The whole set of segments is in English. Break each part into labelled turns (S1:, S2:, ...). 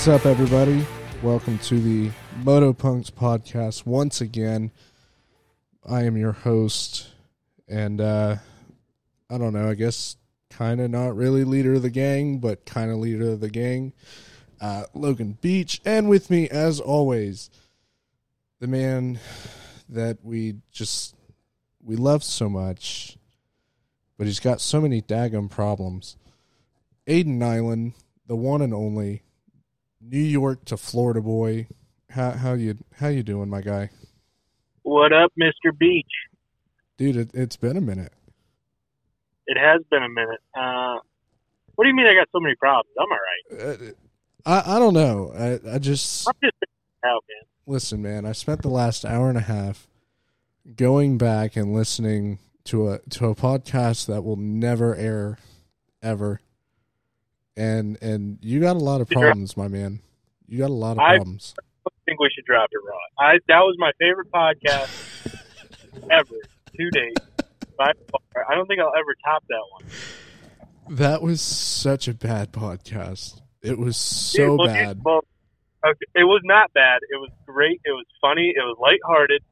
S1: What's up, everybody? Welcome to the Moto Punks podcast once again. I am your host, and uh, I don't know, I guess kind of not really leader of the gang, but kind of leader of the gang, uh, Logan Beach. And with me, as always, the man that we just we love so much, but he's got so many daggum problems. Ayden Nyland, the one and only New York to Florida boy. How how you how you doing, my guy?
S2: What up, Mr. Beach?
S1: Dude, it, it's been a minute.
S2: It has been a minute. Uh, what do you mean I got so many problems? I'm all right.
S1: Uh, I I don't know. I I just
S2: I'm just out, man.
S1: listen, man. I spent the last hour and a half going back and listening to a to a podcast that will never air ever. And and you got a lot of problems, my man. You got a lot of problems.
S2: I think we should drop it raw. I that was my favorite podcast ever to date. By far. I don't think I'll ever top that one.
S1: That was such a bad podcast. It was so
S2: you-
S1: bad.
S2: well, okay, it was not bad. It was great. It was funny. It was lighthearted.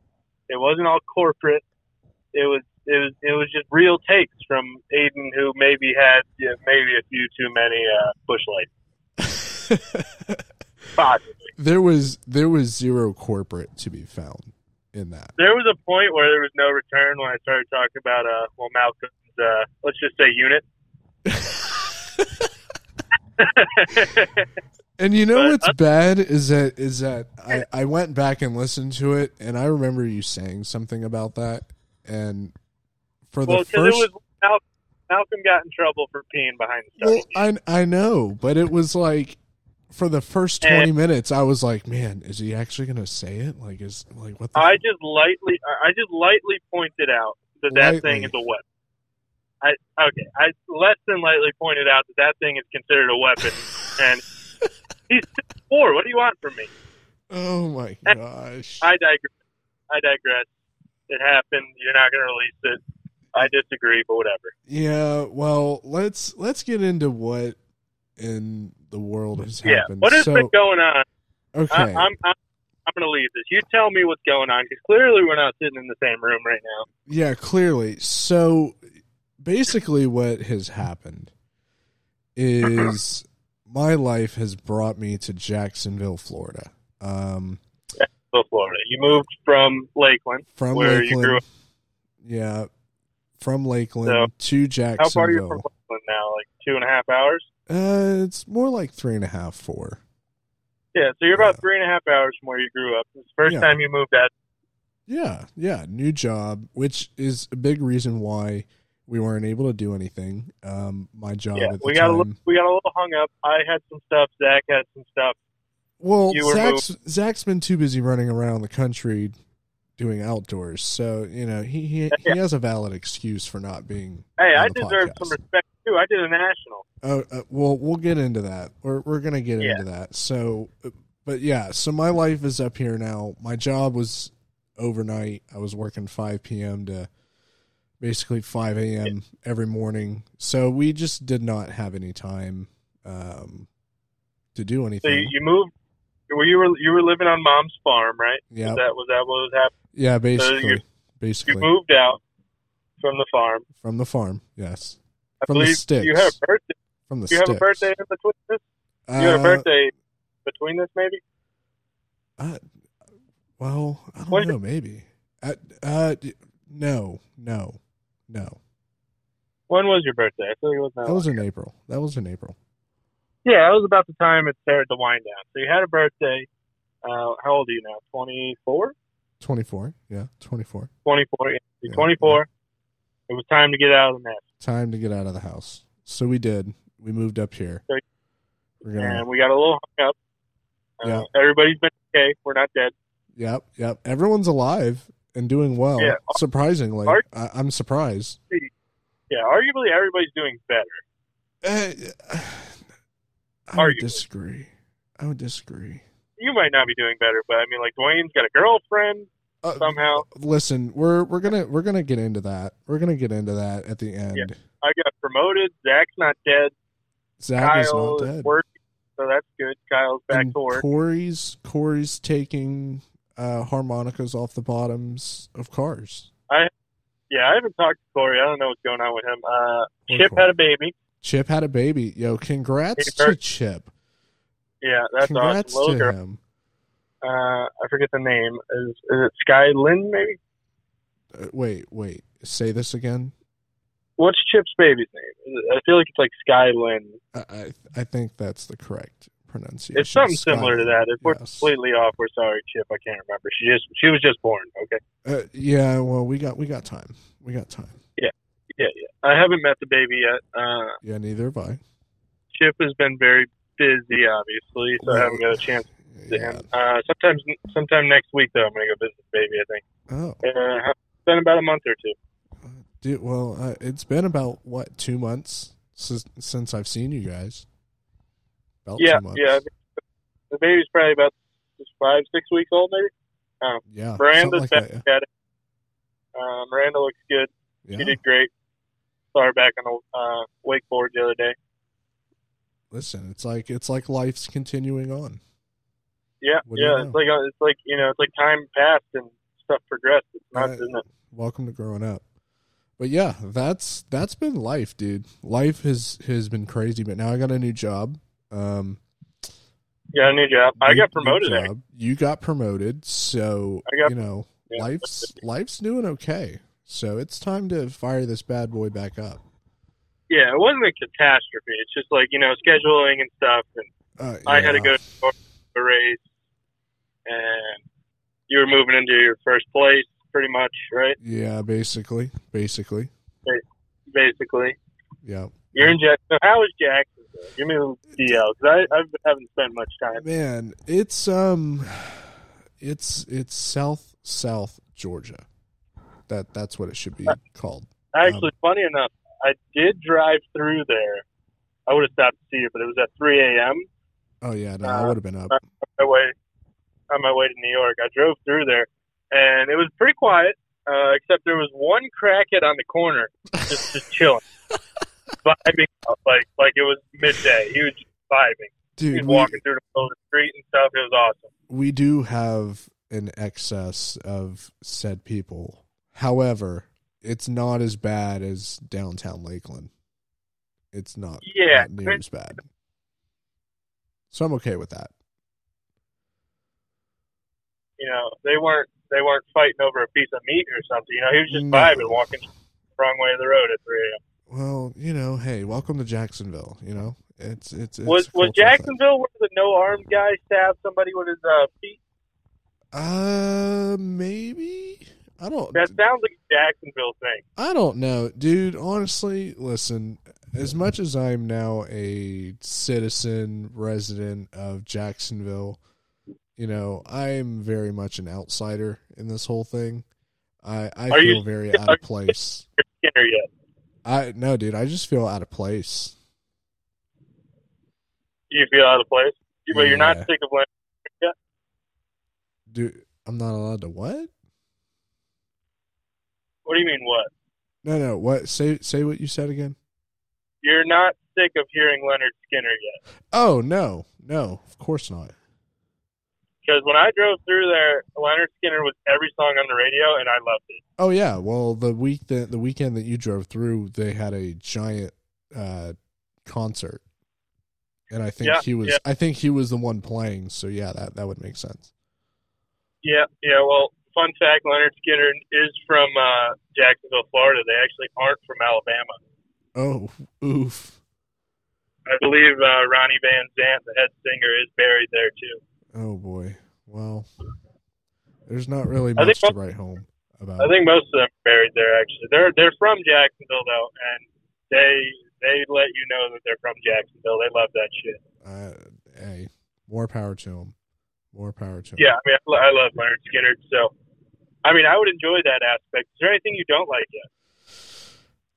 S2: It wasn't all corporate. It was it was it was just real takes from Ayden, who maybe had yeah, maybe a few too many uh, Busch Lights. Possibly.
S1: there was there was zero corporate to be found in that.
S2: There was a point where there was no return when I started talking about uh well Malcolm's uh let's just say unit.
S1: And you know
S2: But
S1: what's
S2: I-
S1: bad is that is that I, I went back and listened to it and I remember you saying something about that and for the
S2: well, because
S1: first
S2: it was Mal- Malcolm got in trouble for peeing behind the
S1: well. I I know, but it was like for the first
S2: And-
S1: twenty minutes I was like, man, is he actually gonna say it? Like is like what the
S2: I just lightly I I just lightly pointed out that that thing is a weapon. I okay, I less than lightly pointed out that that thing is considered a weapon, and he's four. What do you want from me?
S1: Oh my gosh.
S2: I digress. I digress. It happened. You're not going to release it. I disagree, but whatever.
S1: Yeah, well, let's let's get into what in the world has
S2: Yeah.
S1: happened.
S2: What has
S1: so,
S2: been going on?
S1: okay,
S2: I, I'm, I'm I'm going to leave this. You tell me what's going on because clearly we're not sitting in the same room right now.
S1: yeah, clearly. So basically, what has happened is my life has brought me to Jacksonville, Florida. Um,
S2: So Florida, you moved from Lakeland.
S1: from
S2: Where you grew up.
S1: yeah, from Lakeland
S2: So,
S1: to Jacksonville.
S2: How far are you from Lakeland now? Like two and a half hours.
S1: Uh, it's more like three and a half, four.
S2: Yeah, so you're about
S1: Yeah.
S2: three and a half hours from where you grew up. It's the first
S1: Yeah.
S2: time you moved out.
S1: Yeah, yeah, new job, which is a big reason why we weren't able to do anything. Um, my job
S2: Yeah,
S1: at the
S2: we got a little, we got a little hung up. I had some stuff. Zach had some stuff.
S1: well, Zach's Zach's been too busy running around the country doing outdoors, so you know he he,
S2: Yeah.
S1: he has a valid excuse for not being.
S2: Hey, I deserve
S1: podcast.
S2: some respect too. I did a national.
S1: Oh, uh, well, we'll get into that. We're we're gonna get
S2: Yeah.
S1: into that. So, uh, but yeah, so my life is up here now. My job was overnight. I was working five p.m. to basically five a.m. every morning. So we just did not have any time um, to do anything.
S2: you, you moved. Well, you were you were living on mom's farm, right?
S1: yeah,
S2: that was that what was happening?
S1: Yeah, basically,
S2: you- You
S1: basically
S2: moved out from the farm.
S1: from the farm. Yes,
S2: I
S1: From the
S2: believe
S1: sticks.
S2: you had a birthday.
S1: from the
S2: You have a birthday in between this. You had
S1: Uh,
S2: a birthday between this, maybe.
S1: Uh, well, I don't
S2: When-
S1: know. Maybe. Uh, uh, no, no, no.
S2: When was your birthday? I feel like it was not.
S1: That was in April. That was in April.
S2: Yeah, that was about the time it started to wind down. So you had a birthday. Uh, how old are you now?
S1: Twenty four. Yeah, twenty four.
S2: 24. Yeah.
S1: Yeah,
S2: 24. It was time to get out of the nest.
S1: Time to get out of the house. So we did. We moved up here.
S2: So-
S1: gonna.
S2: And we got a little hung up. Uh,
S1: Yeah.
S2: Everybody's been okay. We're not dead.
S1: Yep, yep. Everyone's alive and doing well.
S2: Yeah.
S1: Surprisingly,
S2: Are-
S1: I, I'm surprised.
S2: Yeah, arguably everybody's doing better.
S1: Uh, I would
S2: Arguably.
S1: disagree. I would disagree.
S2: You might not be doing better, but I mean, like Duane's got a girlfriend
S1: Uh,
S2: somehow.
S1: listen, we're we're gonna we're gonna get into that. We're gonna get into that at the end. Yeah.
S2: I got promoted. Zach's not dead.
S1: Zach is
S2: Kyle
S1: not
S2: is
S1: dead.
S2: working. so that's good. Kyle's back
S1: and
S2: to work.
S1: Corey's Corey's taking uh, harmonicas off the bottoms of cars.
S2: I Yeah, I haven't talked to Corey. I don't know what's going on with him. Uh, Chip
S1: Corey.
S2: had a baby.
S1: Chip had a baby. Yo, congrats to Chip.
S2: Yeah, that's
S1: congrats
S2: awesome. Little
S1: to
S2: girl.
S1: him.
S2: Uh, I forget the name. Is, is it Sky Lynn? Maybe.
S1: Uh, wait, wait. Say this again.
S2: What's Chip's baby's name? I feel like it's like Sky Lynn.
S1: I I, I think that's the correct pronunciation.
S2: It's something
S1: Sky-
S2: similar to that. If we're
S1: yes.
S2: completely off, we're sorry, Chip. I can't remember. She just she was just born. Okay.
S1: Uh, yeah, well, we got we got time. We got time.
S2: Yeah, yeah. I haven't met the baby yet. Uh,
S1: Yeah, neither have I.
S2: Chip has been very busy, obviously, so I haven't got a chance to
S1: Yeah.
S2: him. Uh, sometimes, sometime next week though, I'm gonna go visit the baby. I think.
S1: Oh,
S2: Uh, it's been about a month or two.
S1: dude. Well, uh, it's been about what two months since, since I've seen you guys. About
S2: Yeah, yeah. The baby's probably about five, six weeks old, maybe.
S1: yeah.
S2: Miranda's
S1: like
S2: back
S1: that,
S2: at it. Uh, Miranda looks good.
S1: yeah.
S2: She did great. Saw her back on the uh, wakeboard the other day.
S1: Listen, it's like it's like life's continuing on.
S2: Yeah,
S1: What you
S2: yeah.
S1: know?
S2: It's like uh, it's like you know, it's like time passed and stuff progressed. It's
S1: Uh,
S2: isn't it?
S1: Welcome to growing up. But yeah, that's that's been life, dude. Life has has been crazy, but now I got a new job. Um,
S2: Yeah, a new job. I got promoted.
S1: Job. You got promoted, so
S2: I got-
S1: you know
S2: yeah.
S1: life's life's doing okay. So it's time to fire this bad boy back up.
S2: Yeah, it wasn't a catastrophe. It's just like you know, scheduling and stuff. And
S1: Uh,
S2: I had to go to a race, and you were moving into your first place, pretty much, right?
S1: Yeah, basically, basically,
S2: Basically,
S1: yeah.
S2: you're in Jacksonville. How is Jacksonville? Give me a little DL because I, I haven't spent much time.
S1: Man, it's um, it's it's South South Georgia. That that's what it should be called.
S2: Actually, funny enough, I did drive through there. I would have stopped to see it, but it was at 3 a.m.
S1: Oh yeah, no, I
S2: Uh,
S1: would have been up.
S2: on my way on my way to New York. I drove through there, and it was pretty quiet, uh, except there was one crackhead on the corner, just just chilling, vibing, out, like like it was midday. He was just vibing. He
S1: Dude,
S2: was
S1: we,
S2: walking through the middle of the street and stuff. It was awesome.
S1: we do have an excess of said people. However, it's not as bad as downtown Lakeland. It's not,
S2: Yeah,
S1: not near as bad. So I'm okay with that.
S2: You know, they weren't they weren't fighting over a piece of meat or something. You know, he was just
S1: No.
S2: vibing, walking the wrong way of the road at 3 a.m.
S1: Well, you know, hey, welcome to Jacksonville. You know, it's it's, it's
S2: Was was
S1: cultural thing.
S2: Jacksonville where the no armed guy stabbed somebody with his uh, feet?
S1: Uh, maybe I don't.
S2: That sounds like a Jacksonville thing.
S1: I don't know, dude. Honestly, listen. As much as I'm now a citizen resident of Jacksonville, you know, I'm very much an outsider in this whole thing. I I
S2: Are you-
S1: feel very out of place.
S2: Yet?
S1: I no, dude. I just feel out of place.
S2: You feel out of place, but you're not
S1: Yeah.
S2: sick of Lynyrd.
S1: Dude, I'm not allowed to what?
S2: What do you mean? What?
S1: No, no. What? Say say what you said again.
S2: You're not sick of hearing Lynyrd Skynyrd yet?
S1: Oh no, no. Of course not.
S2: Because when I drove through there, Lynyrd Skynyrd was every song on the radio, and I loved it.
S1: Oh yeah, well the week that the weekend that you drove through, they had a giant uh, concert, and I think
S2: Yeah,
S1: he was
S2: yeah.
S1: I think he was the one playing. So yeah, that that would make sense.
S2: Yeah, yeah. Well, fun fact: Lynyrd Skynyrd is from uh, Jacksonville, Florida. They actually aren't from Alabama.
S1: Oh oof.
S2: I believe uh, Ronnie Van Zant, the head singer, is buried there too.
S1: Oh boy. Well, there's not really much to write home about.
S2: I think most of them are buried there. Actually, they're they're from Jacksonville though, and they they let you know that they're from Jacksonville. They love that shit.
S1: uh, hey, more power to them. More power to him.
S2: Yeah, I mean, I love Lynyrd Skynyrd. So, I mean, I would enjoy that aspect. Is there anything you don't like yet?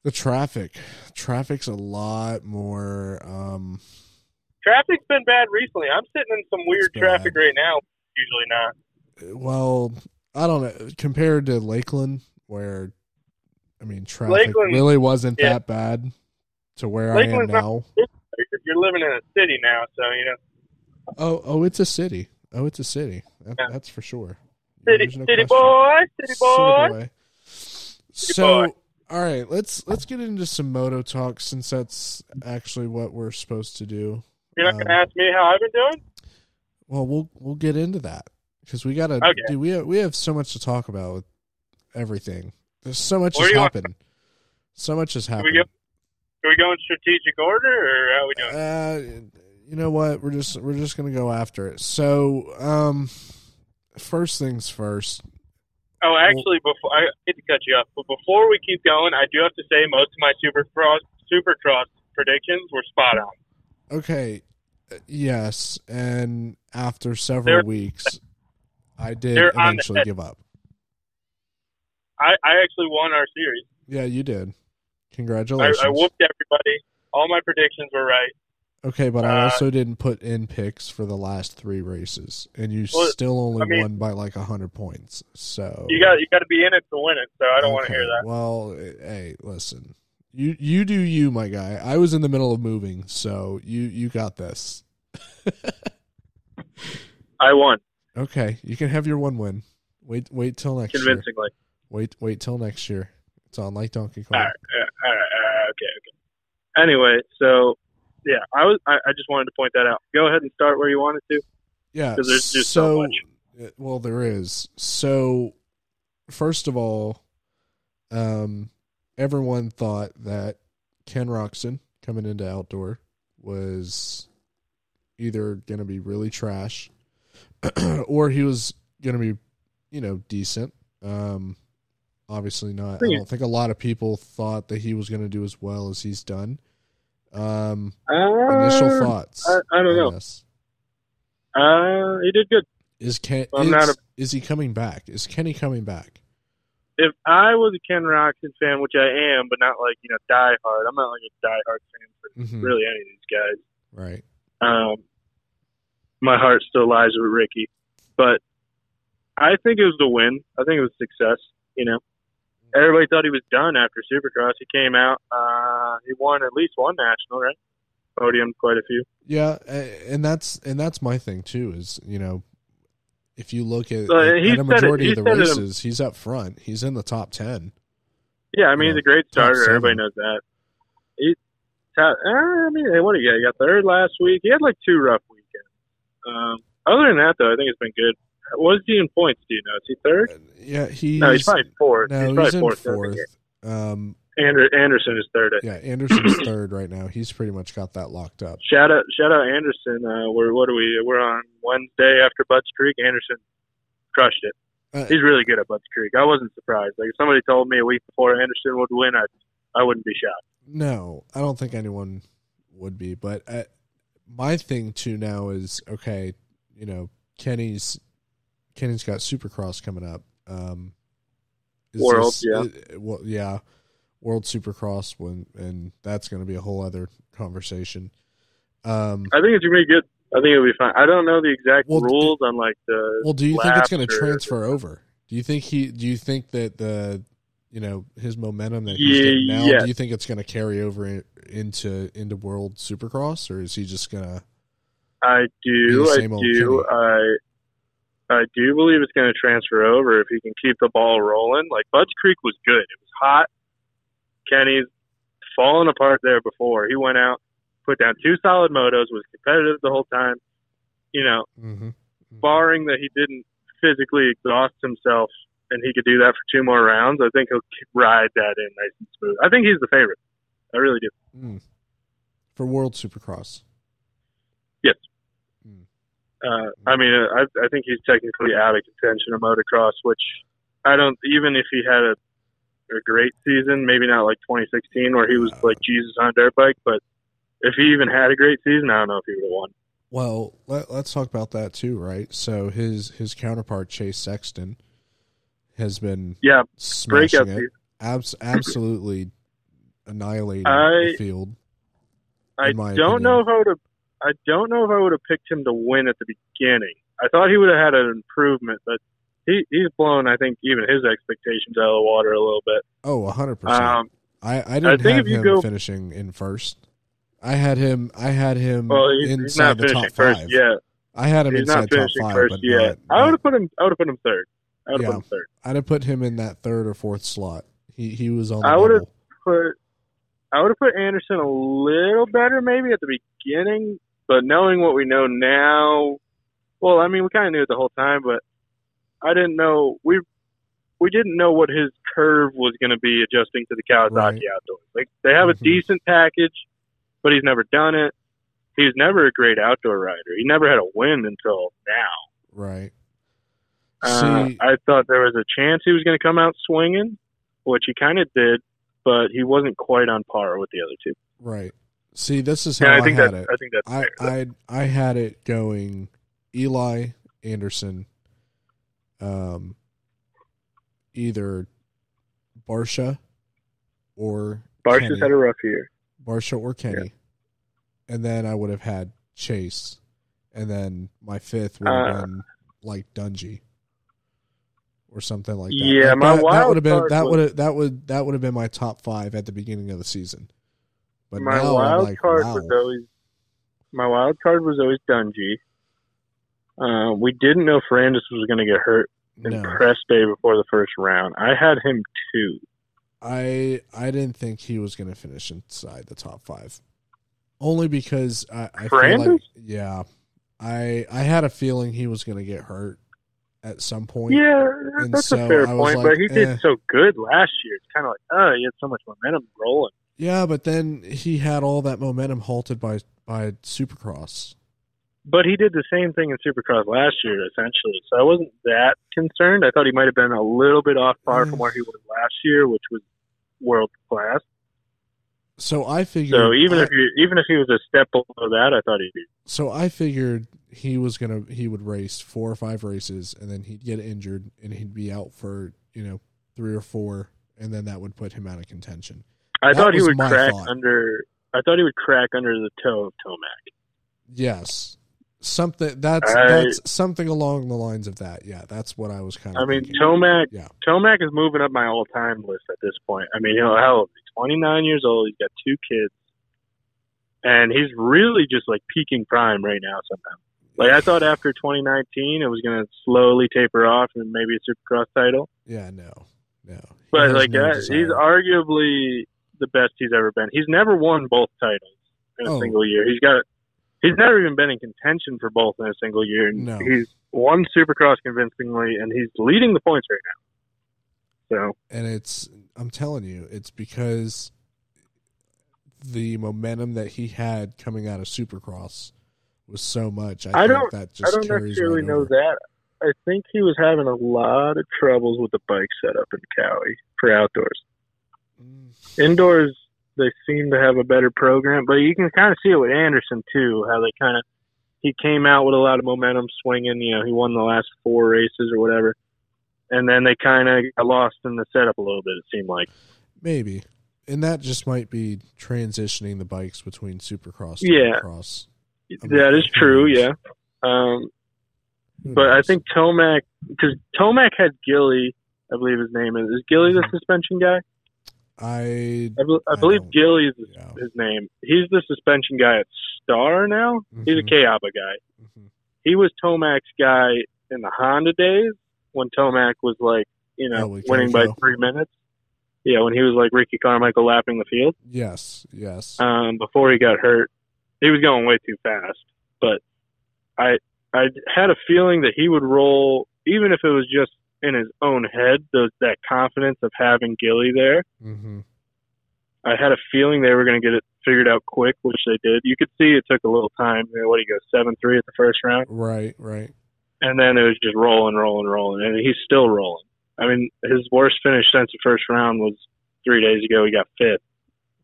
S1: The traffic. Traffic's a lot more. Um,
S2: Traffic's been bad recently. I'm sitting in some weird traffic right now. Usually not.
S1: well, I don't know. Compared to Lakeland, where I mean, traffic
S2: Lakeland-
S1: really wasn't
S2: yeah.
S1: that bad to where
S2: Lakeland's
S1: I am now.
S2: You're- You're living in a city now, so you know
S1: Oh, oh, it's a city. Oh, it's a city. That,
S2: Yeah.
S1: That's for sure.
S2: City,
S1: no
S2: city boy, city boy.
S1: City boy. So,
S2: boy.
S1: all right, let's let's get into some moto talk since that's actually what we're supposed to do.
S2: You're not
S1: Um,
S2: gonna ask me how I've been doing?
S1: Well, we'll we'll get into that because we gotta.
S2: Okay.
S1: We have, we have so much to talk about with everything. There's so much
S2: Where
S1: has
S2: you want-
S1: So much has
S2: we go- Are we going strategic order, or how are we doing?
S1: Uh, you know what? We're just we're just gonna go after it. So, um, first things first.
S2: Oh, actually, before I hate to cut you off, but before we keep going, I do have to say most of my supercross supercross predictions were spot on.
S1: Okay, uh, yes, and after several
S2: They're-
S1: weeks, I did
S2: they're on the
S1: eventually give up.
S2: I, I actually won our series.
S1: Yeah, you did.
S2: I,
S1: Congratulations.
S2: I whooped everybody. All my predictions were right.
S1: Okay, but I
S2: Uh,
S1: also didn't put in picks for the last three races, and you
S2: Well,
S1: still only
S2: I mean-
S1: won by like a hundred points. So
S2: You got you got to be in it to win it. So I don't want to hear that.
S1: Well, eh, hey, listen, you you do you, my guy. I was in the middle of moving, so you you got this.
S2: I won
S1: Okay, you can have your one win. Wait wait till next year.
S2: convincingly.
S1: Wait wait till next year. It's on like Donkey Kong.
S2: All right, all right, uh, okay, okay. Anyway, so yeah, I was. I, I just wanted to point that out. Go ahead and start where you wanted to.
S1: Yeah.
S2: 'Cause there's just so much.
S1: uh, Well, there is. So, first of all, um, everyone thought that Ken Roczen coming into outdoor was either going to be really trash, or he was going to be, you know, decent. Um, obviously not. I don't think a lot of people thought that he was going to do as well as he's done. Um,
S2: Uh,
S1: initial thoughts.
S2: I, I don't know.
S1: this.
S2: Uh, he did good.
S1: Is Ken? Is,
S2: a-
S1: is he coming back? Is Kenny coming back?
S2: If I was a Ken Roczen fan, which I am, but not like you know die hard. I'm not like a die hard fan for
S1: Mhm.
S2: really any of these guys.
S1: Right.
S2: Um, my heart still lies with Ricky, but I think it was the win. I think it was success. You know, everybody thought he was done after Supercross. He came out. Uh, he won at least one national, right? Podium, quite a few.
S1: Yeah, and that's and that's my thing too. Is you know, if you look at,
S2: Uh,
S1: at
S2: he
S1: a
S2: said it-
S1: majority of the races, he's up front. He's in the top ten.
S2: Yeah, I mean
S1: Yeah,
S2: he's a great starter. Everybody knows that. He, ta- uh, I mean, what do you got? He got third last week. He had like two rough weekends. Um, other than that, though, I think it's been good. What is he in points? Do you know? Is he third?
S1: Yeah, he's
S2: no, he's probably fourth.
S1: no,
S2: he's
S1: he's,
S2: probably
S1: in
S2: fourth.
S1: fourth. Um,
S2: Ander, Anderson is third. I
S1: yeah, Anderson's third right now. He's pretty much got that locked up.
S2: Shout out, shout out Anderson. Uh, we're what are we? We're on Wednesday after Budds Creek. Anderson crushed it.
S1: Uh,
S2: He's really good at Budds Creek. I wasn't surprised. Like if somebody told me a week before Anderson would win, I I wouldn't be shocked.
S1: No, I don't think anyone would be. But uh, my thing too now is okay. You know, Kenny's Kenny's got Supercross coming up. Um, is
S2: World,
S1: this-
S2: yeah.
S1: uh, well, yeah, World Supercross when, and that's going to be a whole other conversation. Um,
S2: I think it's gonna be good. I think it'll be fine. I don't know the exact
S1: Well,
S2: rules on like the.
S1: well, do you think it's going to transfer over? Do you think he? Do you think that the you know his momentum that he's
S2: Yeah,
S1: getting now?
S2: yeah.
S1: Do you think it's going to carry over in, into into World Supercross, or is he just going to?
S2: I do.
S1: the
S2: I do. I. I do believe it's going to transfer over if he can keep the ball rolling. Like Budds Creek was good. It was hot. Kenny's fallen apart there before. He went out, put down two solid motos, was competitive the whole time. You know,
S1: Mm-hmm.
S2: barring that he didn't physically exhaust himself and he could do that for two more rounds, I think he'll ride that in nice and smooth. I think he's the favorite. I really do.
S1: Mm. For World Supercross.
S2: Uh, I mean, I, I think he's technically out of contention of motocross, which I don't. Even if he had a, a great season, maybe not like 2016 where he was like Jesus on a dirt bike, but if he even had a great season, I don't know if he would have won.
S1: Well, let, let's talk about that too, right? So his his counterpart Chase Sexton has been
S2: Yeah,
S1: smashing
S2: breakout
S1: it. Abs- absolutely annihilating
S2: I-
S1: the field.
S2: I don't
S1: opinion.
S2: know how have. I don't know if I would have picked him to win at the beginning. I thought he would have had an improvement, but he he's blown. I think even his expectations out of the water a little bit.
S1: Oh, 100%.
S2: Um,
S1: I I didn't
S2: think
S1: have
S2: if you
S1: him
S2: go-
S1: finishing in first. I had him. I had him
S2: well, he's,
S1: inside
S2: he's not
S1: the top
S2: first
S1: five.
S2: yet.
S1: I had him
S2: He's
S1: inside
S2: not
S1: top
S2: finishing
S1: five,
S2: first
S1: but
S2: yet.
S1: not-
S2: I would have put him. I would have put him third. I would have
S1: Yeah.
S2: put him third.
S1: I'd have put him in that third or fourth slot. He he was on. The
S2: I would've- Put. I would have put Anderson a little better maybe at the beginning, but knowing what we know now, well, I mean, we kind of knew it the whole time, but I didn't know we we didn't know what his curve was going to be adjusting to the Kawasaki
S1: Right.
S2: outdoors. Like they have
S1: Mhm.
S2: a decent package, but he's never done it. He's never a great outdoor rider. He never had a win until now.
S1: Right.
S2: Uh,
S1: See,
S2: I thought there was a chance he was going to come out swinging, which he kind of did, but he wasn't quite on par with the other two.
S1: right. See, this is how
S2: And
S1: I,
S2: I think
S1: had
S2: that
S1: it.
S2: I think that's
S1: I. I I had it going Eli Anderson, um, either Barcia or
S2: Barsh has
S1: Kenny.
S2: had a rough year.
S1: Barcia or Kenny, and then I would have had Chase, and then my fifth would have
S2: Uh,
S1: been like Dungey or something like that.
S2: Yeah,
S1: Like,
S2: my
S1: that, that would have been that would have that would that would have been my top five at the beginning of the season. But
S2: my wild
S1: like,
S2: card
S1: wow.
S2: was always my wild card was always Dungey. Uh, we didn't know Ferrandis was going to get hurt in
S1: no,
S2: press day before the first round. I had him too.
S1: I I didn't think he was going to finish inside the top five, only because I, I feel like yeah, I I had a feeling he was going to get hurt at some point.
S2: Yeah,
S1: And
S2: that's
S1: so
S2: a fair point.
S1: like,
S2: but he
S1: eh.
S2: did so good last year. It's kind of like, oh, he had so much momentum rolling.
S1: Yeah, but then he had all that momentum halted by by Supercross.
S2: But he did the same thing in Supercross last year, essentially. So I wasn't that concerned. I thought he might have been a little bit off par from where he was last year, which was world class.
S1: So I figured.
S2: So even
S1: I,
S2: if you even if he was a step below that, I thought he'd be.
S1: so I figured he was gonna he would race four or five races and then he'd get injured and he'd be out for you know three or four and then that would put him out of contention.
S2: I
S1: That
S2: thought he would crack
S1: thought.
S2: under. I thought he would crack under the toe of Tomac.
S1: Yes, something that's
S2: I-
S1: that's something along the lines of that. Yeah, that's what I was kind of.
S2: I mean,
S1: thinking.
S2: Tomac.
S1: Yeah.
S2: Tomac is moving up my all-time list at this point. I mean, you know, hell, he's 29 years old. He's got two kids, and he's really just like peaking prime right now. Somehow, like I thought after 2019, it was going to slowly taper off and maybe a Supercross title.
S1: Yeah, no, no. He
S2: But like
S1: no
S2: uh,
S1: desire.
S2: he's arguably the best he's ever been. He's never won both titles in a
S1: Oh.
S2: single year. He's got. He's never even been in contention for both in a single year. And
S1: No.
S2: He's won Supercross convincingly, and he's leading the points right now. So
S1: and it's I'm telling you, it's because the momentum that he had coming out of Supercross was so much. I,
S2: I
S1: think
S2: don't-
S1: that just
S2: I don't necessarily
S1: right
S2: know
S1: over.
S2: that. I think he was having a lot of troubles with the bike setup in Cali for outdoors. Indoors, they seem to have a better program, but you can kind of see it with Anderson too. How they kind of he came out with a lot of momentum, swinging. You know, he won the last four races or whatever, and then they kind of got lost in the setup a little bit. It seemed like.
S1: Maybe, and that just might be transitioning the bikes between Supercross.
S2: Yeah.
S1: Cross.
S2: That is true, yeah. Um, but I think Tomac, because Tomac had Gilly, I believe his name is. Is Gilly the suspension guy?
S1: I
S2: I, I
S1: I
S2: believe
S1: don't-
S2: Gilly is
S1: yeah.
S2: his name. He's the suspension guy at Star now. He's a
S1: Mhm,
S2: Kayaba guy.
S1: mhm.
S2: He was Tomac's guy in the Honda days when Tomac was like, you know,
S1: Oh,
S2: winning by three minutes. Yeah, when he was like Ricky Carmichael lapping the field.
S1: Yes, yes.
S2: um, before he got hurt. He was going way too fast, but I I had a feeling that he would roll, even if it was just in his own head. Those that confidence of having Gilly there.
S1: Mm-hmm.
S2: I had a feeling they were going to get it figured out quick, which they did. You could see it took a little time. You know, what do you go seven three at the first round,
S1: Right, right.
S2: and then it was just rolling, rolling, rolling, and he's still rolling. I mean, his worst finish since the first round was three days ago. He got fifth,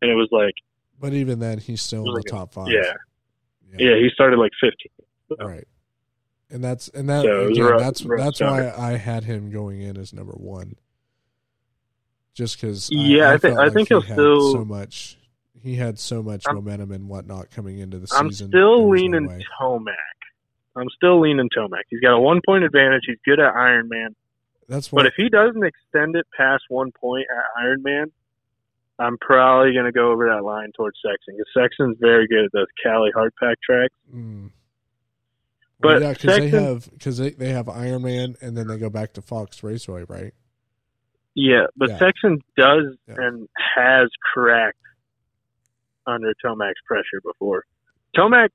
S2: and it was like,
S1: But even then, he's still in the
S2: Really
S1: top five.
S2: yeah, yeah, he started like 15.
S1: Right. And that's and that
S2: So
S1: again,
S2: rough-
S1: that's
S2: rough
S1: that's
S2: start.
S1: why I had him going in as number one. Just because,
S2: Yeah, I
S1: felt
S2: I
S1: like
S2: think
S1: he
S2: he'll
S1: had
S2: still-
S1: so much. He had so much
S2: I'm-
S1: momentum and whatnot coming into the season.
S2: I'm
S1: still was no
S2: leaning. Tomac. I'm still leaning Tomac. He's got a one point advantage. He's good at Ironman.
S1: That's what, But
S2: if he doesn't extend it past one point at Ironman, I'm probably going to go over that line towards Sexton because Sexton's very good at those Cali hardpack tracks.
S1: mm, Well,
S2: But
S1: yeah, because they have because they, they have Ironman and then they go back to Fox Raceway, right?
S2: Yeah, but
S1: Yeah.
S2: Sexton does
S1: Yeah.
S2: and has cracked under Tomac's pressure before. Tomac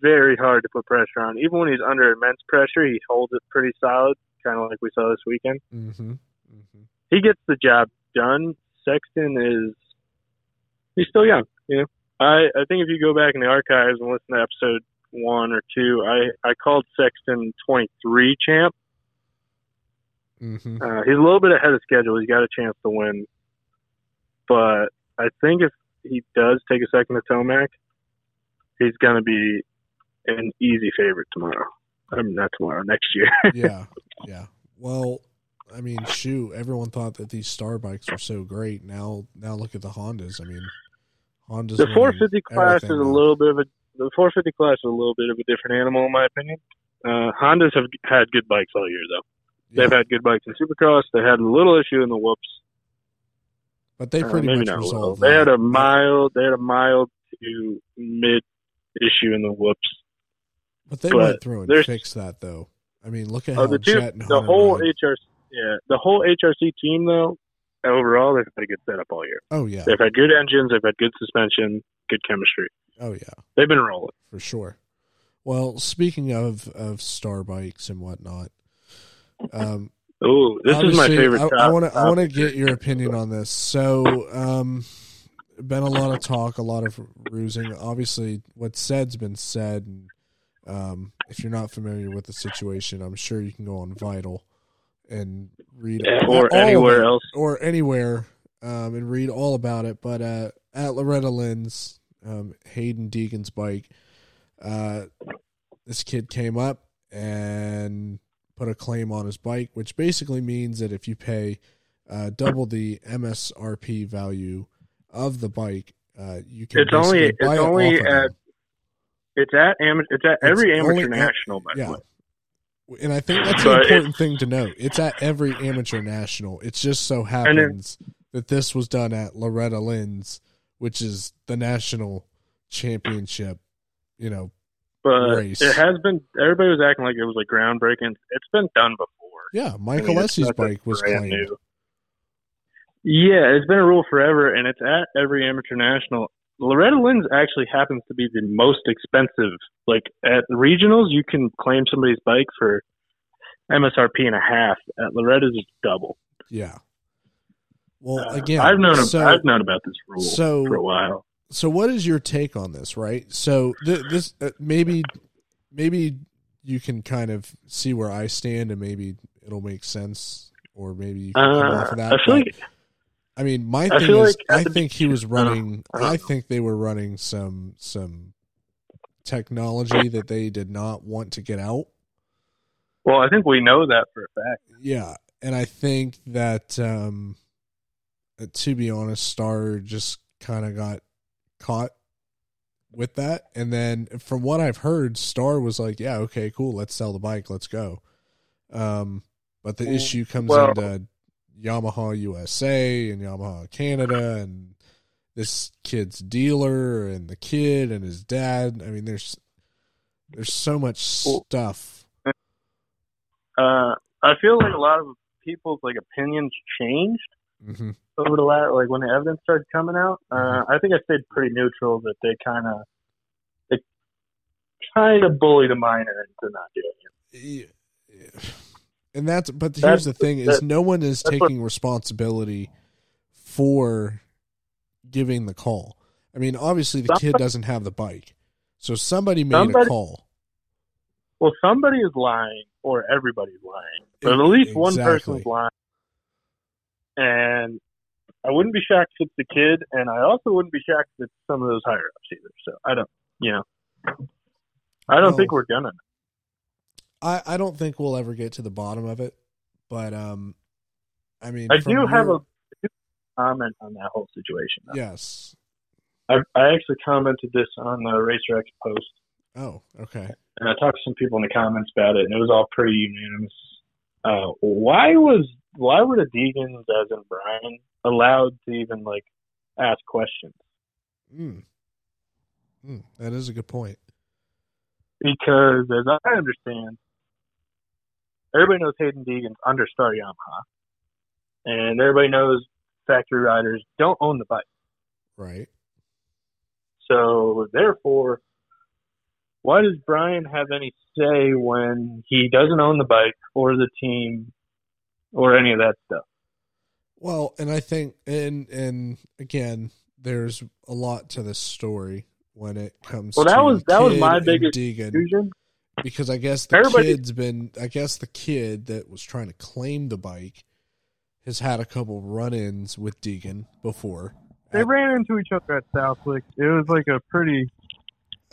S2: very hard to put pressure on. Even when he's under immense pressure, he holds it pretty solid, kind of like we saw this weekend.
S1: Mm-hmm. mm-hmm.
S2: He gets the job done. Sexton is he's still young, you know. I I think if you go back in the archives and listen to episode one or two, I I called Sexton 23 champ.
S1: Mm-hmm.
S2: Uh, he's a little bit ahead of schedule. He's got a chance to win, but I think if he does take a second to Tomac, he's going to be an easy favorite tomorrow. I mean, not tomorrow, next year.
S1: yeah, yeah. Well, I mean, shoot, everyone thought that these star bikes were so great. Now, now look at the Hondas. I mean, Hondas.
S2: the 450 class is a little bit of a the 450 class is a little bit of a different animal in my opinion. Uh, Hondas have had good bikes all year though. They've
S1: Yeah,
S2: had good bikes in Supercross. They had a little issue in the whoops.
S1: but they
S2: Uh,
S1: pretty
S2: maybe
S1: much
S2: not a little.
S1: resolved.
S2: They had a mild. They had a mild to mid issue in the whoops.
S1: But they
S2: but
S1: went through and fixed that, though. I mean, look at
S2: Oh,
S1: how
S2: the two, the whole
S1: ride.
S2: HRC, yeah, the whole HRC team though. Overall, they've had a good setup all year.
S1: Oh yeah,
S2: They've had good engines. They've had good suspension, good chemistry.
S1: Oh yeah,
S2: They've been rolling.
S1: for sure. Well, speaking of of star bikes and whatnot, um,
S2: Oh, this is my favorite.
S1: I- want to. I want to get your opinion on this. So, um, been a lot of talk, a lot of rusing. Obviously, what's said's been said. And, um, if you're not familiar with the situation, I'm sure you can go on Vital and read
S2: Yeah, or anywhere
S1: it,
S2: else.
S1: or anywhere, um, and read all about it. But uh, at Loretta Lynn's, um, Haiden Deegan's bike, uh, this kid came up and put a claim on his bike, which basically means that if you pay uh, double the MSRP value of the bike, uh, you can.
S2: It's only- it's
S1: it
S2: only
S1: of
S2: at-. It's at amateur. It's at every
S1: It's
S2: amateur
S1: only at-
S2: national.
S1: Yeah. And I think that's
S2: But
S1: an important thing to note. It's at every amateur national. It just so happens that this was done at Loretta Lynn's, which is the national championship. You know,
S2: But
S1: race.
S2: it has been. Everybody was acting like it was like groundbreaking. It's been done before.
S1: yeah,
S2: I
S1: Michael
S2: mean, it's
S1: Lessie's
S2: nothing
S1: bike was
S2: brand
S1: claimed.
S2: new. Yeah, it's been a rule forever, and it's at every amateur national. Loretta Lynn's actually happens to be the most expensive. Like at regionals, you can claim somebody's bike for MSRP and a half. At Loretta's, it's double.
S1: Yeah. Well,
S2: Uh,
S1: again,
S2: I've known.
S1: so,
S2: I've known about this rule
S1: so
S2: for a while.
S1: so what is your take on this right so th- this uh, maybe maybe you can kind of see where i stand and maybe it'll make sense or maybe you can come
S2: Uh,
S1: off of that
S2: I feel
S1: but,
S2: like
S1: i mean my
S2: I
S1: thing is
S2: like
S1: i think he was running
S2: I
S1: i think they were running some some technology that they did not want to get out
S2: well, I think we know that for a fact.
S1: yeah and i think that um uh, to be honest star just kind of got caught with that. And then from what i've heard star was like yeah okay cool let's sell the bike let's go. Um but the
S2: Mm,
S1: issue comes
S2: well-
S1: into yamaha usa and yamaha canada and this kid's dealer and the kid and his dad. I mean there's there's so much stuff.
S2: Uh, I feel like a lot of people's like opinions changed.
S1: Hmm
S2: over the last, like when the evidence started coming out. Uh,
S1: Mm-hmm.
S2: I think I stayed pretty neutral that they kind of, they kind of bullied a minor into not doing it.
S1: and that's but here's
S2: That's-
S1: the thing is no one is
S2: that's what-
S1: taking responsibility for giving the call i mean obviously the kid doesn't have the bike so somebody made a call
S2: Well, somebody is lying, or everybody's lying, but at least one
S1: exactly.
S2: person's lying. And I wouldn't be shocked if it's the kid, and I also wouldn't be shocked if it's some of those higher ups either. So I don't, you know, I don't
S1: Well,
S2: think we're gonna.
S1: i i don't think we'll ever get to the bottom of it but um i mean
S2: I do have a comment on that whole situation. Though.
S1: yes
S2: I, I actually commented this on the Racer X post,
S1: oh okay
S2: and I talked to some people in the comments about it, and it was all pretty unanimous. Uh, why was why were the Deegans, as in Brian, allowed to even like ask questions?
S1: mm. Mm, that is a good point
S2: because as I understand, everybody knows Haiden Deegan's under Star Yamaha, and everybody knows factory riders don't own the bike.
S1: Right.
S2: So therefore, why does Brian have any say when he doesn't own the bike or the team or any of that stuff?
S1: Well, and I think, and and again, there's a lot to this story when it comes.
S2: Well, that
S1: to
S2: was that was my biggest
S1: Deegan,
S2: confusion.
S1: because I guess the
S2: Everybody-
S1: kid's been. I guess the kid that was trying to claim the bike has had a couple run-ins with Deegan before.
S2: They ran into each other at Southwick. It was like a pretty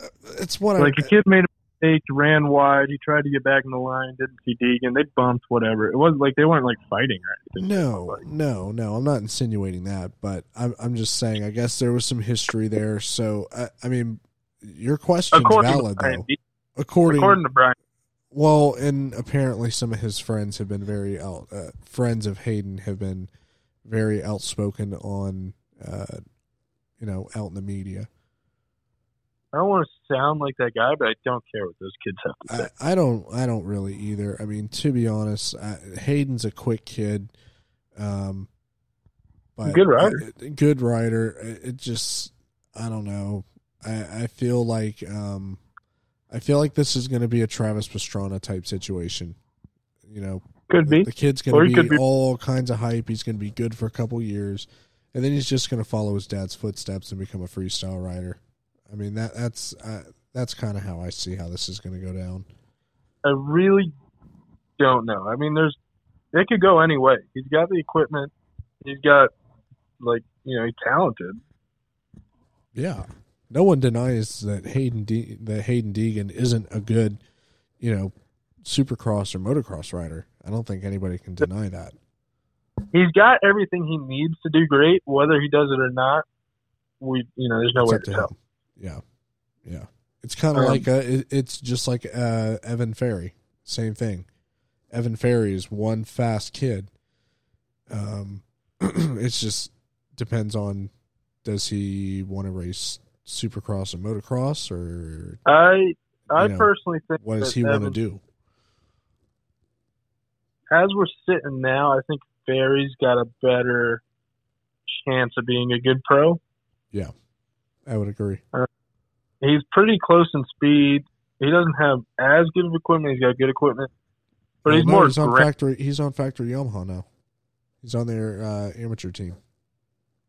S2: uh,
S1: It's what
S2: like
S1: I.
S2: a kid made mistake, ran wide. He tried to get back in the line, didn't see Deegan. They bumped, whatever. It wasn't like they weren't like fighting or anything.
S1: No, no, no. I'm not insinuating that, but I'm I'm just saying. I guess there was some history there. So I, I mean, your question's
S2: According
S1: valid
S2: Brian,
S1: though. According,
S2: according to Brian,
S1: well, and apparently some of his friends have been very out. Uh, friends of Haiden have been very outspoken on, uh, you know, out in the media.
S2: I don't want to sound like that guy, but I don't care what those kids have to say.
S1: I, I don't I don't really either. I mean, to be honest, I, Haiden's a quick kid, um, but
S2: Good rider.
S1: uh, good rider. It it just I don't know. I I feel like um, I feel like this is going to be a Travis Pastrana type situation. You know,
S2: Could be.
S1: the kid's going to be
S2: be-
S1: all kinds of hype. He's going to be good for a couple years, and then he's just going to follow his dad's footsteps and become a freestyle rider. I mean that that's uh, that's kind of how I see how this is going to go down.
S2: I really don't know. I mean, there's it could go any way. He's got the equipment. He's got like you know he's talented.
S1: Yeah, no one denies that Haiden De- that Haiden Deegan isn't a good, you know, supercross or motocross rider. I don't think anybody can deny that.
S2: He's got everything he needs to do great. Whether he does it or not, we you know there's no
S1: It's
S2: way to
S1: to
S2: tell.
S1: Yeah, yeah. It's kind of
S2: Um,
S1: like uh it, it's just like uh, Evan Ferry. Same thing. Evan Ferry is one fast kid. Um, it's just depends on does he want to race supercross and motocross or
S2: I I
S1: You know,
S2: personally think
S1: what does he want to do?
S2: As we're sitting now, I think Ferry's got a better chance of being a good pro.
S1: I would agree.
S2: He's pretty close in speed. He doesn't have as good of equipment. He's got good equipment, but
S1: Well,
S2: he's
S1: no,
S2: more
S1: He's on factory. He's on factory Yamaha now. He's on their uh, amateur team.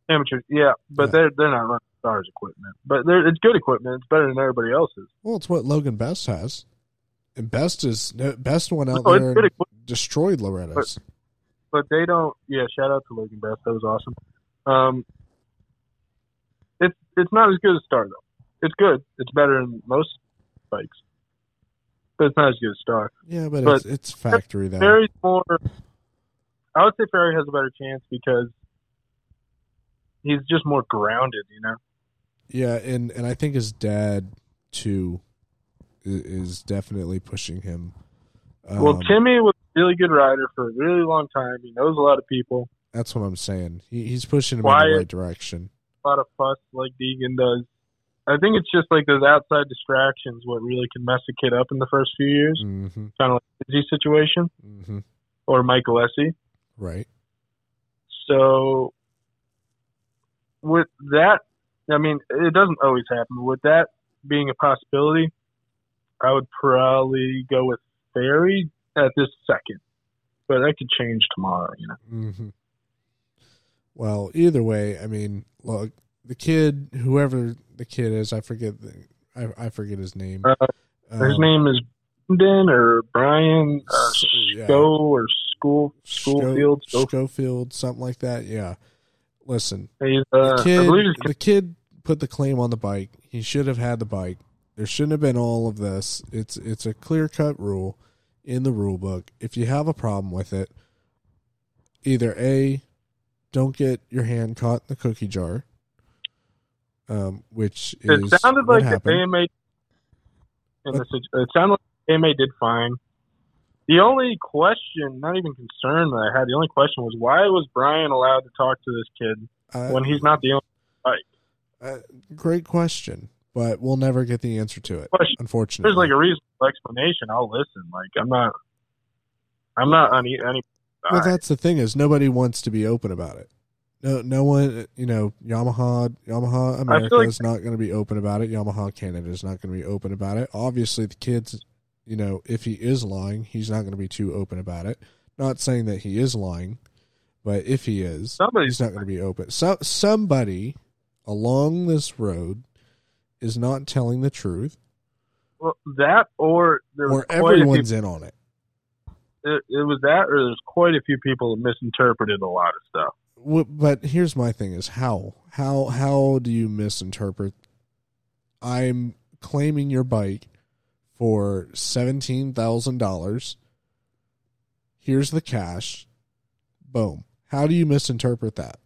S2: amateur. Yeah, but
S1: Yeah.
S2: they're they're not running stars equipment. But they're, it's good equipment. It's better than everybody else's.
S1: Well, it's what Logan Best has, and Best is Best went out
S2: No,
S1: there and
S2: equipment.
S1: destroyed Loretta's.
S2: but they don't. Yeah, shout out to Logan Best. That was awesome. Um, it's not as good as Star though. It's good. It's better than most bikes, but it's not as good as Star.
S1: Yeah, but,
S2: but
S1: it's, it's factory though.
S2: Ferry's more. I would say Ferry has a better chance because he's just more grounded. You know.
S1: Yeah, and and I think his dad too is definitely pushing him.
S2: well,
S1: Um,
S2: Timmy was a really good rider for a really long time. He knows a lot of people.
S1: that's what I'm saying. He, he's pushing him in the right direction.
S2: A lot of fuss like Deegan does. I think it's just like those outside distractions what really can mess a kid up in the first few years.
S1: hmm
S2: Kind of like the Izzy situation
S1: hmm
S2: or Michael Essie.
S1: Right.
S2: So with that, I mean, it doesn't always happen. With that being a possibility, I would probably go with Ferry at this second, but that could change tomorrow. You know,
S1: hmm Well, either way, I mean, look, the kid, whoever the kid is, I forget, the, I, I forget his name.
S2: Uh, his
S1: Um,
S2: name is Brendan or Brian uh,
S1: S- yeah.
S2: Sco or School Schoolfield. Sco-
S1: Schofield, something like that. Yeah. Listen,
S2: He's,
S1: the
S2: uh, I
S1: kid, the kid put the claim on the bike. He should have had the bike. There shouldn't have been all of this. It's it's a clear cut rule in the rule book. If you have a problem with it, either a don't get your hand caught in the cookie jar, um, which is
S2: It sounded like the. AMA. The, it sounded like the AMA did fine. The only question, not even concern that I had, the only question was why was Brian allowed to talk to this kid when he's not the only?
S1: Uh, great question. but we'll never get the answer to it.
S2: Question.
S1: Unfortunately,
S2: there's like a reasonable explanation, I'll listen. Like I'm not, I'm not on any.
S1: Well,
S2: side.
S1: that's the thing is nobody wants to be open about it. No, no one, you know, Yamaha, Yamaha America
S2: like-
S1: is not going to be open about it. Yamaha Canada is not going to be open about it. Obviously, the kids, you know, if he is lying, he's not going to be too open about it. Not saying that he is lying, but if he is,
S2: Somebody's
S1: he's not going to be open. So somebody along this road is not telling the truth,
S2: well, that, or
S1: or
S2: quite a few,
S1: everyone's in on it.
S2: It, it was that, or there's quite a few people that misinterpreted a lot of stuff.
S1: W- But here's my thing: is how how how do you misinterpret? I'm claiming your bike for seventeen thousand dollars. Here's the cash. Boom. How do you misinterpret that?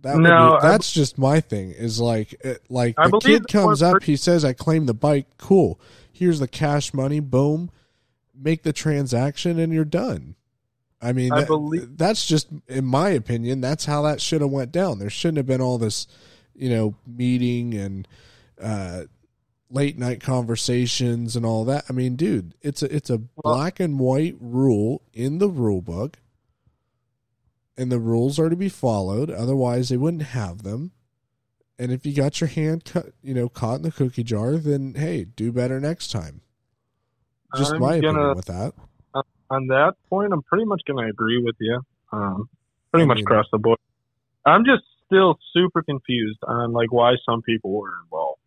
S1: That
S2: No,
S1: be,
S2: I
S1: that's just my thing. Is like it, like
S2: I
S1: the kid comes up, he says, "I claim the bike." Cool. Here's the cash money. Boom. Make the transaction, and you're done. I mean,
S2: I
S1: that-
S2: believe-
S1: that's just, in my opinion, that's how that should have went down. There shouldn't have been all this, you know, meeting and uh, late night conversations and all that. I mean, dude, it's a it's a black and white rule in the rule book, and the rules are to be followed. Otherwise, they wouldn't have them. And if you got your hand cut, you know, caught in the cookie jar, then hey, do better next time. Just
S2: I'm
S1: my opinion
S2: gonna-
S1: with that.
S2: on that point, I'm pretty much going to agree with you. Um, pretty
S1: I
S2: much
S1: mean-
S2: across the board. I'm just still super confused on like why some people were involved.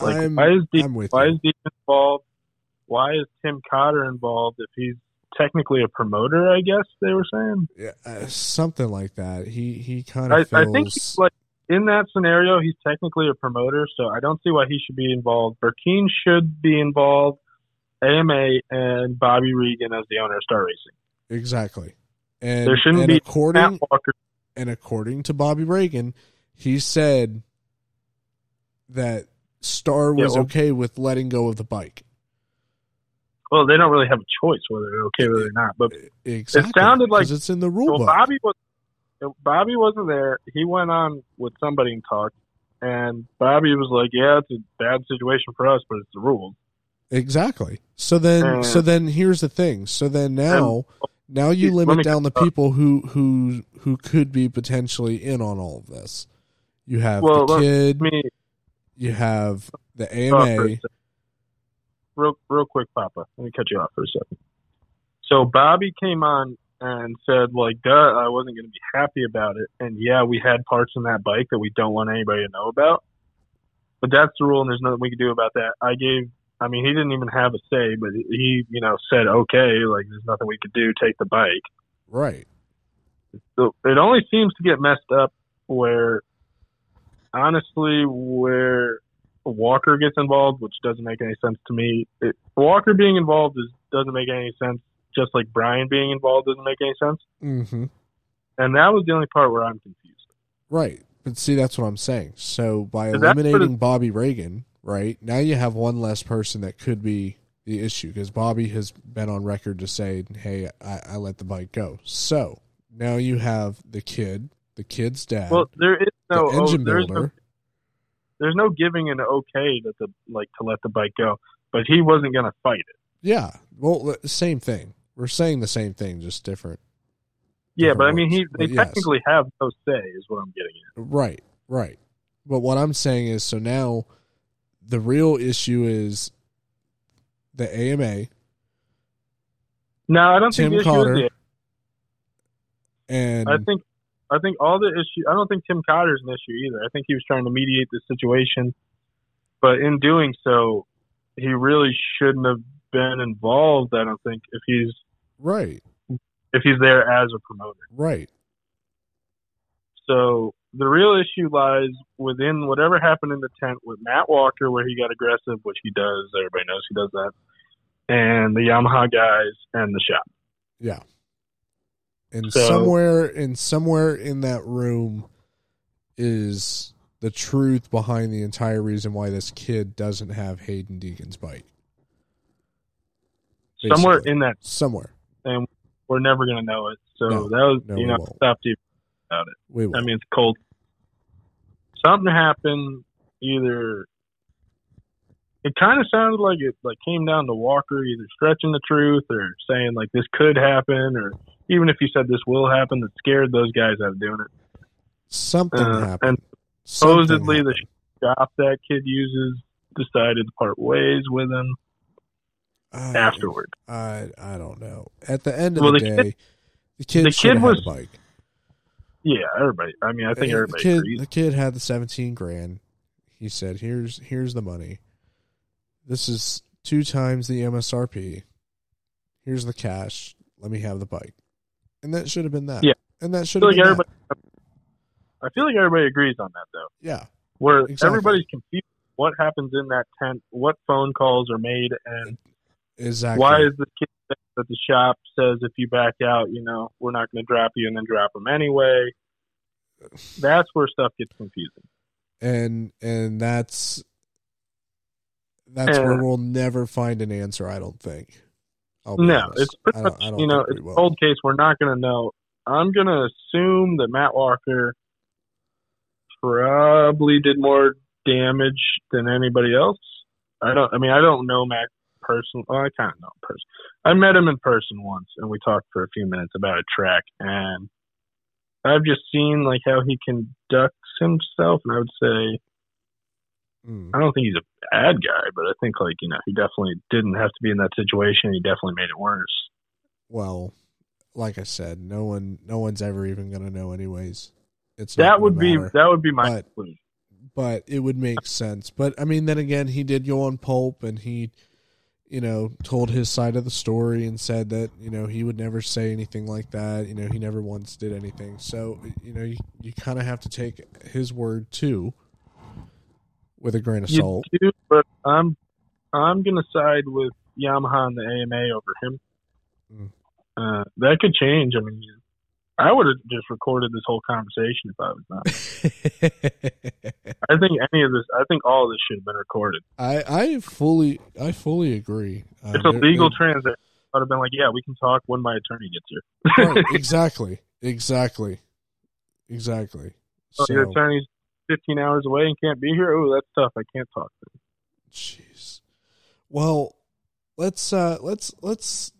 S2: Like,
S1: I'm,
S2: why is
S1: with
S2: why
S1: you.
S2: is Deegan involved? Why is Tim Cotter involved? If he's technically a promoter, I guess they were saying.
S1: Yeah, uh, something like that. He he kind
S2: I,
S1: of feels
S2: I think he's like in that scenario, he's technically a promoter, so I don't see why he should be involved. Burkeen should be involved. AMA and Bobby Regan as the owner of Star Racing.
S1: exactly. And
S2: There shouldn't
S1: and
S2: be
S1: according
S2: Matt Walker
S1: and according to Bobby Regan, he said that Star
S2: Yeah,
S1: was
S2: well-
S1: okay with letting go of the bike.
S2: Well, they don't really have a choice whether they're okay with it or not. But
S1: Exactly.
S2: sounded like-
S1: it's in the rule.
S2: Bobby was Bobby wasn't there. He went on with somebody and talked, and Bobby was like, "Yeah, it's a bad situation for us, but it's the rules."
S1: Exactly. So then,
S2: Uh,
S1: so then here's the thing. So then now, now you limit
S2: me-
S1: down the people who who who could be potentially in on all of this. You have
S2: Well,
S1: the kid.
S2: me
S1: You have the
S2: stop for a
S1: AMA.
S2: real real quick, Papa. Let me cut you off for a second. So Bobby came on and said, like, duh, I wasn't going to be happy about it. And yeah, we had parts in that bike that we don't want anybody to know about. But that's the rule, and there's nothing we can do about that. I gave, I mean, he didn't even have a say, but he, you know, said, okay, like, there's nothing we could do. Take the bike.
S1: Right.
S2: So it only seems to get messed up where, honestly, where Walker gets involved, which doesn't make any sense to me. It, Walker being involved is doesn't make any sense. Just like Brian being involved doesn't make any sense.
S1: Mm-hmm.
S2: And that was the only part where I'm confused.
S1: Right. But see, that's what I'm saying. So by
S2: So that's what
S1: eliminating Bobby Regan, right now you have one less person that could be the issue because Bobby has been on record to say, "Hey, I, I let the bike go." So now you have the kid, the kid's dad,
S2: Well, there is
S1: the
S2: no oh,
S1: engine
S2: there's no
S1: builder.
S2: there's no giving an okay that the like to let the bike go, but he wasn't going to fight it.
S1: Yeah. Well, same thing. We're saying the same thing, just different.
S2: Yeah,
S1: Different
S2: but I mean, he they
S1: but yes.
S2: technically have no say, is what I'm getting at.
S1: Right, right. But what I'm saying is, so now the real issue is the AMA
S2: No, I don't
S1: Tim
S2: think the issue is the
S1: and
S2: I think I think all the issue. I don't think Tim Cotter's an issue either. I think he was trying to mediate the situation, but in doing so, he really shouldn't have been involved. I don't think if he's
S1: right,
S2: if he's there as a promoter.
S1: right.
S2: So the real issue lies within whatever happened in the tent with Matt Walker, where he got aggressive, which he does. Everybody knows he does that, and the Yamaha guys and the shop.
S1: Yeah. And
S2: So-
S1: somewhere and somewhere in that room is the truth behind the entire reason why this kid doesn't have Haiden Deegan's bike.
S2: Somewhere in that,
S1: Somewhere.
S2: And we're never gonna know it. So
S1: No,
S2: that was
S1: no,
S2: you know
S1: won't.
S2: stop you about it.
S1: We will.
S2: I mean, it's cold. Something happened. either it kind of sounded like it like came down to Walker either stretching the truth or saying like this could happen or even if he said this will happen, that scared those guys out of doing it.
S1: Something
S2: Uh,
S1: happened.
S2: and
S1: Something
S2: supposedly the shop that kid uses decided to part ways with him
S1: I-
S2: afterward.
S1: I I don't know. At the end of
S2: Well,
S1: the,
S2: the
S1: day,
S2: kid-
S1: the kid
S2: the kid was-
S1: the bike.
S2: Yeah, everybody. I mean, I think everybody
S1: the kid,
S2: agrees.
S1: the kid had the seventeen grand. He said, "Here's here's the money. This is two times the MSRP. Here's the cash. Let me have the bike." And that should have been that.
S2: Yeah.
S1: and that should have
S2: like
S1: been that.
S2: I feel like everybody agrees on that though.
S1: Yeah,
S2: Where
S1: Exactly.
S2: everybody's confused. What happens in that tent? What phone calls are made, and
S1: exactly.
S2: why is this kid that the shop says if you back out, you know, we're not going to drop you, and then drop them anyway? That's where stuff gets confusing.
S1: and and that's that's
S2: Uh,
S1: where we'll never find an answer. I don't think.
S2: No,
S1: honest.
S2: it's pretty
S1: I don't-
S2: much
S1: I don't
S2: you know it's a
S1: will.
S2: cold case. We're not going to know. I'm going to assume that Matt Walker probably did more damage than anybody else. I don't. I mean, I don't know Matt personally. Well, I kind of know him person. I met him in person once, and we talked for a few minutes about a track, and I've just seen like how he conducts himself, and I would say
S1: Mm.
S2: I don't think he's a bad guy, but I think like you know he definitely didn't have to be in that situation. He definitely made it worse.
S1: Well, like I said, no one no one's ever even gonna know anyways. It's
S2: That would be that would be my
S1: But- but it would make sense. But I mean, then again, he did go on Pulp and he, you know, told his side of the story and said that you know he would never say anything like that. You know, he never once did anything. So you know, you, you kind of have to take his word too, with a grain of
S2: You
S1: salt.
S2: do, but I'm I'm gonna side with Yamaha and the AMA over him.
S1: Mm.
S2: Uh, that could change. I mean, I would have just recorded this whole conversation if I was not. I think any of this. I think all of this should have been recorded.
S1: I I fully I fully agree. Uh,
S2: It's a legal
S1: there-
S2: transaction. I'd have been like, yeah, we can talk when my attorney gets here.
S1: right, exactly, exactly, exactly.
S2: Oh, your attorney's 15 hours away and can't be here. Oh, that's tough. I can't talk to him.
S1: Jeez. Well, let's uh let's let's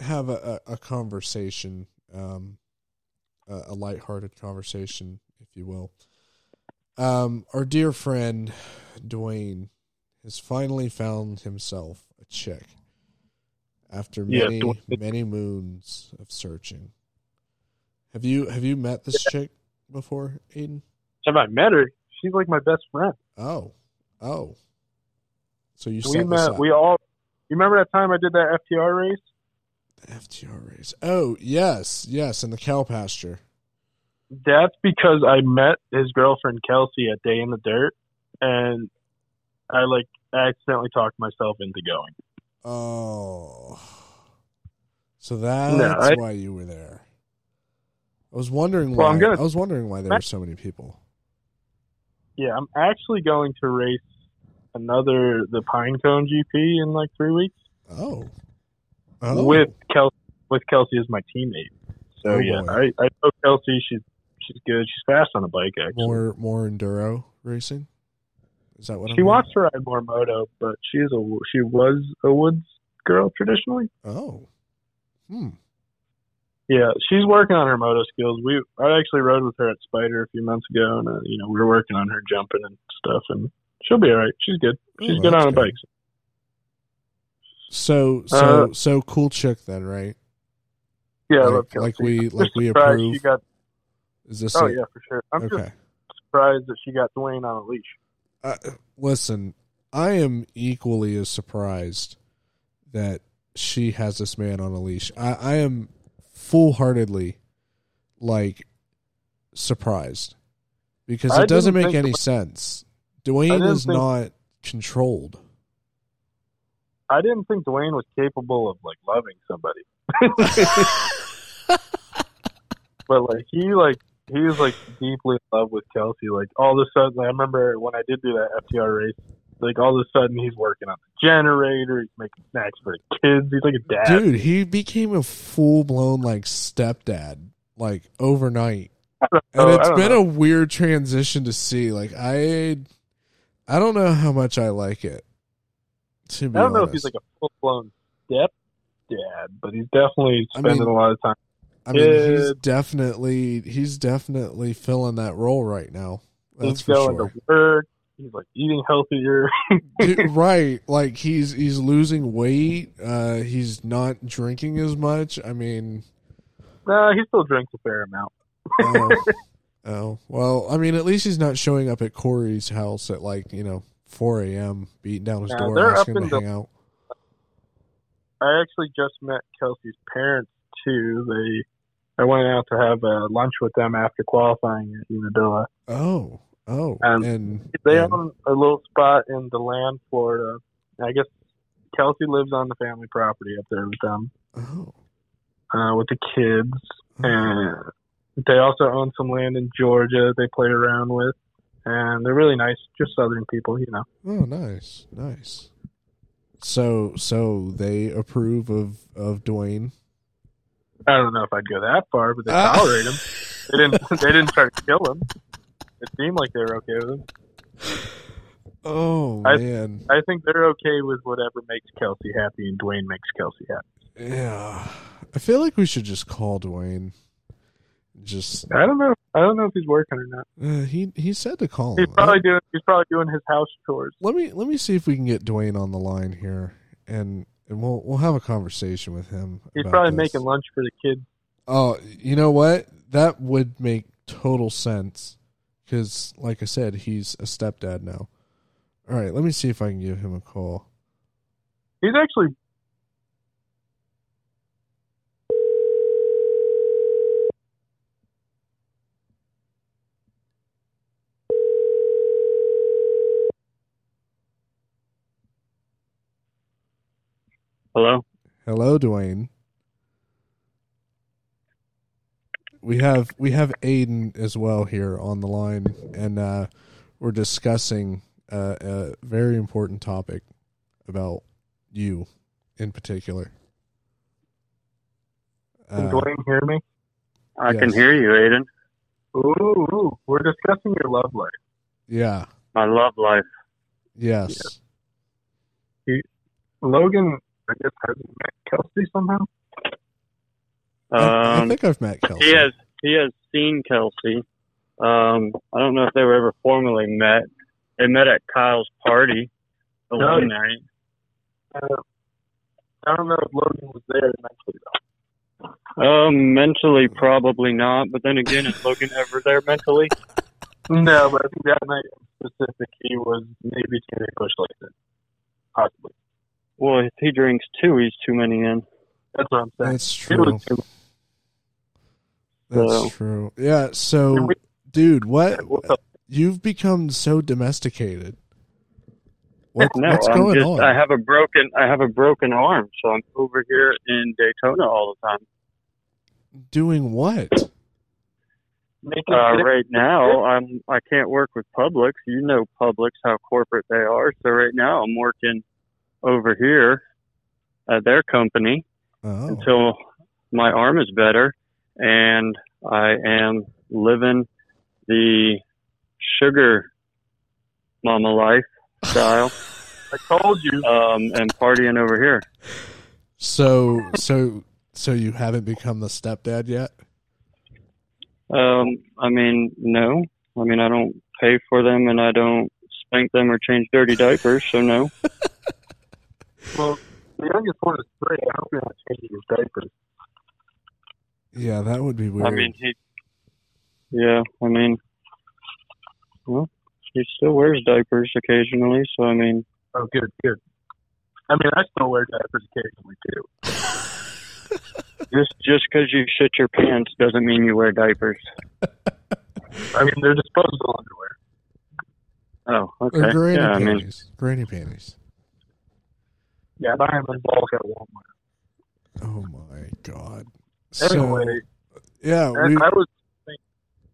S1: have a, a, a conversation, um a, a lighthearted conversation, if you will. Um our dear friend Duane has finally found himself a chick after many
S2: Duane-
S1: many moons of searching. Have you have you met this chick before, Ayden?
S2: Have I met her? She's like my best friend.
S1: Oh. Oh. So you
S2: we met. We all. You remember that time I did that FTR race?
S1: FTR race. Oh, yes, yes, in the cow pasture.
S2: That's because I met his girlfriend Kelsey at Day in the Dirt, and I like accidentally talked myself into going.
S1: Oh. So that's
S2: No, I-
S1: why you were there. I was wondering
S2: Well,
S1: why
S2: I'm gonna-
S1: I was wondering why there were so many people.
S2: Yeah, I'm actually going to race another the Pinecone GP in like three weeks
S1: Oh. Oh.
S2: with Kelsey. With Kelsey as my teammate. So
S1: Oh,
S2: yeah,
S1: boy.
S2: I I know Kelsey. She's she's good. She's fast on a bike actually.
S1: more more enduro racing? Is that what I'm
S2: she
S1: hearing?
S2: wants to ride more moto, but she is a she was a woods girl traditionally.
S1: Oh. Hmm.
S2: Yeah, she's working on her moto skills. We I actually rode with her at Spider a few months ago, and uh, you know we were working on her jumping and stuff, and she'll be all right. She's good. She's
S1: Oh,
S2: good on a
S1: good.
S2: bike.
S1: So so
S2: Uh,
S1: so cool chick then, right?
S2: Yeah, I
S1: like, like we like we approve.
S2: She got,
S1: Is this
S2: oh
S1: a-
S2: yeah, for sure. I'm just
S1: okay?
S2: surprised that she got Duane on a leash.
S1: Uh, listen, I am equally as surprised that she has this man on a leash. I, I am full heartedly like surprised because
S2: I
S1: it doesn't make any sense.
S2: Duane
S1: is not controlled.
S2: I didn't think Duane was capable of like loving somebody, but like he like he was like deeply in love with Kelsey. Like all of a sudden, I remember when I did do that FTR race. Like all of a sudden, he's working on the generator. He's making snacks for the kids. He's like a dad.
S1: Dude, he became a full blown like stepdad like overnight. And it's been
S2: know.
S1: a weird transition to see. Like I I don't know how much I like it.
S2: I don't know if he's like a full blown step dad, but he's definitely
S1: I
S2: spending
S1: mean,
S2: a lot of time.
S1: I mean, he's definitely he's definitely filling that role right now. That's
S2: he's going
S1: sure.
S2: to work. He's like eating healthier.
S1: Dude, right, like he's he's losing weight. Uh, he's not drinking as much. I mean,
S2: nah, he still drinks a fair amount.
S1: oh, oh, well. I mean, at least he's not showing up at Corey's house at like you know four a.m. beating down his door, asking him to
S2: the-
S1: hang out.
S2: I actually just met Kelsey's parents too. They, I went out to have uh, lunch with them after qualifying at Unadilla.
S1: Oh, oh,
S2: Um,
S1: and
S2: They
S1: and-
S2: own a little spot in DeLand, Florida. I guess Kelsey lives on the family property up there with them,
S1: oh,
S2: uh, with the kids.
S1: oh.
S2: And they also own some land in Georgia they play around with. And they're really nice, just southern people, you know.
S1: Oh, nice, nice. So, so they approve of of Duane.
S2: I don't know if I'd go that far, but they
S1: Ah.
S2: tolerate him. They didn't. They didn't try to kill him. It seemed like they were okay with him.
S1: Oh
S2: I-
S1: man,
S2: I think they're okay with whatever makes Kelsey happy, and Duane makes Kelsey happy.
S1: yeah. I feel like we should just call Duane. Just
S2: I don't know. I don't know if he's working or not.
S1: uh, he he said to call
S2: He's
S1: him.
S2: probably doing. He's probably doing his house chores.
S1: let me let me see if we can get Duane on the line here, and and we'll we'll have a conversation with him.
S2: He's probably
S1: this.
S2: making lunch for the kids.
S1: Oh, you know what? That would make total sense because, like I said, he's a stepdad now. All right, let me see if I can give him a call.
S2: He's actually.
S3: Hello.
S1: Hello, Duane. We have we have Ayden as well here on the line, and uh, we're discussing uh, a very important topic about you in particular.
S2: Can
S1: Uh,
S2: Duane hear me?
S3: I
S1: Yes.
S3: can hear you, Ayden.
S2: Ooh, ooh, we're discussing your love life.
S1: yeah.
S3: My love life.
S1: Yes.
S2: Logan, I guess, hasn't met Kelsey somehow.
S1: I, I
S3: Um,
S1: think I've met Kelsey.
S3: he has he has seen Kelsey. Um, I don't know if they were ever formally met. They met at Kyle's party the
S2: No.
S3: one night.
S2: Uh, I don't know if Logan was there mentally though.
S3: Um, mentally probably not, but then again, is Logan ever there mentally?
S2: No, but I think that night in specific, he was maybe too many push like that. Possibly.
S3: Well, if he drinks two, he's too many in.
S2: That's what I'm saying.
S1: That's true. That's
S3: So-
S1: true. Yeah. So, dude, what you've become so domesticated. What,
S3: no,
S1: what's
S3: I'm
S1: going
S3: just
S1: on?
S3: I have a broken I have a broken arm, so I'm over here in Daytona all the time.
S1: Doing what?
S3: Uh, right now, I'm I can't work with Publix. You know Publix how corporate they are. So right now, I'm working over here at their company
S1: Oh,
S3: until my arm is better, and I am living the sugar mama life style.
S2: I told you.
S3: um, and partying over here.
S1: so so so you haven't become the stepdad yet?
S3: Um, I mean, no. I mean, I don't pay for them, and I don't spank them or change dirty diapers. So no.
S2: Well, the youngest one is three. I hope you're not changing his diapers.
S1: Yeah, that would be weird.
S3: I mean, he. Yeah, I mean, well, he still wears diapers occasionally. So I mean,
S2: Oh, good, good. I mean, I still wear diapers occasionally too.
S3: just just because you shit your pants doesn't mean you wear diapers.
S2: I mean, they're disposable underwear.
S3: Oh,
S1: Or
S3: okay.
S1: granny
S3: Yeah, I mean,
S1: granny panties.
S2: Yeah, I buy them in bulk at Walmart.
S1: Oh my god.
S2: Anyway,
S1: so, yeah, we,
S2: I was. thinking-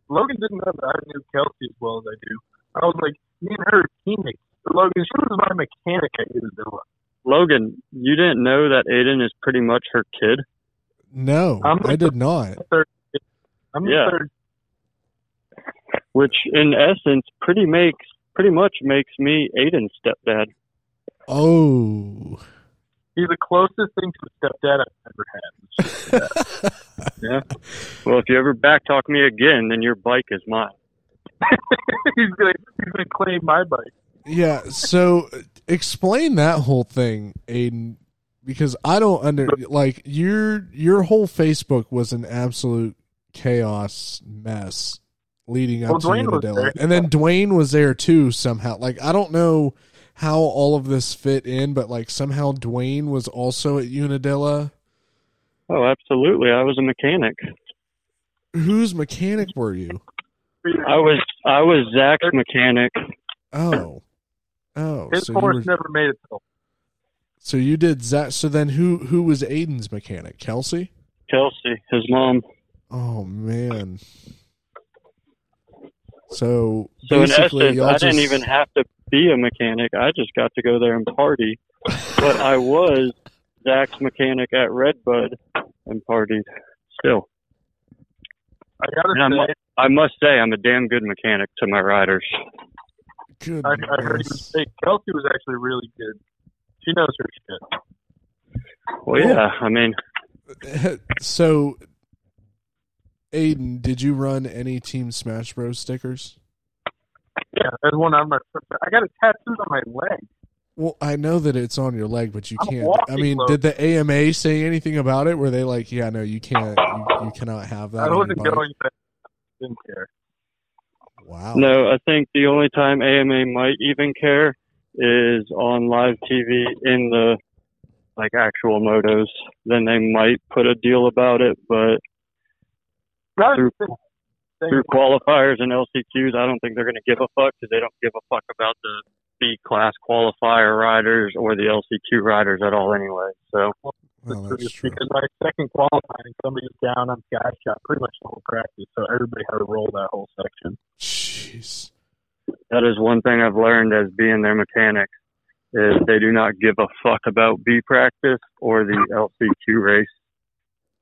S2: Logan didn't know that I knew Kelsey as well as I do. I was like, me and her are teammates. Logan, she was my mechanic at Unadilla.
S3: Logan, you didn't know that Ayden is pretty much her kid.
S1: no,
S2: I'm
S1: I did not.
S2: I'm
S3: Yeah.
S2: the third.
S3: which in essence pretty makes pretty much makes me Ayden's stepdad.
S1: Oh.
S2: He's the closest thing to a stepdad I've ever had.
S3: Yeah. Well, if you ever backtalk me again, then your bike is mine.
S2: he's gonna he's gonna claim my bike.
S1: Yeah, so explain that whole thing, Ayden, because I don't under like your your whole Facebook was an absolute chaos mess leading up
S2: Well,
S1: to
S2: Duane was
S1: Unadilla. And then Duane was there too somehow. Like I don't know how all of this fit in, but like somehow Duane was also at Unadilla.
S3: Oh, absolutely. I was a mechanic.
S1: Whose mechanic were you?
S3: I was I was Zach's mechanic.
S1: Oh. Oh,
S2: His
S1: so
S2: horse
S1: were,
S2: never made it till
S1: so you did Zach So then, who who was Ayden's mechanic? Kelsey.
S3: Kelsey, his mom.
S1: Oh man. So
S3: So in essence,
S1: y'all
S3: I didn't even have to be a mechanic. I just got to go there and party. but I was Zach's mechanic at Redbud and partied still.
S2: I gotta
S3: And I'm
S2: say,
S3: I must say, I'm a damn good mechanic to my riders.
S1: Goodness.
S2: I, I heard you say Kelsey was actually really good. She knows her shit.
S3: Well, yeah, I mean,
S1: so, Ayden, did you run any Team Smash Bros stickers?
S2: Yeah, there's one on my. I got a tattoo on my leg.
S1: Well, I know that it's on your leg, but you
S2: I'm
S1: can't. I mean,
S2: low.
S1: did the AMA say anything about it? Were they like, "Yeah, no, you can't. You, you cannot have that."
S2: I wasn't going. To, didn't care.
S1: Wow.
S3: no, I think the only time AMA might even care is on live TV in the like actual motos. Then they might put a deal about it, but
S2: Right.
S3: Through- through qualifiers and LCQs, I don't think they're going to give a fuck because they don't give a fuck about the B class qualifier riders or the LCQ riders at all anyway. So
S2: the
S1: that's
S2: truth,
S1: true.
S2: because my second qualifying, somebody was down on sky shot pretty much the whole practice, so everybody had to roll that whole section.
S1: Jeez.
S3: that is one thing I've learned as being their mechanic is they do not give a fuck about B practice or the LCQ race.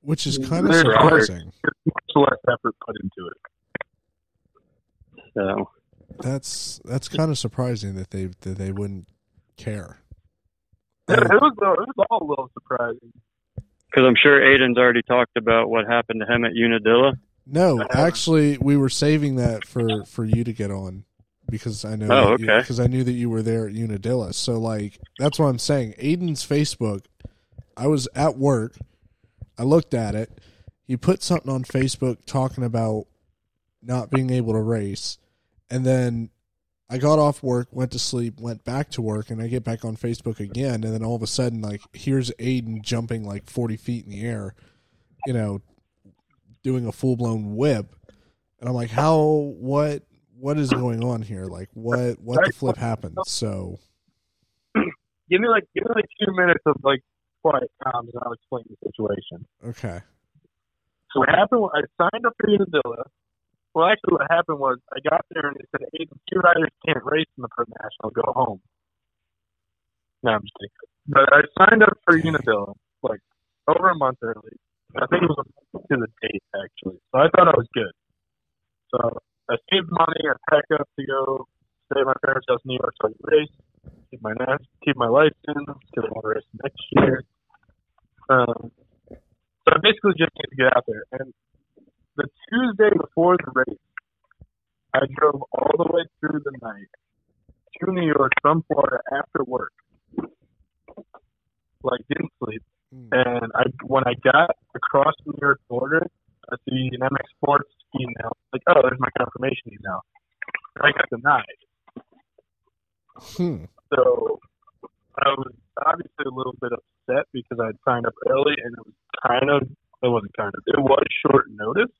S1: Which is kind of
S2: They're-
S1: surprising.
S2: There's much less effort put into it.
S3: So
S1: That's that's kind of surprising that they that they wouldn't care.
S2: Yeah, it was it was all a little surprising.
S3: because I'm sure Ayden's already talked about what happened to him at Unadilla.
S1: No,
S2: Uh,
S1: actually, we were saving that for for you to get on because I know.
S3: Oh, okay.
S1: Because I knew that you were there at Unadilla. So like that's what I'm saying. Ayden's Facebook. I was at work. I looked at it. He put something on Facebook talking about not being able to race, and then I got off work, went to sleep, went back to work, and I get back on Facebook again, and then all of a sudden, like, here's Ayden jumping like 40 feet in the air, you know, doing a full blown whip, and I'm like, how, what, what is going on here? Like, what, what the flip happened? So,
S2: Give me like give me like two minutes of like quiet times, um, and I'll explain the situation.
S1: okay,
S2: So what happened? was I signed up for Unadilla. Well, actually, what happened was I got there and they said, "Hey, the two riders can't race in the Pro National. Go home." No, I'm just kidding. But I signed up for Unadilla like over a month early. I think it was a month to the date actually. So I thought I was good. So I saved money. I packed up to go stay at my parents' house in New York so I race. Keep my keep my license because I want to race next year. Um, so I basically just need to get out there. And the Tuesday before the race, I drove all the way through the night to New York from Florida after work. Like didn't sleep.
S1: Hmm.
S2: And I when I got across the New York border, I see an MX Sports email. Like, oh, there's my confirmation email. I got denied.
S1: Hmm.
S2: So I was obviously a little bit upset because I'd signed up early and it was kind of, it wasn't kind of, it was short notice.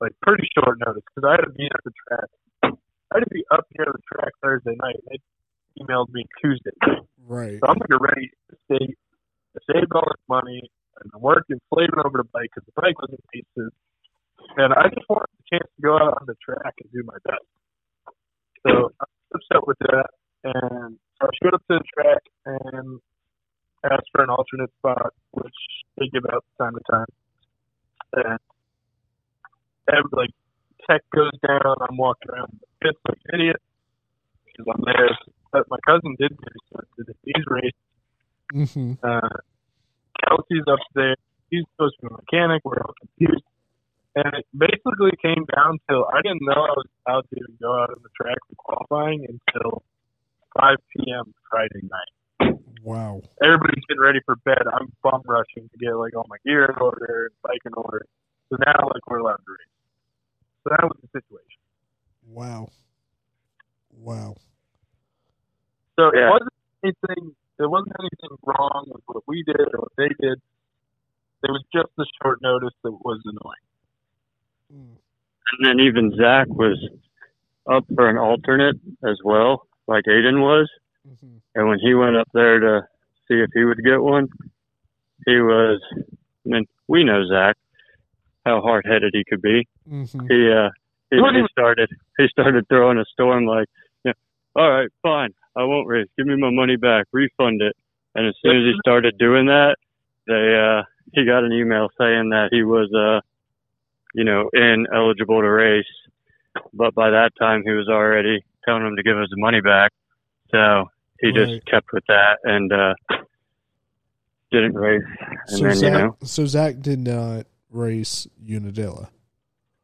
S2: Like pretty short notice because I had to be at the track. I had to be up near the track Thursday night. and They emailed me Tuesday.
S1: right,
S2: So I'm like ready to stay. I saved all this money and I'm working, slaving over the bike because the bike was in pieces. And I just wanted the chance to go out on the track and do my best. So I upset with that. And so I showed up to the track and asked for an alternate spot, which they give out time to time. And every, like tech goes down, I'm walking around pissed like an idiot because I'm there. But my cousin did race. So he's raced.
S1: Mm-hmm.
S2: Uh, Kelsey's up there. He's supposed to be a mechanic. We're all confused. And it basically came down to I didn't know I was allowed to even go out on the track for qualifying until 5 p.m. Friday night.
S1: Wow.
S2: Everybody's getting ready for bed. I'm bum rushing to get like all my gear in order and bike in order. So now like we're allowed to race. So that was the situation.
S1: Wow. Wow.
S2: So
S3: Yeah.
S2: it wasn't anything. There wasn't anything wrong with what we did or what they did. It was just the short notice that was annoying.
S1: Mm.
S3: And then even Zach was up for an alternate as well, like Ayden was.
S1: Mm-hmm.
S3: And when he went up there to see if he would get one, he was. I mean, we know Zach, how hard headed he could be.
S1: Mm-hmm.
S3: He uh, he, he started he started throwing a storm like, yeah, all right, fine, I won't race. Give me my money back, refund it. And as soon as he started doing that, they uh, he got an email saying that he was uh, you know, ineligible to race. But by that time, he was already telling him to give us the money back. So he
S1: Right.
S3: just kept with that and uh, didn't race. And
S1: So
S3: then,
S1: Zach,
S3: you know,
S1: so Zach did not race Unadilla.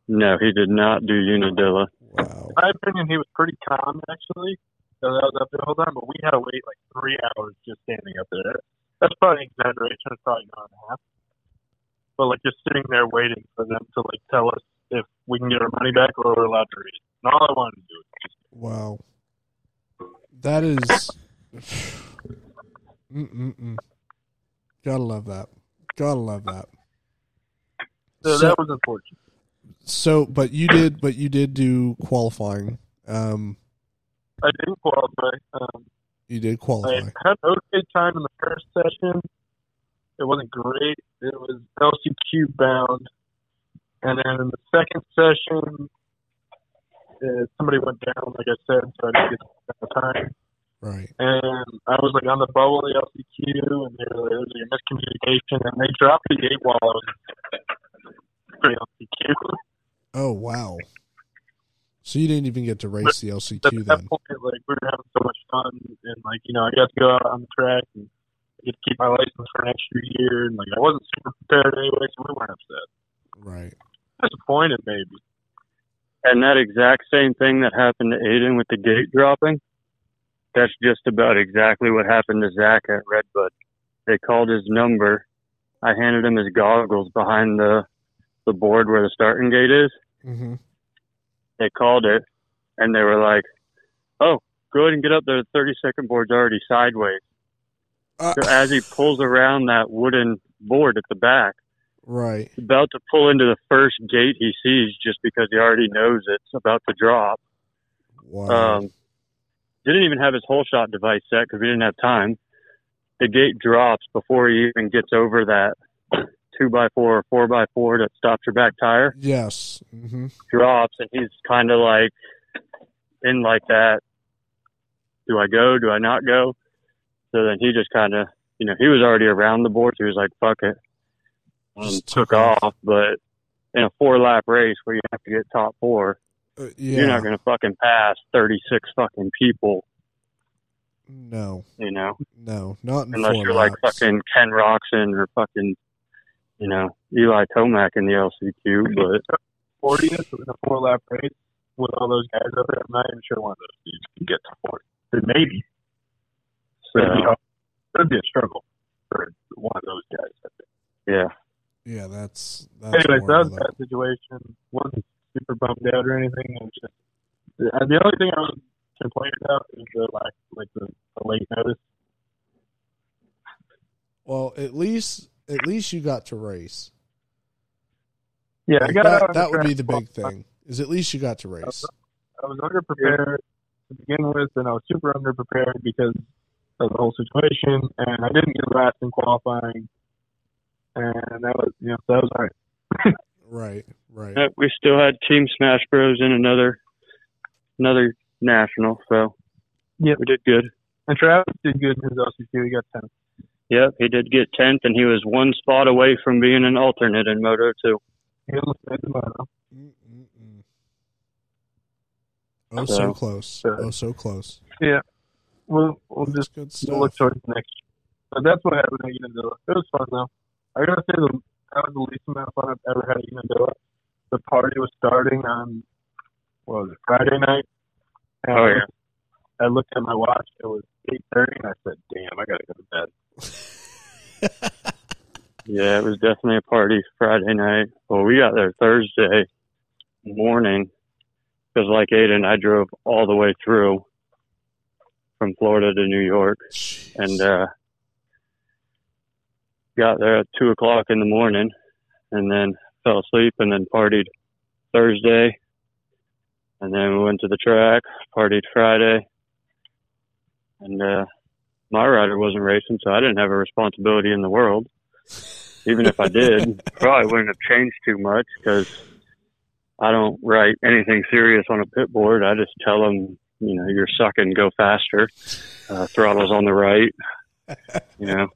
S3: no, he did not do Unadilla.
S1: Wow.
S2: In my opinion, he was pretty calm actually. So that was up there the whole time, but we had to wait like three hours just standing up there. That's probably an exaggeration. It's probably an hour and a half. But like just sitting there waiting for them to like tell us if we can get our money back or we're allowed to race. And all I wanted to do was just
S1: Wow. That is. Mm-mm-mm. Gotta love that. Gotta love that.
S2: so,
S1: So-
S2: that was unfortunate.
S1: So, but you did, but you did do qualifying. Um,
S2: I didn't qualify. Um,
S1: you did
S2: I
S1: qualify.
S2: had an okay time in the first session. It wasn't great. It was LCQ bound. And then in the second session, uh, somebody went down, like I said, so I didn't get the time.
S1: Right.
S2: And I was like on the bubble of the LCQ, and there was like a miscommunication, and they dropped the gate while I was LCQ.
S1: Oh wow. So you didn't even get to race the
S2: At
S1: LCQ
S2: that
S1: then.
S2: point, like we were having so much fun, and like you know, I got to go out on the track and get to keep my license for an extra year, and like I wasn't super prepared anyway, so we weren't upset.
S1: Right.
S2: Disappointed, maybe.
S3: And that exact same thing that happened to Ayden with the gate dropping, that's just about exactly what happened to Zach at Redbud. They called his number. I handed him his goggles behind the the board where the starting gate is.
S1: Mm-hmm.
S3: They called it, and they were like, "Oh, go ahead and get up there. The 30 second board's already sideways."
S1: Uh,
S3: So as he pulls around that wooden board at the back,
S1: right.
S3: about to pull into the first gate he sees just because he already knows it's about to drop.
S1: Wow.
S3: Um, didn't even have his whole shot device set because we didn't have time. The gate drops before he even gets over that two by four or four by four that stops your back tire.
S1: yes. Mm-hmm.
S3: Drops and he's kind of like in like that. Do I go? Do I not go? So then he just kind of, you know, he was already around the board. So he was like, "Fuck it," and
S1: Just
S3: took
S1: took off.
S3: off. But in a four lap race where you have to get top four,
S1: Uh, yeah.
S3: you're not going to fucking pass 36 fucking people,
S1: no.
S3: you know,
S1: No. Not in
S3: unless
S1: four
S3: you're like fucking Ken Roczen or fucking, you know, Eli Tomac in the LCQ. But
S2: 40th in a four lap race with all those guys up there. I'm not even sure one of those dudes can get to 40. But maybe.
S3: So,
S2: It'd be, hard. it'd be a struggle for one of those guys. I think.
S3: yeah,
S1: Yeah, that's. that's
S2: Anyways, that was that situation. Wasn't super bummed out or anything. It was just the, the only thing I was complaining about is the like like the, the late notice.
S1: Well, at least at least you got to race.
S2: Yeah, I
S1: Like,
S2: got
S1: that that would be the big thing. Is at least you got to race.
S2: I was underprepared to begin with, and I was super underprepared because of the whole situation, and I didn't get last in qualifying, and that was you know that was all right.
S1: Right. Right.
S3: We still had Team Smash Bros in another another national, so
S2: yeah,
S3: we did good.
S2: And Travis did good in his LCQ. He got tenth.
S3: Yep, he did get tenth, and he was one spot away from being an alternate in Moto two.
S2: He almost made the moto.
S1: Mm-mm-mm. Oh, so
S2: So,
S1: close.
S2: uh,
S1: Oh, so close.
S2: We'll we'll
S1: That's
S2: just
S1: good
S2: we'll look towards next. But that's what happened at Unadilla. It was fun though. I gotta say the that was the least amount of fun I've ever had at Unadilla. The party was starting on what was it Friday night. And
S3: Oh, yeah.
S2: I looked at my watch. It was eight thirty, and I said, "Damn, I gotta go to bed."
S3: Yeah, it was definitely a party Friday night. Well, we got there Thursday morning because, like Ayden, I drove all the way through from Florida to New York
S1: Jeez.
S3: and uh, got there at two o'clock in the morning, and then fell asleep and then partied Thursday, and then we went to the track, partied Friday, and uh, my rider wasn't racing, so I didn't have a responsibility in the world. Even if I did, probably wouldn't have changed too much because I don't write anything serious on a pit board. I just tell them, you know, you're sucking, go faster. Uh, throttle's on the right. You know,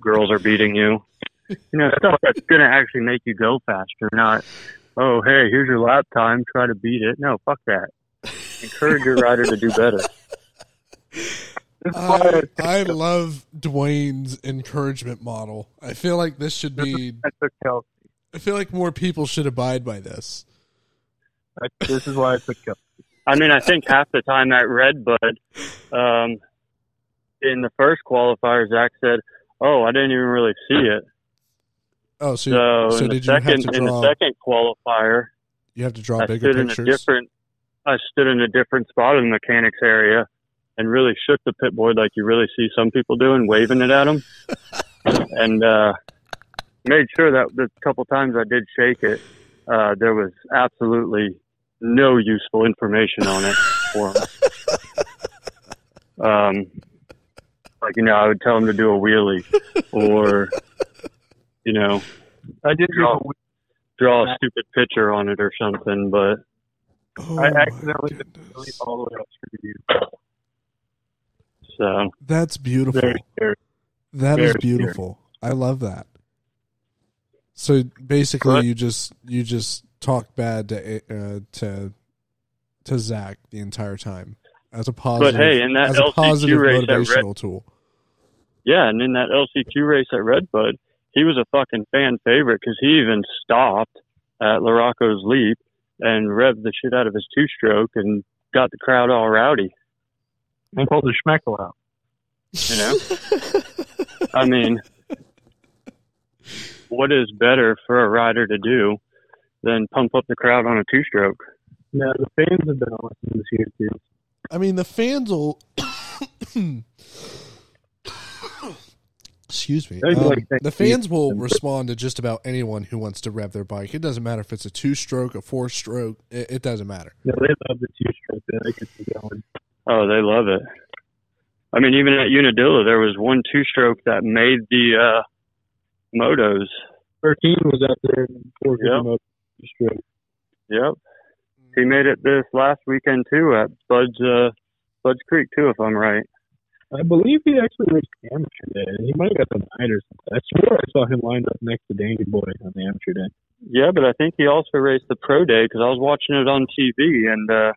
S3: girls are beating you. You know, stuff that's going to actually make you go faster, not, oh, hey, here's your lap time, try to beat it. No, fuck that. Encourage your rider to do better.
S2: This is why
S1: I, I love Duane's encouragement model. I feel like this should be.
S2: I.
S1: I feel like more people should abide by this.
S2: This is why I took Kelsey.
S3: I mean, I think half the time at Redbud, um, in the first qualifier, Zach said, "Oh, I didn't even really see it."
S1: Oh, so
S3: So,
S1: so
S3: in the
S1: did you have
S3: second
S1: to
S3: in the second qualifier,
S1: You have to draw
S3: I
S1: bigger
S3: stood in a different. I stood in a different spot in the mechanics area and really shook the pit board like you really see some people doing, waving it at them, and uh, made sure that the couple times I did shake it, uh, there was absolutely no useful information on it for 'em. Um, like you know, I would tell him to do a wheelie, or you know,
S2: I did
S3: Draw.
S2: draw.
S3: draw a stupid picture on it or something. But
S1: Oh,
S2: I
S1: my
S2: accidentally did
S1: goodness.
S2: all the way up to you.
S3: so
S1: That's beautiful.
S2: Very scary.
S1: That is
S2: very
S1: beautiful. I love that. So basically,
S2: But-
S1: you just you just talk bad to uh, to to Zach the entire time as a positive.
S3: But hey, in that
S1: as a
S3: LCQ
S1: positive
S3: race at Red-
S1: tool.
S3: Yeah, and in that LCQ race at Redbud, he was a fucking fan favorite because he even stopped at Larocco's Leap and revved the shit out of his two stroke and got the crowd all rowdy.
S2: And pulled the schmeckle out.
S3: You know, I mean, what is better for a rider to do than pump up the crowd on a two stroke?
S2: Yeah, the fans have been awesome this year too.
S1: I mean, the fans will. Excuse me. Um, the fans will respond to just about anyone who wants to rev their bike. It doesn't matter if it's a two stroke, a four stroke. It, it doesn't matter.
S2: Yeah, they love the two stroke. They get you going.
S3: Oh, they love it. I mean, even at Unadilla, there was one two stroke that made the uh, motos.
S2: Thirteen was out there and four
S3: Yep.
S2: Yeah.
S3: Yep. He made it this last weekend too at Budds uh Budds Creek too, if I'm right.
S2: I believe he actually raced amateur day. He might have got the night or something. I swore I saw him lined up next to Danny Boy on the amateur day.
S3: Yeah, but I think he also raced the pro day because I was watching it on TV and uh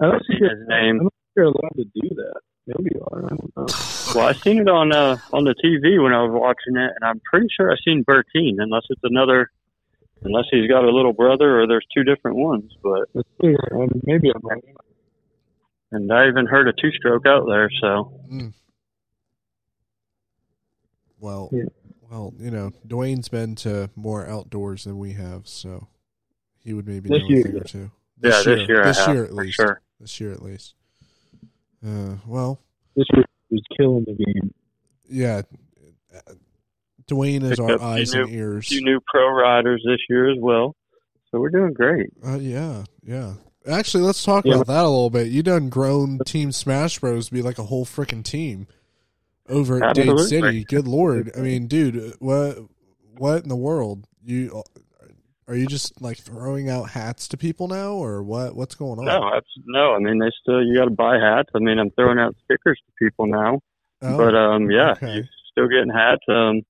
S2: I
S3: I
S2: don't
S3: seen
S2: think
S3: his name.
S2: you're allowed to do that. Maybe you are. I don't know.
S3: Well, I seen it on uh on the TV when I was watching it, and I'm pretty sure I seen Bertine, unless it's another, unless he's got a little brother or there's two different ones. But
S2: Let's see. Um, maybe I'm right.
S3: and I even heard a two stroke out there, so
S1: Mm. Well,
S2: Yeah.
S1: well, you know, Duane's been to more outdoors than we have, so he would maybe
S2: This
S1: know
S2: year,
S1: a thing or
S2: yeah.
S1: two.
S3: yeah, this year
S1: this
S3: I have
S1: year at
S3: for
S1: least,
S3: sure.
S1: this year at least. Uh, well,
S2: This year he was killing the game.
S1: yeah. Duane is our
S3: up a few
S1: eyes and
S3: new-
S1: ears.
S3: few new pro riders this year as well. So we're doing great.
S1: Uh, yeah, yeah. Actually, let's talk
S2: Yeah.
S1: about that a little bit. You done grown Team Smash Bros. to be like a whole freaking team over at Dade City. Good lord! I mean, dude, what what in the world? You are you just like throwing out hats to people now, or what? What's going on?
S3: No, that's, no. I mean, they still you got to buy hats. I mean, I'm throwing out stickers to people now.
S1: Oh,
S3: but um, yeah,
S1: okay.
S3: you're still getting hats. Um,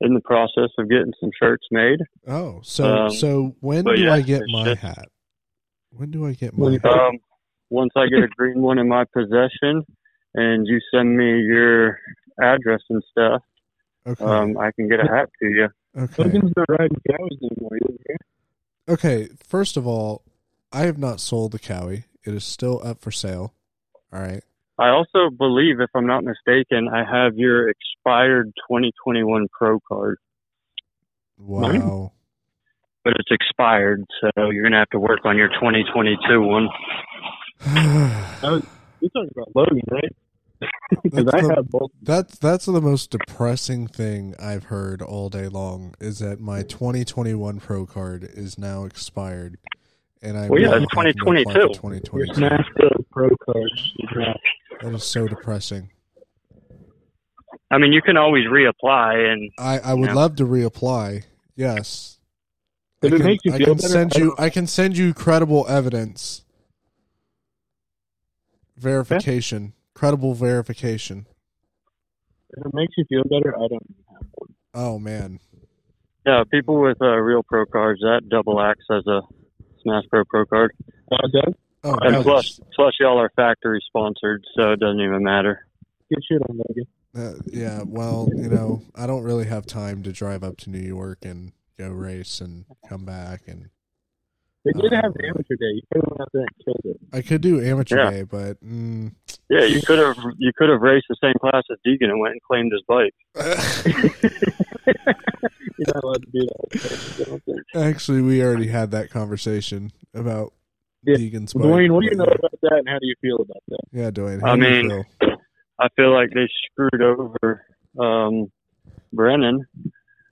S3: in the process of getting some shirts made.
S1: oh, so
S3: um,
S1: so when do
S3: yeah,
S1: I get my
S3: just-
S1: hat? When do I get my
S2: you-
S1: hat?
S3: Um, once I get a green one in my possession, and you send me your address and stuff,
S1: Okay.
S3: um, I can get a hat to you.
S1: okay.
S2: Logan's not riding cows anymore. You didn't hear?
S1: Okay. First of all, I have not sold the Cowie. It is still up for sale. All right.
S3: I also believe, if I'm not mistaken, I have your expired 2021 Pro card,
S1: Wow.
S3: but it's expired, so you're gonna have to work on your 2022 one.
S2: Oh, you're talking about Logan, right? Because
S1: That's
S2: I
S1: the-
S2: have both.
S1: That's that's the most depressing thing I've heard all day long is that my 2021 Pro card is now expired, and I
S3: Well, yeah,
S1: now
S3: it's
S1: have to apply for
S3: 2022.
S2: Your
S1: 2022.
S2: Smash Bros. Pro cards. You dropped.
S1: That is so depressing.
S3: I mean, you can always reapply, and
S1: I I would
S3: Yeah.
S1: love to reapply. Yes.
S2: Did
S1: I
S2: it
S1: can,
S2: make you
S1: I
S2: feel
S1: can
S2: better?
S1: send
S2: I
S1: you
S2: don't-
S1: I can send you credible evidence. Verification. Credible verification.
S2: If it makes you feel better, I don't have one.
S1: Oh man.
S3: yeah, people with uh, real Pro cards that double acts as a Smash Pro Pro card,
S2: it does?
S1: Oh,
S3: and
S1: nice.
S3: plus, plus y'all are factory sponsored, so it doesn't even matter.
S2: Good shit on Logan.
S1: Uh, yeah, well, you know, I don't really have time to drive up to New York and go race and come back and
S2: They did
S1: Oh.
S2: have the amateur day. You could have went out there and killed it.
S1: I could do amateur
S3: Yeah.
S1: day, but mm,
S3: Yeah, you could have you could have raced the same class as Deegan and went and claimed his bike.
S2: You're not allowed to do that. I don't think.
S1: actually we already had that conversation about
S2: Yeah.
S1: Deegan's bike.
S2: Duane, what do you know about that, and how do you feel about that?
S1: Yeah, Duane.
S3: I
S1: how do you
S3: mean,
S1: feel?
S3: I feel like they screwed over um, Brennan.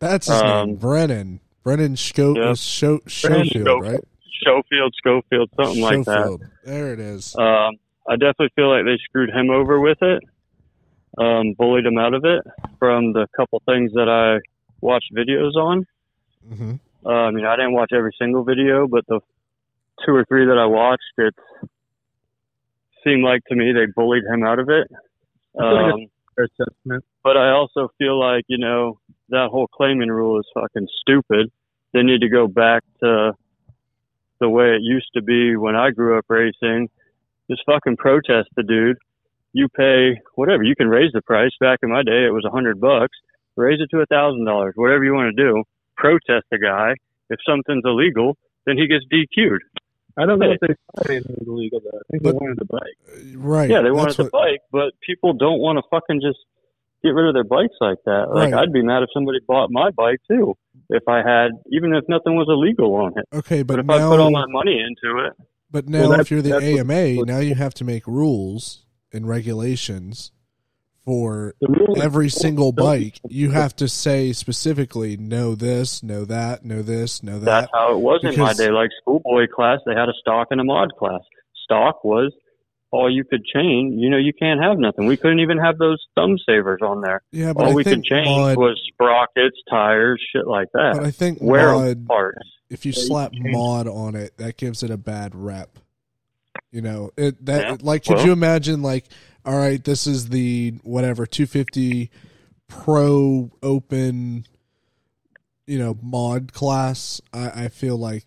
S1: that's his
S3: um,
S1: name, Brennan. Brennan Sco-
S3: Yep.
S1: Scho-
S2: Brennan
S1: Schofield,
S3: Schofield.
S1: right?
S3: Schofield, Schofield, something like that.
S1: There it is.
S3: Um, I definitely feel like they screwed him over with it, um, bullied him out of it from the couple things that I watched videos on.
S1: hmm
S3: Uh, I mean, I didn't watch every single video, but the two or three that I watched, it seemed like to me they bullied him out of it.
S2: I feel like
S3: Um,
S2: assessment.
S3: but I also feel like you know that whole claiming rule is fucking stupid. They need to go back to the way it used to be when I grew up racing. Just fucking protest the dude. You pay whatever. You can raise the price. Back in my day, it was a hundred bucks. Raise it to a thousand dollars. Whatever you want to do. Protest the guy. If something's illegal, then he gets DQ'd.
S2: I don't know if they thought anything was illegal, though. I think
S1: But-
S2: they wanted the bike.
S1: Right.
S3: Yeah, they
S1: that's
S3: wanted the
S1: what-
S3: bike, but people don't want to fucking just get rid of their bikes like that. Like
S1: Right.
S3: I'd be mad if somebody bought my bike too, if I had, even if nothing was illegal on it.
S1: Okay,
S3: But,
S1: but,
S3: if
S1: now,
S3: I put all my money into it,
S1: but now
S2: that's-
S1: if you're the AMA,
S2: what-
S1: now you have to make rules and regulations for
S2: The
S1: every single bike. You have to say specifically, know this, know that, know this, know that.
S3: that's how it was in my day. Like schoolboy class, they had a stock and a mod class. Stock was all you could change. You know, you can't have nothing. We couldn't even have those thumb savers on there.
S1: Yeah, but
S3: All
S1: I
S3: we could
S1: think
S3: change
S1: mod,
S3: was sprockets, tires, shit like
S1: but
S3: that.
S1: I think
S3: Wear
S1: mod,
S3: parts.
S1: if you
S2: Yeah,
S1: slap
S2: can
S1: mod on it, that gives it a bad rep. You know, it that
S3: Yeah,
S1: like could
S3: well-
S1: you imagine like all right, this is the whatever 250 pro open you know, mod class. I I feel like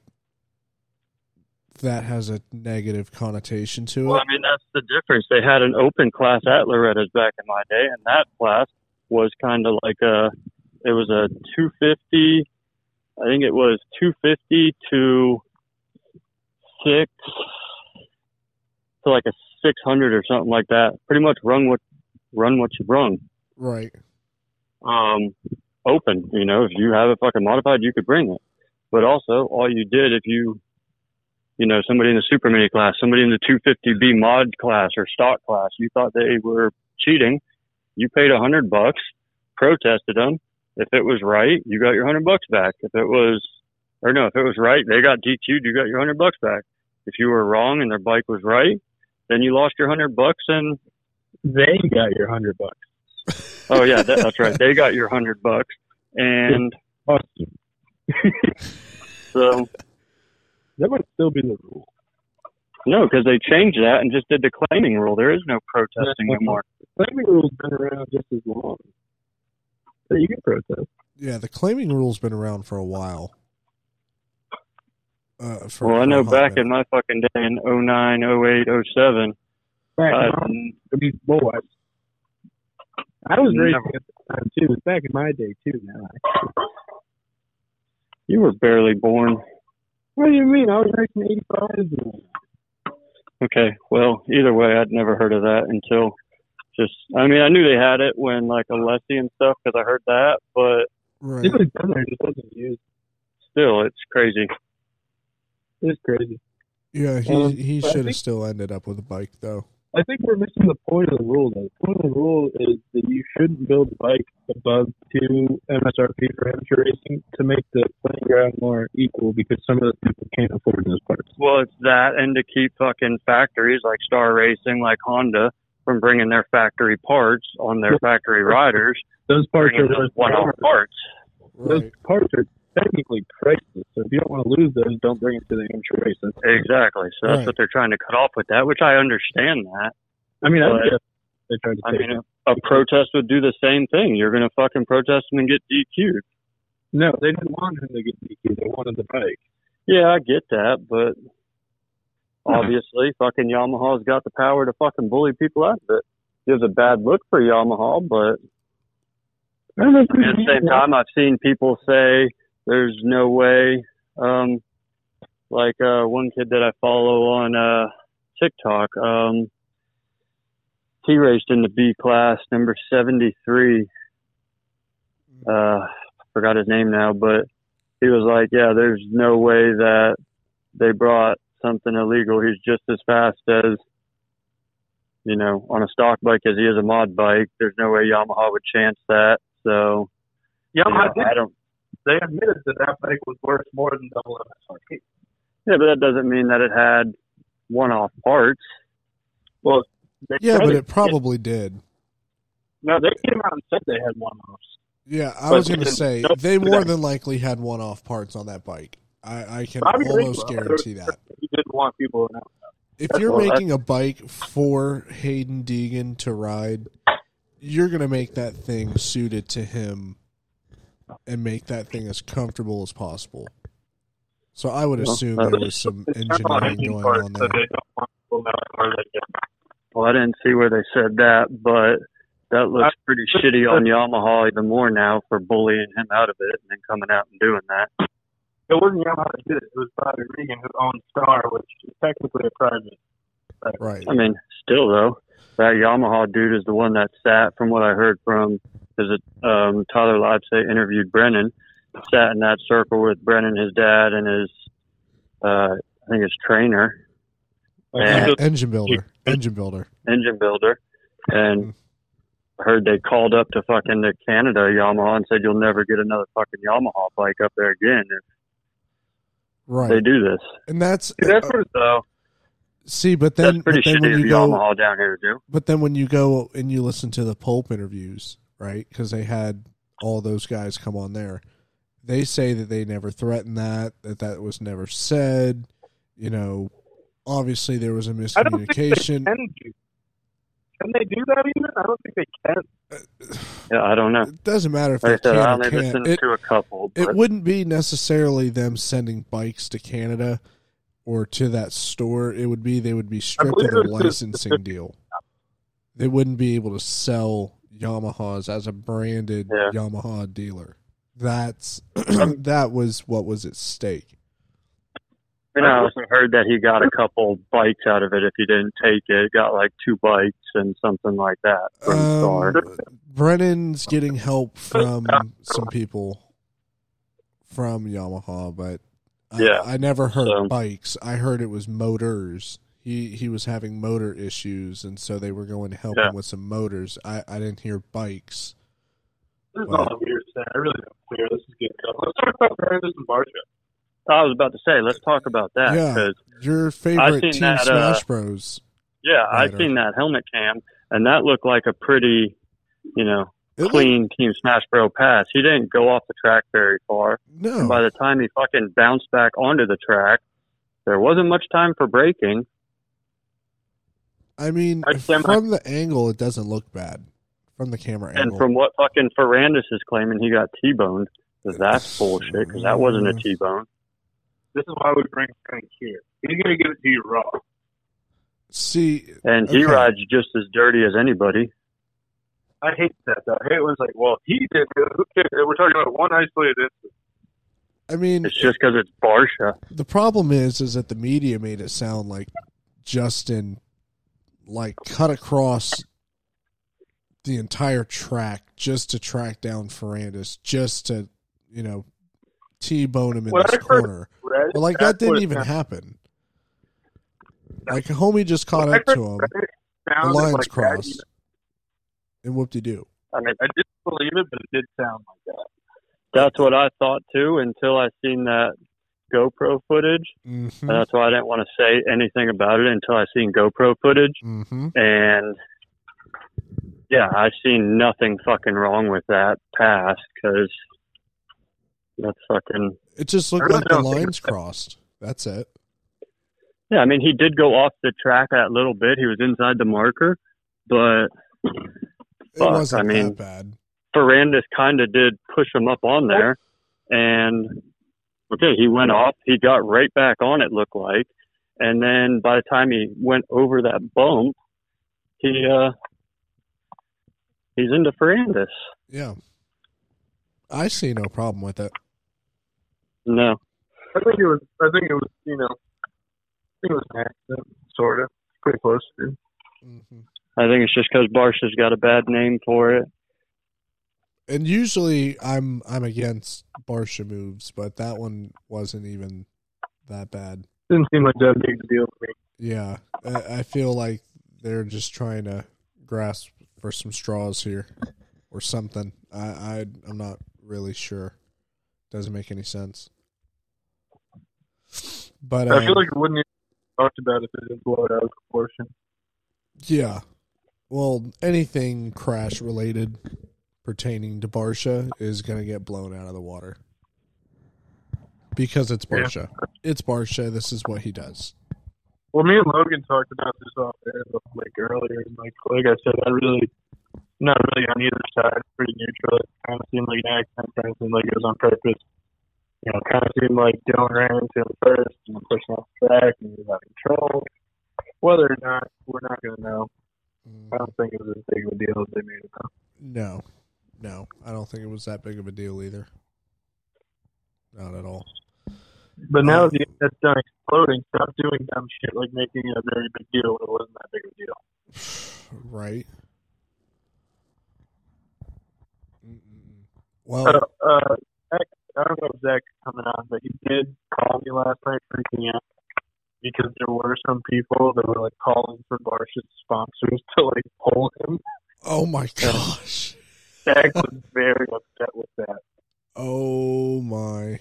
S1: that has a negative connotation to it. Well.
S3: I mean, that's the difference. They had an open class at Loretta's back in my day, and that class was kind of like a, it was a 250, I think it was 250 to six, to like a 600 or something like that. Pretty much run what, run what you run.
S1: Right.
S3: Um, open, you know, if you have it fucking modified, you could bring it. But also, all you did if you you know, somebody in the super mini class, somebody in the 250B mod class or stock class, you thought they were cheating. You paid a hundred bucks, protested them. If it was right, you got your hundred bucks back. If it was, or no, if it was right, they got DQ'd, you got your hundred bucks back. If you were wrong and their bike was right, then you lost your hundred bucks and,
S2: They got your hundred bucks.
S3: oh yeah, that, that's right. They got your hundred bucks. And
S2: Awesome.
S3: so,
S2: That would still be the rule.
S3: no, because they changed that and just did the claiming rule. There is no protesting anymore.
S2: Claiming rule's been around just as long. So you can protest.
S1: Yeah, the claiming rule's been around for a while. Uh, for
S3: Well, I know back in my fucking day in 09, 08, 07,
S2: Back
S3: Uh,
S2: in my, these boys. I was
S3: Never.
S2: racing at the time too. It back in my day too. Now,
S3: you were barely born.
S2: what do you mean? I was racing eighty five.
S3: Okay, well, either way, I'd never heard of that until just, I mean, I knew they had it when like Alessi and stuff because I heard that, but
S1: right.
S2: It was done there, just wasn't used.
S3: still, it's crazy.
S2: It's crazy.
S1: Yeah, he
S2: Um,
S1: he should have still ended up with a bike though.
S2: I think we're missing the point of the rule. Though. The point of the rule is that you shouldn't build a bike above two MSRP for amateur racing to make the playing ground more equal because some of those people can't afford those parts.
S3: Well, it's that and to keep fucking factories like Star Racing, like Honda, from bringing their factory parts on their factory riders,
S2: Those parts are
S3: those one-off parts.
S2: Those parts are technically priceless. So if you don't want to lose those, don't bring it to the amateur race. That's-
S3: Exactly. So that's
S1: Right.
S3: what they're trying to cut off with that, which I understand that.
S2: I mean,
S3: But-
S2: guess they tried to
S3: I mean, a, a protest would do the same thing. You're going to fucking protest them and get DQ'd.
S2: No, they didn't want him to get DQ'd. They wanted the bike.
S3: Yeah, I get that, but obviously, fucking Yamaha's got the power to fucking bully people out of it. Gives a bad look for Yamaha, but
S2: I don't know.
S3: at the same time, I've seen people say there's no way. Um, like uh, one kid that I follow on uh, TikTok, um, he raced in the B class, number 73. Uh, forgot his name now, but he was like, "Yeah, there's no way that they brought something illegal. He's just as fast as." You know, on a stock bike as he is a mod bike, there's no way Yamaha would chance that. So,
S2: Yamaha
S3: you know, I don't.
S2: They admitted that that bike was worth more than double MSRP.
S3: Yeah, but that doesn't mean that it had one-off parts.
S2: Well, they
S1: Yeah, but it probably did.
S2: No, they came out and said they had one offs.
S1: Yeah, I
S2: But
S1: was going to say they more
S2: that.
S1: than likely had one-off parts on that bike. I, I can
S2: Bobby
S1: almost
S2: Ringwell,
S1: guarantee that.
S2: You didn't want people to know.
S1: If
S2: That's
S1: you're
S2: all-
S1: making a bike for Haiden Deegan to ride, you're going to make that thing suited to him and make that thing as comfortable as possible. So I would assume
S3: uh,
S1: there was some
S2: It's not on
S1: engineering going on there.
S2: they don't want people to know where they get them.
S3: Well, I didn't see where they said that, but that looks pretty shitty on Yamaha even more now for bullying him out of it and then coming out and doing that.
S2: It wasn't Yamaha that did it. It was Bobby Regan who owned Star, which is technically a private.
S1: Right.
S3: I mean, still though, that Yamaha dude is the one that sat, from what I heard from, it um, Tyler Leipzig interviewed Brennan, sat in that circle with Brennan, his dad, and his, uh, I think his trainer, Yeah.
S1: engine builder. Engine builder.
S3: engine builder, and heard they called up to fucking to Canada Yamaha and said you'll never get another fucking Yamaha bike up there again if
S1: Right.
S3: they do this.
S1: And that's
S2: That's
S1: uh,
S3: So
S1: see, but then,
S3: that's pretty
S1: but then
S3: shitty
S1: when you go,
S3: Yamaha down here to do.
S1: but then when you go and you listen to the Pulp interviews, right? Because they had all those guys come on there. They say that they never threatened that, that that was never said. You know, obviously there was a
S2: I don't think they
S1: miscommunication.
S2: can do. Can they do that even? I don't think they can.
S3: Uh, yeah, I don't know.
S1: It doesn't matter if
S3: Like I
S1: they
S3: said,
S1: can or
S3: only
S1: can't.
S3: listened
S1: It,
S3: to a couple, but
S1: it wouldn't be necessarily them sending bikes to Canada or to that store. It would be they would be stripped of their
S2: it was just-
S1: licensing deal. They wouldn't be able to sell Yamahas as a branded
S3: Yeah.
S1: Yamaha dealer. That's that was what was at stake.
S3: know, I also heard that he got a couple bikes out of it if he didn't take it. Got like two bikes and something like that from.
S1: Um, Brennan's getting help from some people from Yamaha, but I,
S3: Yeah.
S1: I never heard
S3: So-
S1: bikes. I heard it was motors. He he was having motor issues, and so they were going to help
S3: Yeah.
S1: him with some motors. I, I didn't hear bikes.
S2: This is
S1: Wow.
S2: all weird stuff. I really don't clear. This is good. Let's talk about Paradise and Barcia.
S3: I was about to say, let's talk about that
S1: Yeah. Your favorite
S3: seen
S1: Team
S3: that, uh,
S1: Smash Bros.
S3: yeah, I
S1: Rider.
S3: seen that helmet cam and that looked like a pretty, you know,
S1: It looked-
S3: clean Team Smash Bro pass. He didn't go off the track very far.
S1: no,
S3: And by the time he fucking bounced back onto the track, there wasn't much time for braking.
S1: I mean,
S2: I
S1: from the angle, it doesn't look bad. From the camera
S3: And
S1: angle,
S3: from what fucking Ferrandis is claiming, he got T-boned. that's bullshit. Because that wasn't a T-bone.
S2: This is why we bring Frank here. He's gonna give it to you raw.
S1: See,
S3: And he
S1: Okay.
S3: rides just as dirty as anybody.
S2: I hate that though. I hate when it's like, well, he did. it. Who cares? We're talking about one isolated incident.
S1: I mean,
S3: It's just because it's Barcia.
S1: the problem is, is that the media made it sound like Justin, like, cut across the entire track just to track down Ferrandis, just to, you know, t-bone him in
S2: Well,
S1: this corner.
S2: Right?
S1: But like that didn't even
S2: sounds-
S1: happen. Like homie just caught
S2: Well,
S1: up to him. The lines
S2: like that.
S1: crossed, and whoop de doo.
S3: I mean,
S2: I didn't believe it, but it did sound like that.
S3: that's what I thought too until I seen that GoPro footage.
S1: Mm-hmm.
S3: And that's why I didn't want to say anything about it until I seen GoPro footage.
S1: Mm-hmm.
S3: And yeah, I seen nothing fucking wrong with that pass because that's fucking.
S1: It just looked like the lines crossed. That's it.
S3: Yeah, I mean, he did go off the track that little bit. He was inside the marker, but
S1: It
S3: Fuck,
S1: wasn't
S3: I mean-
S1: that bad.
S3: Ferrandis kind of did push him up on there, and okay, he went off. He got right back on. It looked like, and then by the time he went over that bump, he uh he's into Ferrandis.
S1: Yeah. I see no problem with it.
S3: No,
S2: I think it was. I think it was. You know, I think it was an accident, sort of. Pretty close. To.
S1: Mm-hmm.
S3: I think it's just because Barcia's got a bad name for it.
S1: And usually I'm I'm against Barcia moves, but that one wasn't even that bad.
S2: Didn't seem like that big a deal to me.
S1: Yeah, I, I feel like they're just trying to grasp for some straws here, or something. I, I I'm not really sure. Doesn't make any sense. But
S2: I
S1: um,
S2: feel like it wouldn't even be talked about if it didn't blow it out of proportion.
S1: yeah, well, anything crash related pertaining to Barcia is going to get blown out of the water because it's
S2: Yeah.
S1: Barcia. It's Barcia. This is what he does.
S2: Well, me and Logan talked about this off air like earlier, like like I said, I really not really on either side. Pretty neutral. It kind of seemed like an accident. Kind of seemed like it was on purpose. You know, kind of seemed like Dylan ran into him first and pushing off the track and he was out of control. Whether or not, we're not going to know. Mm. I don't think it was as big of a deal as they made it. Though.
S1: No, no, I don't think it was that big of a deal either. Not at all.
S2: But now that the internet's done exploding, stop doing dumb shit like making it a very big deal when it wasn't that big of a deal.
S1: Right. Well,
S2: Uh, uh, Zach, I don't know if Zach's coming on, but he did call me last night freaking out because there were some people that were like calling for Barcia's sponsors to like pull him.
S1: oh my gosh.
S2: Zach was very upset with that.
S1: Oh my.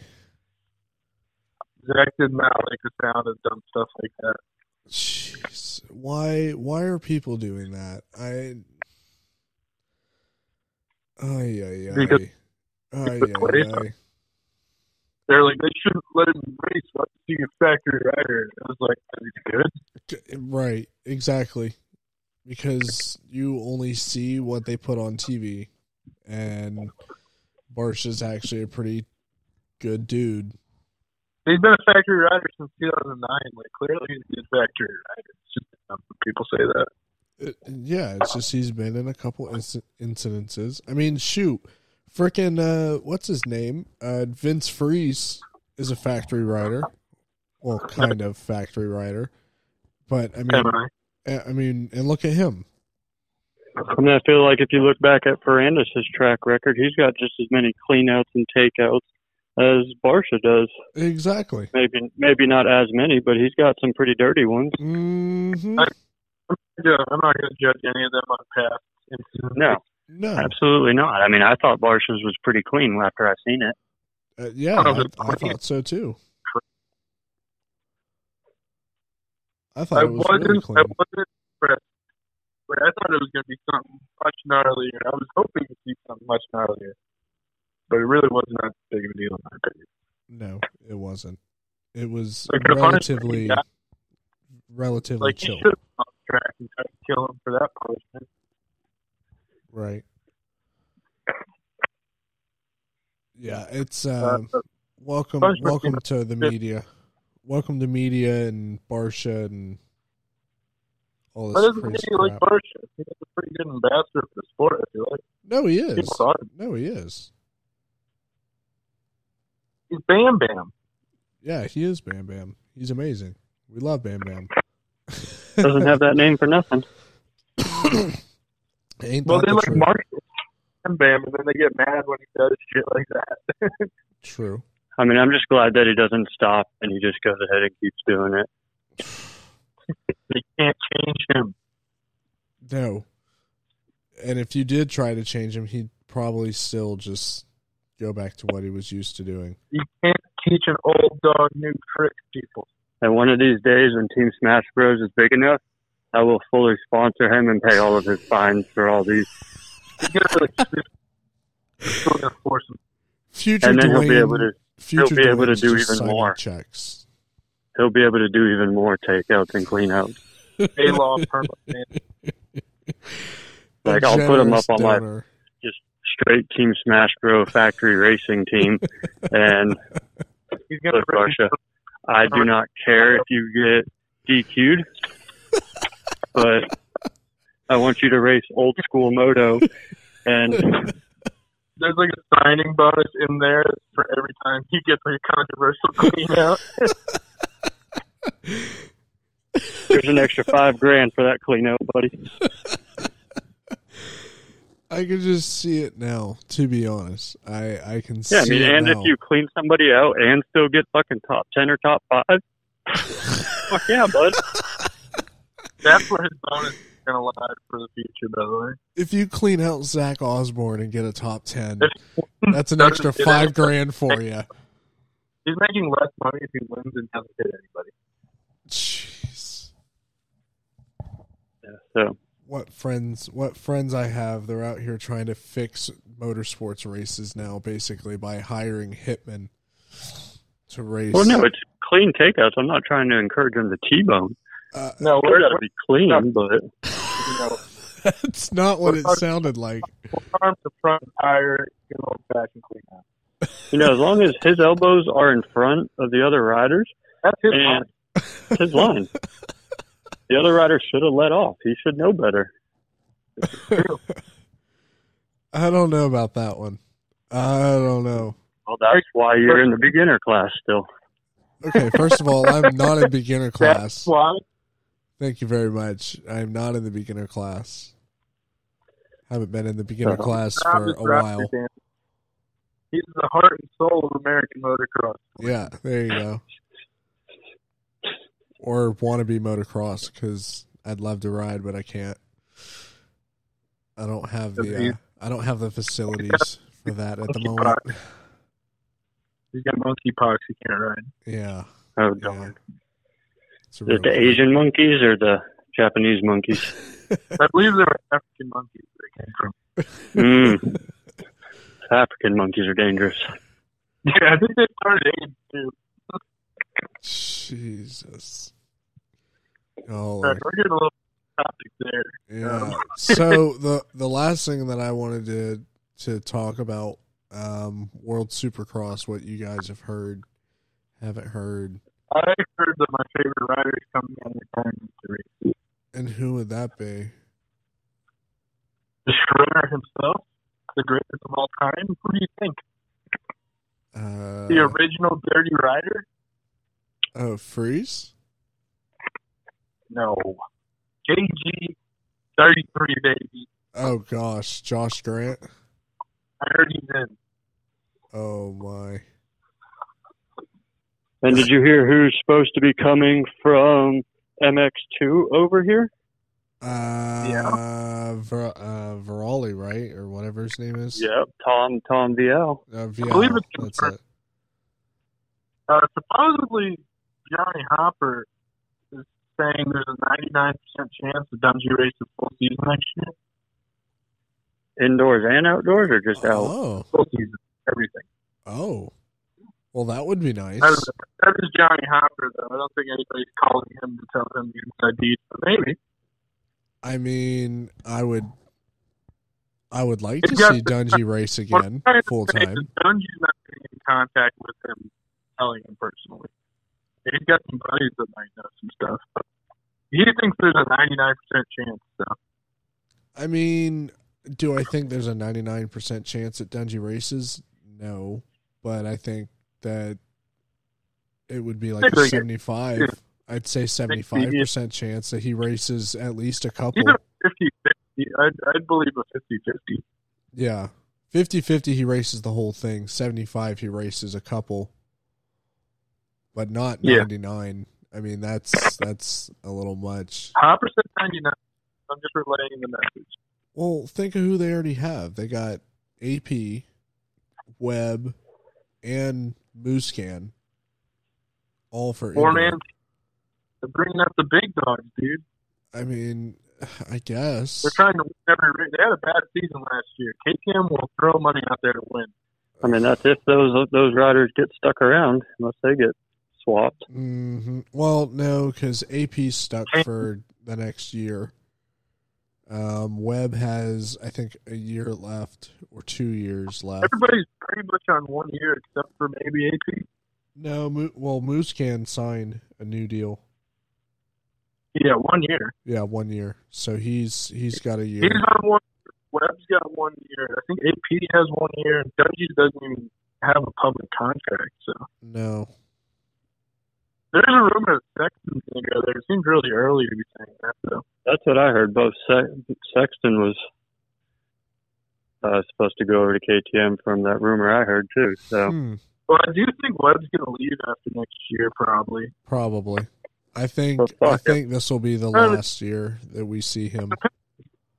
S2: Zach did not like the sound of dumb stuff like that.
S1: Jeez. Why why are people doing that? I Ay ay ay.
S2: Because
S1: Ay, ay.
S2: They're like, they shouldn't let him race. Let's a factory rider. I was like, is he good?
S1: Right, exactly. Because you only see what they put on TV, and Barsh is actually a pretty good dude.
S2: He's been a factory rider since 2009. Like, clearly he's a good factory rider. Just dumb people say that.
S1: It, yeah, it's just he's been in a couple inc- incidences. I mean, shoot, freaking uh, what's his name? Uh, Vince Friese is a factory rider. Well, kind of factory rider, but I mean?
S2: I
S1: I mean, and look at him.
S3: I mean, I feel like if you look back at Ferrandis' track record, he's got just as many cleanouts and takeouts as Barcia does.
S1: Exactly.
S3: Maybe maybe not as many, but he's got some pretty dirty ones.
S1: hmm
S2: I, I'm not going to judge any of them on past incidents.
S3: No,
S1: No,
S3: absolutely not. I mean, I thought Barcia's was pretty clean after I seen it.
S1: Uh, yeah,
S2: Oh,
S1: I, I thought so too. I
S2: I
S1: thought it was
S2: wasn't.
S1: really
S2: I
S1: clean.
S2: wasn't impressed. But I thought it was going to be something much gnarlier. I was hoping to see something much gnarlier, but it really wasn't that big of a deal in my opinion.
S1: No, it wasn't. It was
S2: Like,
S1: relatively,
S2: got-
S1: relatively
S2: Like
S1: chill.
S2: should have gone off the track and tried to kill him for that punishment.
S1: Right. Yeah, it's
S2: Uh,
S1: um, welcome, welcome to the media. welcome to media and Barcia and all
S2: But isn't
S1: crazy
S2: he like
S1: crap.
S2: He's a pretty good ambassador for the sport. I feel like
S1: No, he is.
S2: people thought him.
S1: No, he is.
S2: he's Bam Bam.
S1: Yeah, he is Bam Bam. He's amazing. We love Bam Bam.
S3: Doesn't have that name for nothing.
S1: Ain't
S2: Well,
S1: that
S2: they
S1: the
S2: like
S1: truth?
S2: Marshall Bam Bam, and then they get mad when he does shit like that.
S1: True.
S3: I mean, I'm just glad that he doesn't stop and he just goes ahead and keeps doing it.
S2: They can't change him.
S1: No. And if you did try to change him, he'd probably still just go back to what he was used to doing.
S2: You can't teach an old dog new tricks, people.
S3: And one of these days, when Team Smash Bros is big enough, I will fully sponsor him and pay all of his fines for all these.
S2: You gotta like, still gonna force him.
S1: Future
S3: And then
S1: Duane,
S3: he'll be able to
S1: future
S3: be able to do even more.
S1: checks.
S3: He'll be able to do even more takeouts and cleanouts.
S2: A law permanent.
S3: Like,
S1: A
S3: I'll put him up
S1: generous
S3: on my-
S1: just
S3: Straight Team Smash Bro factory racing team, and
S2: He's gonna
S3: Look,
S2: bring
S3: I do not care if you get DQ'd, but I want you to race old school moto. And
S2: there's like a signing bonus in there for every time he gets like a controversial clean out.
S3: there's an extra five grand for that clean out, buddy.
S1: I can just see it now. To be honest, I I can see it.
S3: Yeah, I mean, and
S1: now.
S3: if you clean somebody out and still get fucking top ten or top five, fuck yeah, bud.
S2: That's where his bonus is gonna lie for the future, by the way.
S1: if you clean out Zach Osborne and get a top ten, that's an extra five grand for you.
S2: He's making less money if he wins and hasn't hit anybody.
S1: Jeez,
S3: Yeah, so
S1: what friends? What friends I have? They're out here trying to fix motorsports races now, basically by hiring hitmen to race.
S3: well, no, it's clean takeouts. I'm not trying to encourage them to t-bone.
S1: uh,
S2: No,
S3: They're
S2: we're
S3: gotta be clean,
S2: No.
S3: but
S2: you know,
S1: that's not what it sounded like.
S2: arm to front tire, good old fashioned clean out.
S3: you know, as long as his elbows are in front of the other riders,
S2: That's his
S3: and
S2: line.
S3: It's his line. The other rider should have let off. He should know better.
S1: I don't know about that one. I don't know.
S3: Well, that's why you're in the beginner class still.
S1: Okay, first of all, I'm not in beginner
S2: That's
S1: class.
S2: why.
S1: Thank you very much. I'm not in the beginner class. Haven't been in the beginner
S3: Uh-huh.
S1: class
S2: I'm
S1: for a while.
S2: fan. He's the heart and soul of American motocross.
S1: Yeah, there you go. Or wannabe motocross because I'd love to ride, but I can't. I don't have the uh, I don't have the facilities for that at the moment.
S2: He's got monkeypox. He can't ride.
S1: Yeah,
S3: Oh,
S1: yeah.
S3: darn.
S1: It's a
S3: Is it the Asian monkeys or the Japanese monkeys?
S2: I believe there were African monkeys that came from.
S3: Mm. African monkeys are dangerous.
S2: Yeah, I think they started AIDS too.
S1: Jesus. Oh,
S2: Right, we're getting a little topic there.
S1: Yeah. so the the last thing that I wanted to to talk about um World Supercross what you guys have heard haven't heard
S2: I heard that my favorite rider is coming on retirement series.
S1: and who would that be?
S2: The Schroeder himself, the greatest of all time. Who do you think?
S1: Uh
S2: The original Dirty Rider?
S1: Oh, Friese?
S2: No. JG 33, baby.
S1: Oh gosh, Josh Grant.
S2: I heard he's in.
S1: Oh my.
S3: And did you hear who's supposed to be coming from MX2 over here?
S1: Uh Ver, uh Verali, right? Or whatever his name is?
S3: Yep, Tom Tom Vialle.
S1: Uh,
S2: believe
S1: Vialle,
S2: it's
S1: that's it.
S2: Uh, supposedly, Johnny Hopper is saying there's a 99% chance that Dungey race a full season next year.
S3: Indoors and outdoors, or just out?
S1: Oh.
S2: Full season, everything.
S1: Oh. Well that would be nice.
S2: That is, that is Johnny Hopper, though. I don't think anybody's calling him to tell him the inside deeds, but maybe.
S1: I mean, I would I would like
S2: It's
S1: to see Dungey race again
S2: I'm trying to
S1: full time.
S2: Dungey's not in contact with him, telling him personally. He's got some buddies that might know some stuff. But he thinks there's a 99% chance. So
S1: I mean, do I think there's a 99% chance at Dungey races? No, but I think that it would be like a
S2: like it-
S1: 75. I'd say 75% chance that he races at least a couple.
S2: even 50 50, I'd, I'd believe a 50 50.
S1: Yeah. 50-50 he races the whole thing. 75 he races a couple. But not
S2: Yeah.
S1: 99. I mean, that's that's a little much.
S2: Hopper said 99. I'm just relaying the message.
S1: Well, think of who they already have. They got AP, Webb, and Musquin, all for
S2: Four man. They're bringing up the big dogs, dude.
S1: I mean, I guess.
S2: They're trying to win every. They had a bad season last year. KTM will throw money out there to win.
S3: I mean, that's if those those riders get stuck around, unless they get swapped.
S1: hmm Well, no, because AP's stuck for the next year. Um, Webb has, I think, a year left or two years left.
S2: Everybody's pretty much on one year except for maybe AP.
S1: No, Mo- well, Musquin sign a new deal.
S2: Yeah, one year.
S1: Yeah, one year. So he's he's got a year.
S2: He's on one. Webb's got one year. I think AP has one year, and Dungey's doesn't even have a public contract. So
S1: No,
S2: there's a rumor that Sexton's going to go there. It seems really early to be saying that, though.
S3: That's what I heard. Both Se- Sexton was uh, supposed to go over to KTM from that rumor I heard too. So
S1: Hmm,
S2: Well, I do think Webb's going to leave after next year, probably.
S1: probably. I think
S3: Well,
S1: I think this will be the
S2: Uh,
S1: last year that we see him.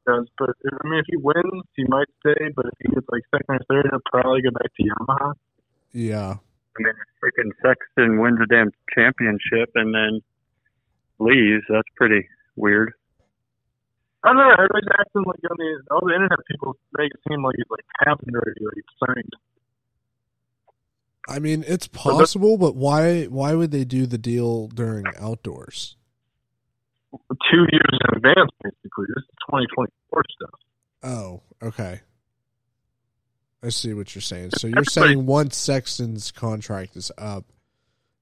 S2: Does but I mean, if he wins, he might stay. But if he gets like second or third, he'll probably go back to Yamaha.
S1: Yeah,
S3: I mean, freaking Sexton wins a damn championship and then leaves. That's pretty weird.
S2: I don't know. Everybody's acting like on the all the internet people make it seem like he's like happened already, like he's signed.
S1: I mean it's possible, but why why would they do the deal during outdoors?
S2: two years in advance, basically. This is 2024 stuff.
S1: Oh, okay. I see what you're saying. So you're saying once Sexton's contract is up,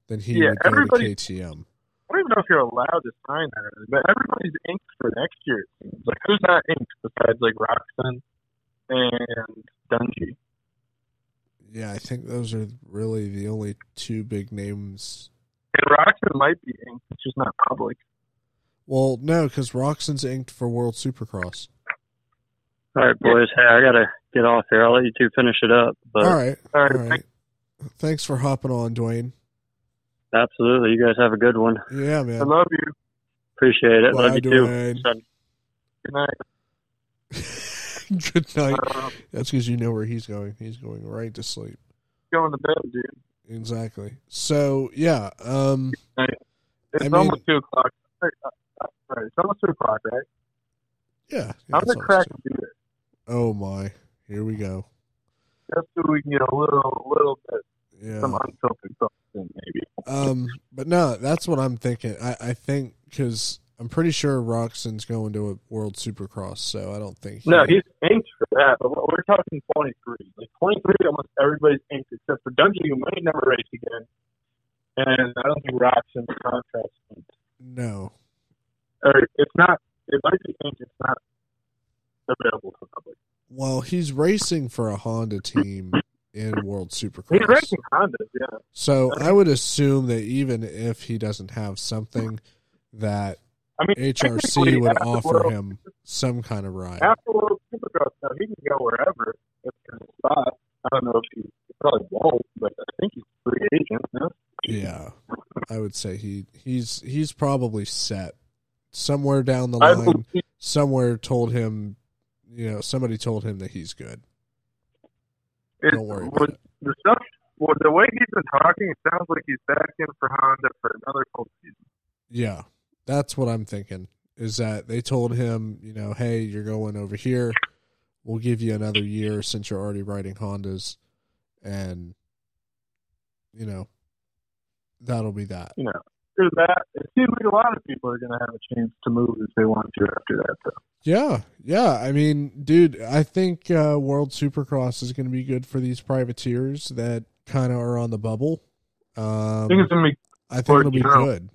S1: then he
S2: Yeah,
S1: would go to KTM.
S2: I don't even know if you're allowed to sign that, but everybody's inked for next year. Like who's not inked besides like Roczen and Dungey?
S1: Yeah, I think those are really the only two big names.
S2: And Roczen might be inked, it's just not public.
S1: Well, no, because Roczen's inked for World Supercross.
S3: All right, boys. Hey, I gotta get off here. I'll let you two finish it up. But
S1: all right,
S2: All
S1: all
S2: right,
S1: right. Thanks for hopping on, Duane.
S3: absolutely, you guys have a good one.
S1: Yeah, man.
S2: I love you.
S3: Appreciate it.
S1: Bye,
S3: Love you too.
S1: Duane.
S3: Son.
S2: Good night.
S1: Good night.
S2: Uh,
S1: That's because you know where he's going. He's going right to sleep.
S2: going to bed, dude.
S1: Exactly. So yeah, um,
S2: It's
S1: I mean-
S2: almost two o'clock. All right, uh, all right, it's almost two o'clock, right?
S1: yeah. yeah
S2: I'm gonna crack
S1: almost-
S2: a beer
S1: Oh my, here we go.
S2: just so we can get a little, little bit
S1: Yeah.
S2: some unfiltered in, maybe.
S1: Um, but no, that's what I'm thinking. I, I think because I'm pretty sure Roczen's going to a World Supercross, so I don't think. He,
S2: No, he's inked for that, but we're talking 23. Like 23, almost everybody's inked except for Dungey, who might never race again. And I don't think Roczen's contract inked.
S1: no.
S2: Or it's not, it might be inked, it's not available to the public.
S1: Well, he's racing for a Honda team in World Supercross.
S2: He's racing Hondas, yeah.
S1: So I would assume that even if he doesn't have something, that
S2: I mean,
S1: HRC would offer
S2: World-
S1: him some kind of ride.
S2: After World Supercross, now he can go wherever. If a spot. I don't know if he, he probably won't, but I think he's free agent. No?
S1: Yeah, I would say he he's he's probably set somewhere down the line. Somewhere told him, you know, somebody told him that he's good.
S2: It's,
S1: Don't worry about it.
S2: The stuff, well, the way he's been talking, it sounds like he's back in for Honda for another full season.
S1: Yeah, that's what I'm thinking. Is that they told him, you know, hey, you're going over here. We'll give you another year since you're already riding Hondas, and you know, that'll be that.
S2: You know, there's that. It seems like a lot of people are going to have a chance to move if they want to after that, though.
S1: Yeah, yeah. I mean, dude, I think uh, World Supercross is going to be good for these privateers that kind of are on the bubble.
S2: I
S1: Um,
S2: think it's going to be
S1: I think it'll be
S2: general.
S1: good.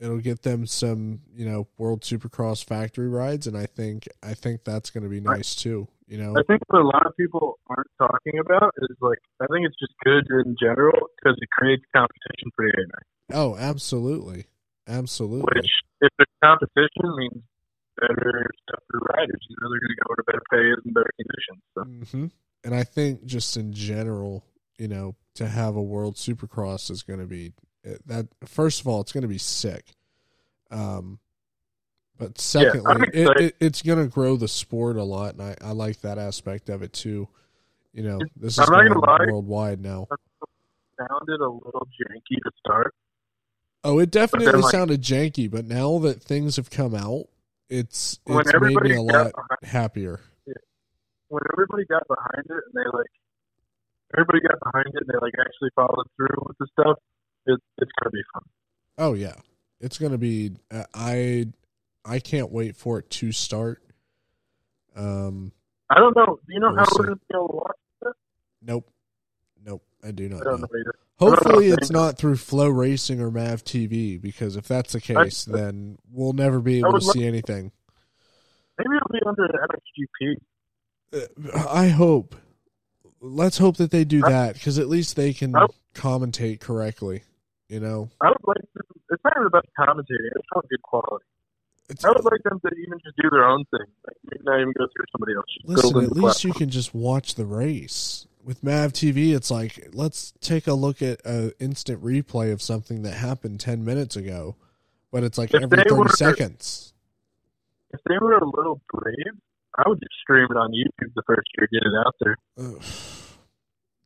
S1: It'll get them some, you know, World Supercross factory rides, and I think I think that's going to be nice too. You know,
S2: I think what a lot of people aren't talking about is like I think it's just good in general because it creates competition for the AMA.
S1: Oh, absolutely, absolutely.
S2: Which, if there's competition, means better stuff for riders. You know, they're going to go to better pay and better conditions. So.
S1: hmm And I think just in general, you know, to have a World Supercross is going to be eh, that. First of all, it's going to be sick. Um, but secondly,
S2: I'm
S1: it, it, it's going to grow the sport a lot, and I, I like that aspect of it too. You know, this is going worldwide now.
S2: Sounded a little janky to start.
S1: Oh, it definitely
S2: like-
S1: sounded janky, but now that things have come out, it's it's made me a lot
S2: behind-
S1: happier.
S2: When everybody got behind it and they like, everybody got behind it and they like actually followed through with the stuff. It, it's going to be fun.
S1: Oh yeah, it's gonna be. uh, I I can't wait for it to start. Um,
S2: I don't know. Do you know
S1: We'll
S2: how
S1: see.
S2: we're to be able to watch this?
S1: nope, I do not
S2: don't
S1: know.
S2: know. I
S1: Hopefully, it's not through Flow Racing or Mav TV because if that's the case, then we'll never be able to see anything.
S2: Maybe it'll be under MXGP.
S1: Uh, I hope. Let's hope that they do
S2: I-
S1: that because at least they can commentate correctly. You know,
S2: I would like to. It's not even about commentating. It's about good quality.
S1: it's,
S2: I would like them to even just do their own thing. Like maybe not even go through somebody else. Just
S1: Listen, at least you can just watch the race. With Mav TV, it's like let's take a look at an instant replay of something that happened ten minutes ago, but it's like
S2: If
S1: every thirty
S2: were-
S1: seconds.
S2: If they were a little brave, I would just stream it on YouTube the first year, get it out there.
S1: Ugh.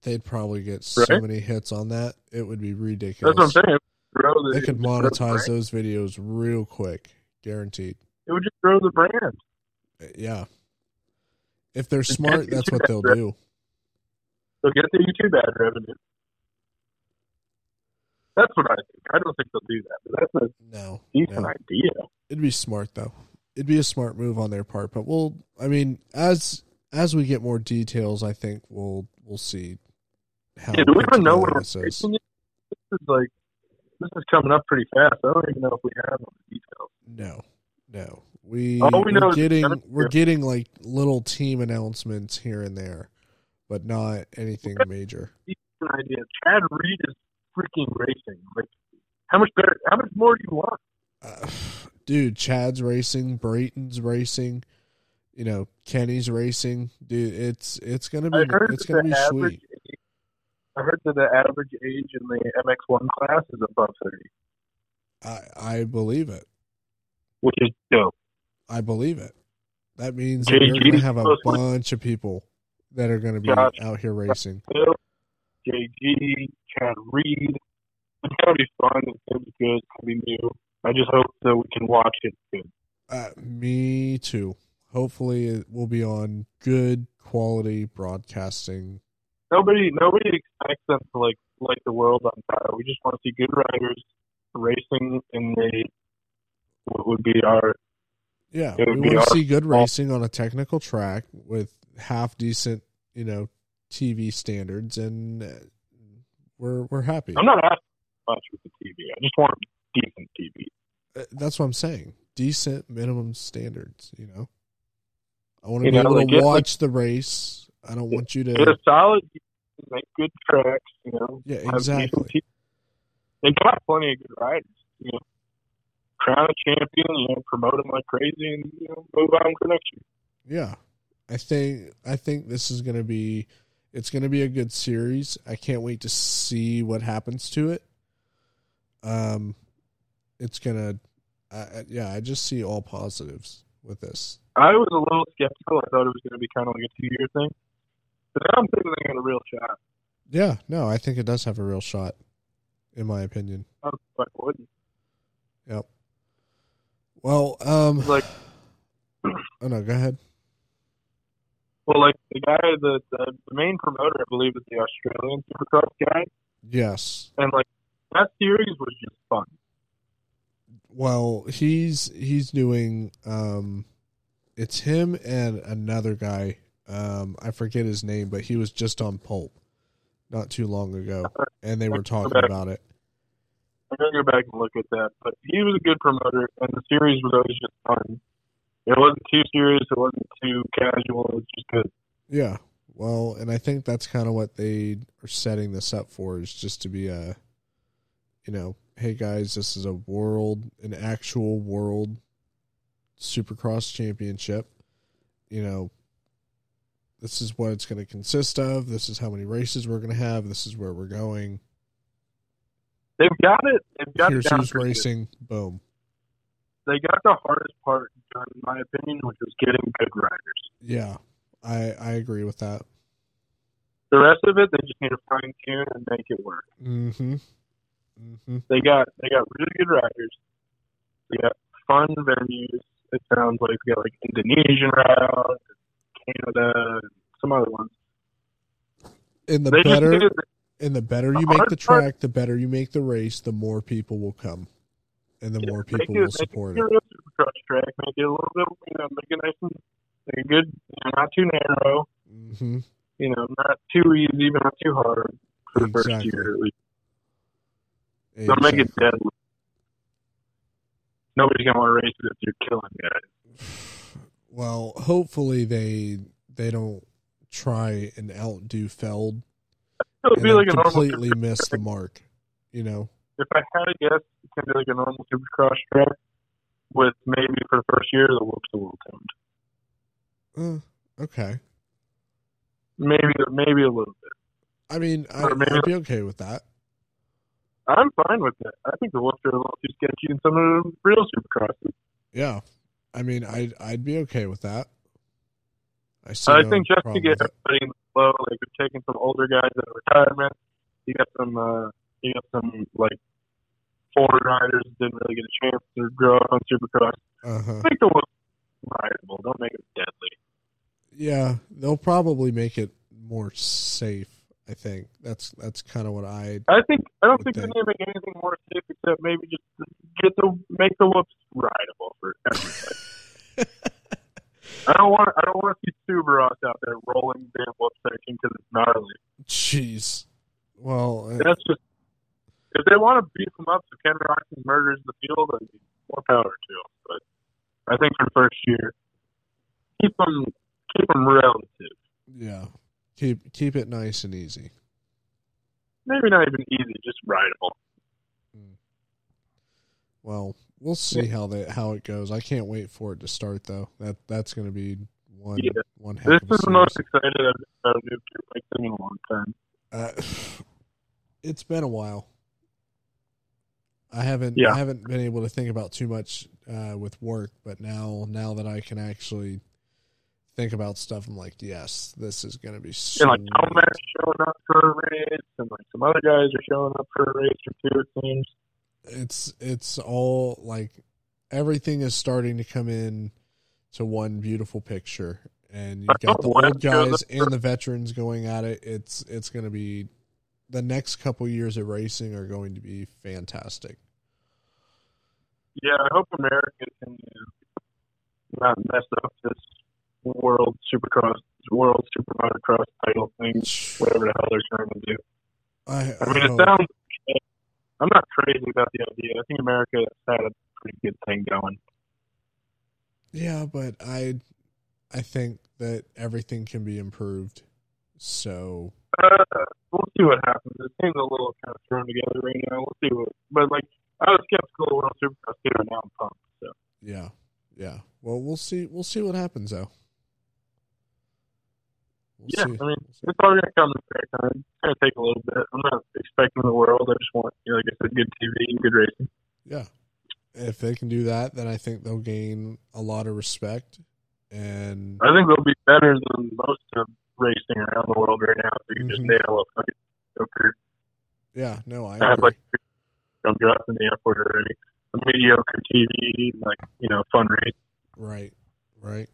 S1: They'd probably get so
S2: Right?
S1: many hits on that; it would be ridiculous.
S2: That's what I'm saying. The,
S1: They could
S2: just grow the
S1: monetize those videos real quick, guaranteed.
S2: It would just grow the brand.
S1: Uh, yeah, if they're smart, that's what they'll do.
S2: So get the YouTube ad revenue. That's what I think. I don't think they'll do that, but that's a
S1: No,
S2: decent
S1: no.
S2: idea.
S1: It'd be smart though. It'd be a smart move on their part. But we'll I mean, as as we get more details, I think we'll we'll see how
S2: Yeah, do we even know what we're
S1: this is.
S2: racing? This is like this is coming up pretty fast. I don't even know if we have all the details.
S1: No. No. We,
S2: All we know
S1: we're getting we're getting like little team announcements here and there, but not anything major.
S2: An idea. Chad Reed is freaking racing. Like, how much better? How much more do you want?
S1: Uh, dude, Chad's racing, Brayton's racing, you know, Kenny's racing. Dude, it's it's gonna be it's gonna be
S2: average
S1: sweet.
S2: Age, I heard that the average age in the MX1 class is above 30,
S1: I I believe it.
S2: which is dope.
S1: I believe it. That means that you're going to have a bunch of people that are going to be
S2: Josh.
S1: out here racing.
S2: Bill, JG, Chad Reed. It's gonna be fun. It's gonna be good. It's gonna be new. I just hope that we can watch it good.
S1: Uh, me too. Hopefully, it will be on good quality broadcasting.
S2: Nobody, nobody expects them to like like the world on fire. We just want to see good riders racing in the what would be our
S1: Yeah, we want to
S2: our
S1: see good racing on a technical track with half decent, you know, TV standards, and uh, we're we're happy.
S2: I'm not asking much with the TV. I just want decent TV.
S1: Uh, That's what I'm saying. Decent minimum standards. You know, I want to
S2: You
S1: be
S2: know,
S1: able
S2: like,
S1: to
S2: like-
S1: watch the race. I don't want you to
S2: Get
S1: to.
S2: a solid, make good tracks. You know,
S1: Yeah, exactly.
S2: They got plenty of good riders. You know, crown a champion. You know, promote them like crazy, and you know, move on for next year.
S1: Yeah, I think I think this is going to be it's going to be a good series. I can't wait to see what happens to it. Um, it's gonna, yeah. I just see all positives with this.
S2: I was a little skeptical. I thought it was going to be kind of like a two-year thing, but now I'm thinking they got a real shot.
S1: Yeah, no, I think it does have a real shot, in my opinion.
S2: I wouldn't.
S1: Yep. Well, um,
S2: Like-
S1: oh no, go ahead.
S2: Well, like the guy, the, the the main promoter, I believe, is the Australian Supercross guy,
S1: Yes.
S2: and like that series was just fun.
S1: Well, he's he's doing um it's him and another guy. Um I forget his name, but he was just on Pulp not too long ago and they were talking about it.
S2: I gotta go back and look at that. But he was a good promoter, and the series was always just fun. It wasn't too serious. It wasn't too casual. It was just good.
S1: Yeah. Well, and I think that's kind of what they are setting this up for is just to be a, you know, hey guys, this is a world, an actual world supercross championship. You know, this is what it's going to consist of. This is how many races we're going to have. This is where we're going.
S2: They've got it. They've got
S1: Here's
S2: it down
S1: who's racing. Boom.
S2: They got the hardest part done, in my opinion, which was getting good riders.
S1: Yeah, I I agree with that.
S2: The rest of it, they just need to fine tune and make it work.
S1: Mm-hmm. Mm-hmm.
S2: They got they got really good riders. They got fun venues. It sounds like they got like Indonesian route, Canada, and some other ones.
S1: And the
S2: They
S1: better and the better
S2: The
S1: you make
S2: hard
S1: the
S2: part-
S1: track, the better you make the race, the more people will come, and the
S2: Yeah,
S1: more people
S2: it,
S1: will support
S2: it
S1: it.
S2: supercross track. Make it a little bit, you know, make it nice and it good, you know, not too narrow.
S1: Mm-hmm.
S2: You know, not too easy, but not too hard for the first year. At least. Don't make it deadly. Nobody's gonna want to race it if you're killing guys.
S1: Well, hopefully they they don't try and outdo Feld
S2: It would
S1: and
S2: be like
S1: completely miss the mark. You know,
S2: if I had to guess, it gonna be like a normal supercross track with maybe for the first year the whoops a little tuned.
S1: uh, okay.
S2: Maybe maybe a little bit.
S1: I mean, I, I'd be okay with that.
S2: I'm fine with that. I think the whoops are a little too sketchy in some of the real supercrosses.
S1: Yeah, I mean, I'd I'd be okay with that. I, see
S2: I
S1: no
S2: think just to get
S1: it.
S2: everybody in the flow, like we're taking some older guys out of retirement. You got some, uh, you got some like forward riders didn't really get a chance to grow up on Supercross.
S1: Uh-huh.
S2: Make the whoops rideable. Don't make it deadly.
S1: Yeah, they'll probably make it more safe. I think that's that's kind of what I.
S2: I think I don't think they
S1: think.
S2: need to make anything more safe except maybe just get the make the whoops rideable for everybody. I don't want I don't want to see Subaros out there rolling damn whoop section because it's gnarly.
S1: Jeez. Well,
S2: That's just if they want to beef them up so Ken Roczen murders the field, then more power to them. But I think for the first year, keep them keep them relative.
S1: yeah. Keep keep it nice and easy.
S2: Maybe not even easy, just rideable.
S1: Well, we'll see how they how it goes. I can't wait for it to start though. That that's going to be one
S2: Yeah.
S1: one
S2: This
S1: of a
S2: is the most excited I've been about a new like in a long time.
S1: Uh, it's been a while. I haven't
S2: Yeah.
S1: I haven't been able to think about too much uh, with work, but now now that I can actually think about stuff, I'm like, yes, this is going to be so.
S2: And like Tomac showing up for a race, and like some other guys are showing up for a race or two. It seems.
S1: it's it's all like everything is starting to come in to one beautiful picture and you've got the old guys and the veterans going at it it's it's going to be the next couple years of racing are going to be fantastic
S2: Yeah, I hope America can uh, not mess up this world supercross, world super motocross title thing, whatever the hell they're trying to do.
S1: i,
S2: I mean, it sounds. I'm not crazy about the idea. I think America has had a pretty good thing going.
S1: yeah but i i think that everything can be improved so
S2: Uh, we'll see what happens. It seems a little kind of thrown together right now. We'll see what. But like, I was skeptical World Supercross too, and now I'm pumped. So
S1: yeah yeah well we'll see we'll see what happens though we'll
S2: yeah,
S1: see.
S2: I mean, it's all gonna come in fair time. It's gonna take a little bit. I'm not expecting the world. I just want, you know, like I said, good TV and good racing.
S1: Yeah. If they can do that, then I think they'll gain a lot of respect. And
S2: I think they'll be better than most of racing around the world right now. If you can just nail a fucking mediocre,
S1: yeah, no, I
S2: have
S1: agree.
S2: like I'm dropped in the airport already. A mediocre TV, like you know, fun race.
S1: Right, right.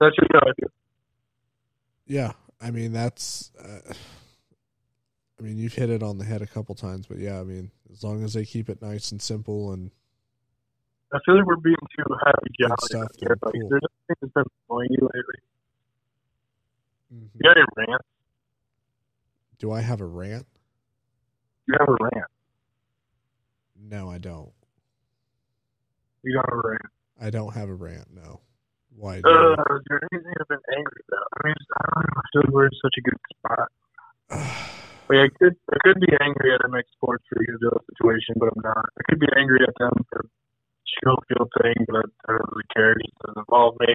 S2: That's just how I feel.
S1: Yeah, I mean that's. Uh, I mean, you've hit it on the head a couple times, but yeah, I mean, as long as they keep it nice and simple and
S2: I feel like we're being too happy jolly
S1: stuff,
S2: here. Like,
S1: cool.
S2: there's nothing that's been annoying you lately.
S1: Mhm.
S2: You got any rant?
S1: do I have a rant?
S2: You have a rant.
S1: No, I don't.
S2: You don't have a rant.
S1: I don't have a rant. No. Why?
S2: Uh, is there anything I've been angry about? I mean, I don't know. I feel like we're in such a good spot. Like I could, I could be angry at MX Sports for the situation, but I'm not. I could be angry at them for Schofield thing, but I don't really care. It doesn't involve me.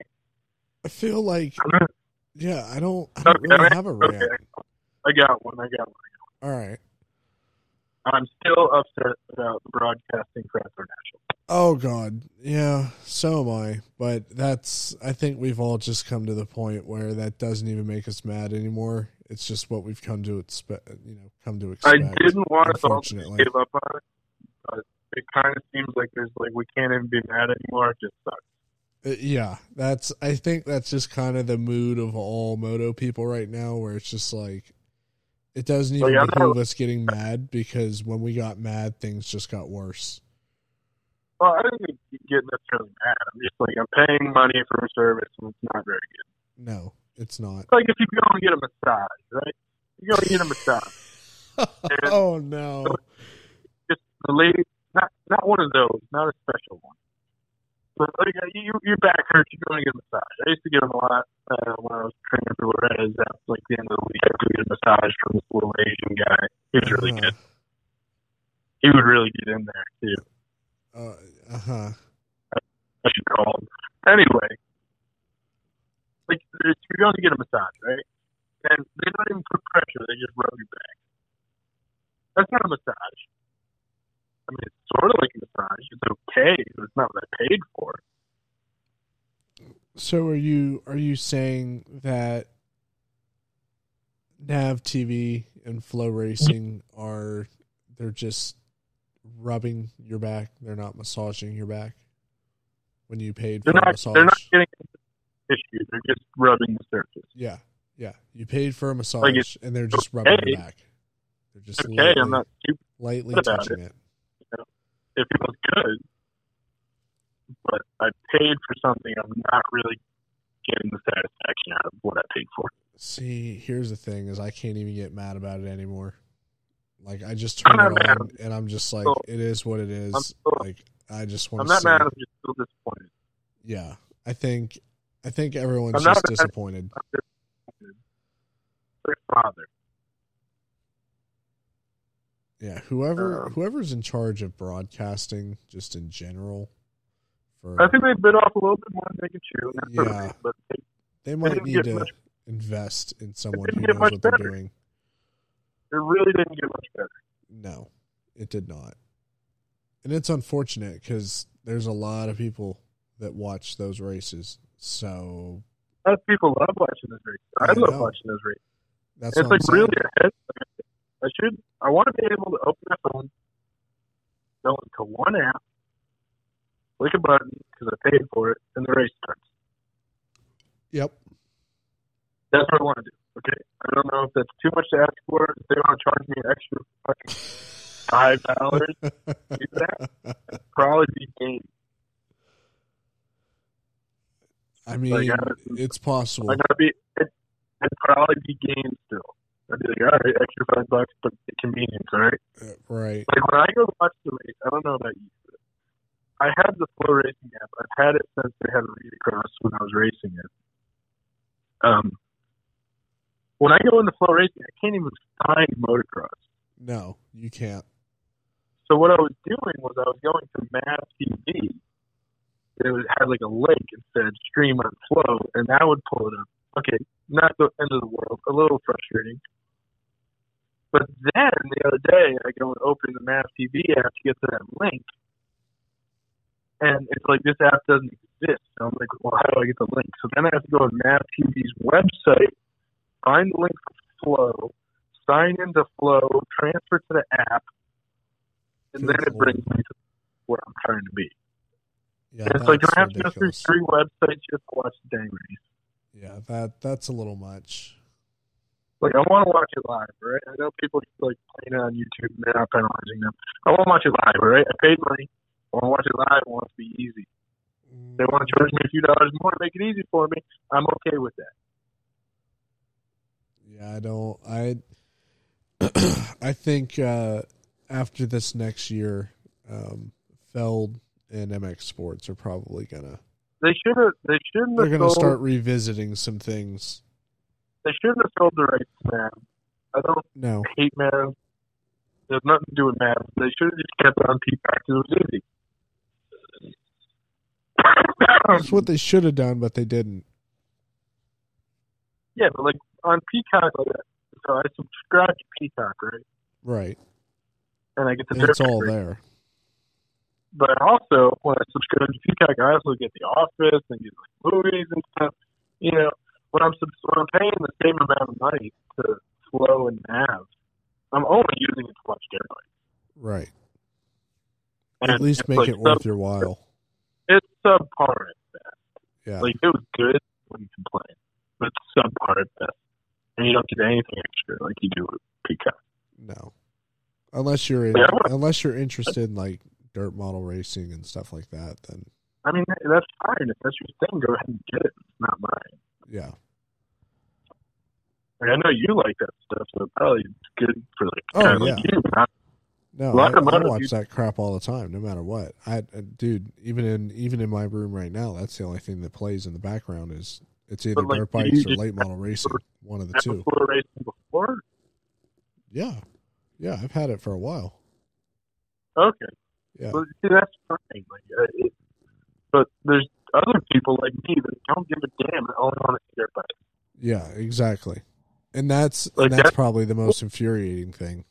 S1: I feel like
S2: I'm not,
S1: yeah. I don't. I don't
S2: okay,
S1: really have a rant.
S2: okay. I got one. I got one.
S1: All right.
S2: I'm still upset about the broadcasting for international.
S1: Oh God, yeah. So am I. But that's. I think we've all just come to the point where that doesn't even make us mad anymore. It's just what we've come to expect. You know, come to expect.
S2: I didn't want us all to give up on it, but it kind of seems like there's like we can't even be mad anymore. It just sucks.
S1: Uh, yeah, that's. I think that's just kind of the mood of all moto people right now, where it's just like, it doesn't even
S2: I'm
S1: behoove us getting mad because when we got mad, things just got worse.
S2: Well, I don't even get necessarily mad. I'm just like I'm paying money for a service and it's not very good.
S1: No, it's not.
S2: It's like if you go and get a massage, right? You go and get a massage.
S1: oh no.
S2: Just the lady, not not one of those, not a special one. But like you, your back hurts, you go and get a massage. I used to get them a lot uh, when I was training for Loretta's. At like the end of the week, I would get a massage from this little Asian guy. He was really
S1: Uh-huh.
S2: good. He would really get in there too.
S1: Uh huh.
S2: I should call him. Anyway, like you're going to get a massage, right? And they don't even put pressure; they just rub your back. That's not a massage. I mean, it's sort of like a massage. It's okay, but it's not what I paid for.
S1: So are you are you saying that Mav TV and Flow Racing are they're just rubbing your back, they're not massaging your back when you paid for
S2: They're
S1: a
S2: not.
S1: massage?
S2: They're not getting issues. They're just rubbing the surface.
S1: Yeah, yeah. You paid for a massage
S2: it's
S1: and they're just rubbing your back. They're just
S2: Okay,
S1: lightly,
S2: I'm not
S1: lightly touching it.
S2: It feels good, but I paid for something I'm not really getting the satisfaction out of what I paid for.
S1: See, here's the thing: is I can't even get mad about it anymore. Like I just turn it
S2: mad.
S1: on, and I'm just like,
S2: So-
S1: it is what it is. Like I just want
S2: I'm not mad. I'm just still disappointed.
S1: Yeah, I think I think everyone's
S2: I'm
S1: just disappointed.
S2: Their father.
S1: Yeah, whoever
S2: Um,
S1: whoever's in charge of broadcasting, just in general, for
S2: I think they bit off a little bit more than they could chew.
S1: Yeah.
S2: but they,
S1: they might need to
S2: much-
S1: invest in someone who knows what they're doing.
S2: it really didn't get much better.
S1: No, it did not, and it's unfortunate because there's a lot of people that watch those races. So
S2: A lot of people love watching this race. I,
S1: I
S2: love
S1: know.
S2: watching this race.
S1: that's
S2: it's like really ahead. I should. I want to be able to open my phone, go into one app, click a button because I paid for it, and the race starts.
S1: Yep.
S2: That's what I want to do. Okay. I don't know if that's too much to ask for. If they want to charge me an extra fucking five dollars, do that. It'd probably be game.
S1: I mean,
S2: Like, uh,
S1: it's possible.
S2: I gotta be. It, it'd probably be game still. I'd be like, all right, extra five bucks, but the convenience, all right.
S1: Uh, Right.
S2: Like when I go watch the race, I don't know about you. But I have the Flow Racing app. I've had it since they had a read across when I was racing it. Um, when I go into Flow Racing, I can't even find motocross.
S1: No, you can't.
S2: So what I was doing was I was going to Mav TV. It was, had like a link and said stream on Flow, and that would pull it up. Okay, not the end of the world. A little frustrating. But then the other day, I go and open the Mav TV app to get to that link, and it's like this app doesn't exist. So I'm like, well, how do I get the link? So then I have to go to Mav TV's website, find the link for Flow, sign into Flow, transfer to the app, and then it brings me to where I'm trying to be.
S1: Yeah,
S2: it's like, I have to go through three websites just to watch the dang race?
S1: Yeah, that that's a little much.
S2: Like, I want to watch it live, right? I know people like playing it on YouTube and they're not penalizing them. I want to watch it live, right? I paid money. I want to watch it live. I want it to be easy. They want to charge me a few dollars more to make it easy for me. I'm okay with that.
S1: Yeah, I don't. I I think uh, after this next year, um, Feld and MX Sports are probably gonna
S2: They should have. They shouldn't
S1: they're gonna
S2: sold.
S1: start revisiting some things.
S2: They shouldn't have sold the rights to. I don't
S1: No,
S2: hate Mav. There's nothing to do with Mav. They should have just kept it on Peacock it was easy.
S1: that's what they should have done, but they didn't.
S2: yeah, but like on Peacock, like so I subscribe to Peacock, right?
S1: Right,
S2: And I get the
S1: it's all
S2: rate.
S1: there.
S2: But also, when I subscribe to Peacock, I also get The Office and get like movies and stuff. You know, when I'm when I'm paying the same amount of money to Flow and Mav, I'm only using it to watch Daredevil.
S1: Right.
S2: And
S1: At least make
S2: like
S1: it worth
S2: sub-
S1: your while.
S2: It's subpar at best.
S1: Yeah.
S2: Like it was good, when you complain, but it's subpar at best. And you don't get anything extra like you do with Peacock.
S1: No. Unless you're in,
S2: Yeah,
S1: unless you're interested in like dirt model racing and stuff like that, then
S2: I mean, that's fine. If that's your thing, go ahead and get it. It's not mine.
S1: yeah.
S2: Like, I know you like that stuff, so probably good for like
S1: Oh, yeah.
S2: like you. Not,
S1: No, I, I watch that crap all the time, no matter what. I, dude, even in even in my room right now, that's the only thing that plays in the background is it's either
S2: like,
S1: dirt bikes or late model racing, one of the two.
S2: Flow Racing before.
S1: Yeah, yeah, I've had it for a while.
S2: Okay.
S1: Yeah,
S2: Well, see, that's fine. Like, uh, it, but there's other people like me that don't give a damn and only want to see their bike.
S1: yeah, exactly. And that's
S2: Like
S1: and that's
S2: that-
S1: probably the most infuriating thing.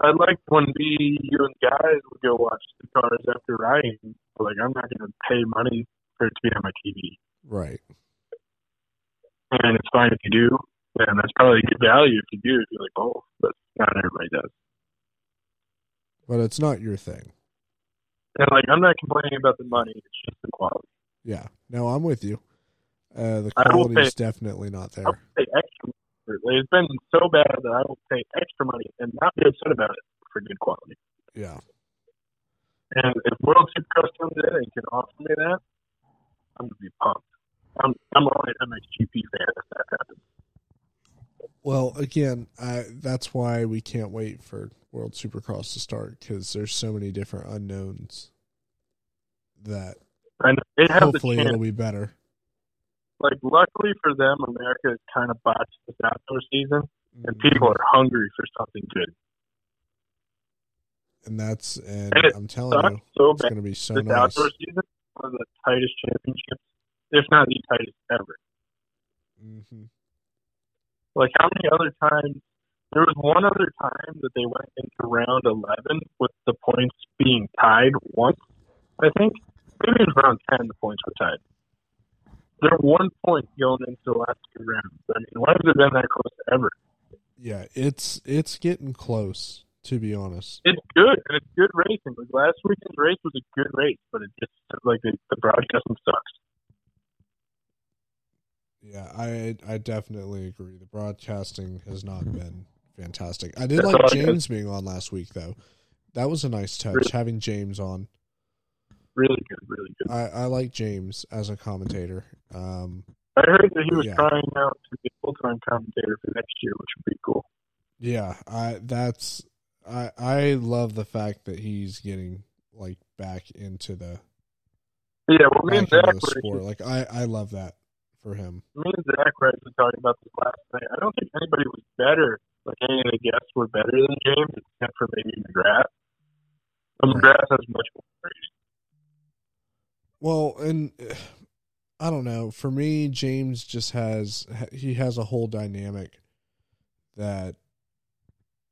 S2: I like when we, you and guys would go watch the cars after riding. Like, I'm not going to pay money for it to be on my TV.
S1: Right.
S2: And it's fine if you do. And that's probably a good value if you do, if you like both. But not everybody does.
S1: But it's not your thing.
S2: And, like, I'm not complaining about the money. It's just the quality.
S1: Yeah. No, I'm with you. Uh, the quality is definitely not there.
S2: I'll pay extra. For it. Like, it's been so bad that I will pay extra money and not be upset about it for good quality.
S1: Yeah.
S2: And if World Supercross comes in and can offer me that, I'm gonna be pumped. I'm I'm only an MXGP fan if that happens.
S1: Well, again, I, that's why we can't wait for World Supercross to start because there's so many different unknowns that
S2: And it has
S1: hopefully it'll be better.
S2: Like luckily for them, America has kind of botched this outdoor season, and
S1: Mhm.
S2: people are hungry for something good.
S1: and that's and
S2: And
S1: I'm telling you,
S2: so
S1: it's going to be so
S2: this
S1: nice.
S2: outdoor season one of the tightest championships, if not the tightest ever.
S1: hmm
S2: Like how many other times? There was one other time that they went into round eleven with the points being tied once. I think maybe it was round ten. The points were tied. They're one point going into the last two rounds. I mean, why has it been that close ever?
S1: Yeah, it's it's getting close. To be honest,
S2: It's good and it's good racing. Like last weekend's race was a good race, but it just like the, the broadcasting sucks.
S1: yeah, I I definitely agree. The broadcasting has not mm-hmm. been fantastic. I did
S2: That's
S1: like. James being on last week though. That was a nice touch
S2: Really?
S1: having James on.
S2: Really good, really good.
S1: I, I like James as a commentator. Um,
S2: I heard that he was
S1: Yeah.
S2: trying out to be a full time commentator for next year, which would be cool.
S1: yeah, I that's I I love the fact that he's getting like back into the
S2: Yeah, well, me and Zach were.
S1: Like I I love that for him.
S2: me and Zach were actually talking about this last night. I don't think anybody was better. Like any of the guests were better than James, except for maybe McGrath. But. McGrath has much more race.
S1: Well, and I don't know. For me, James just has he has a whole dynamic that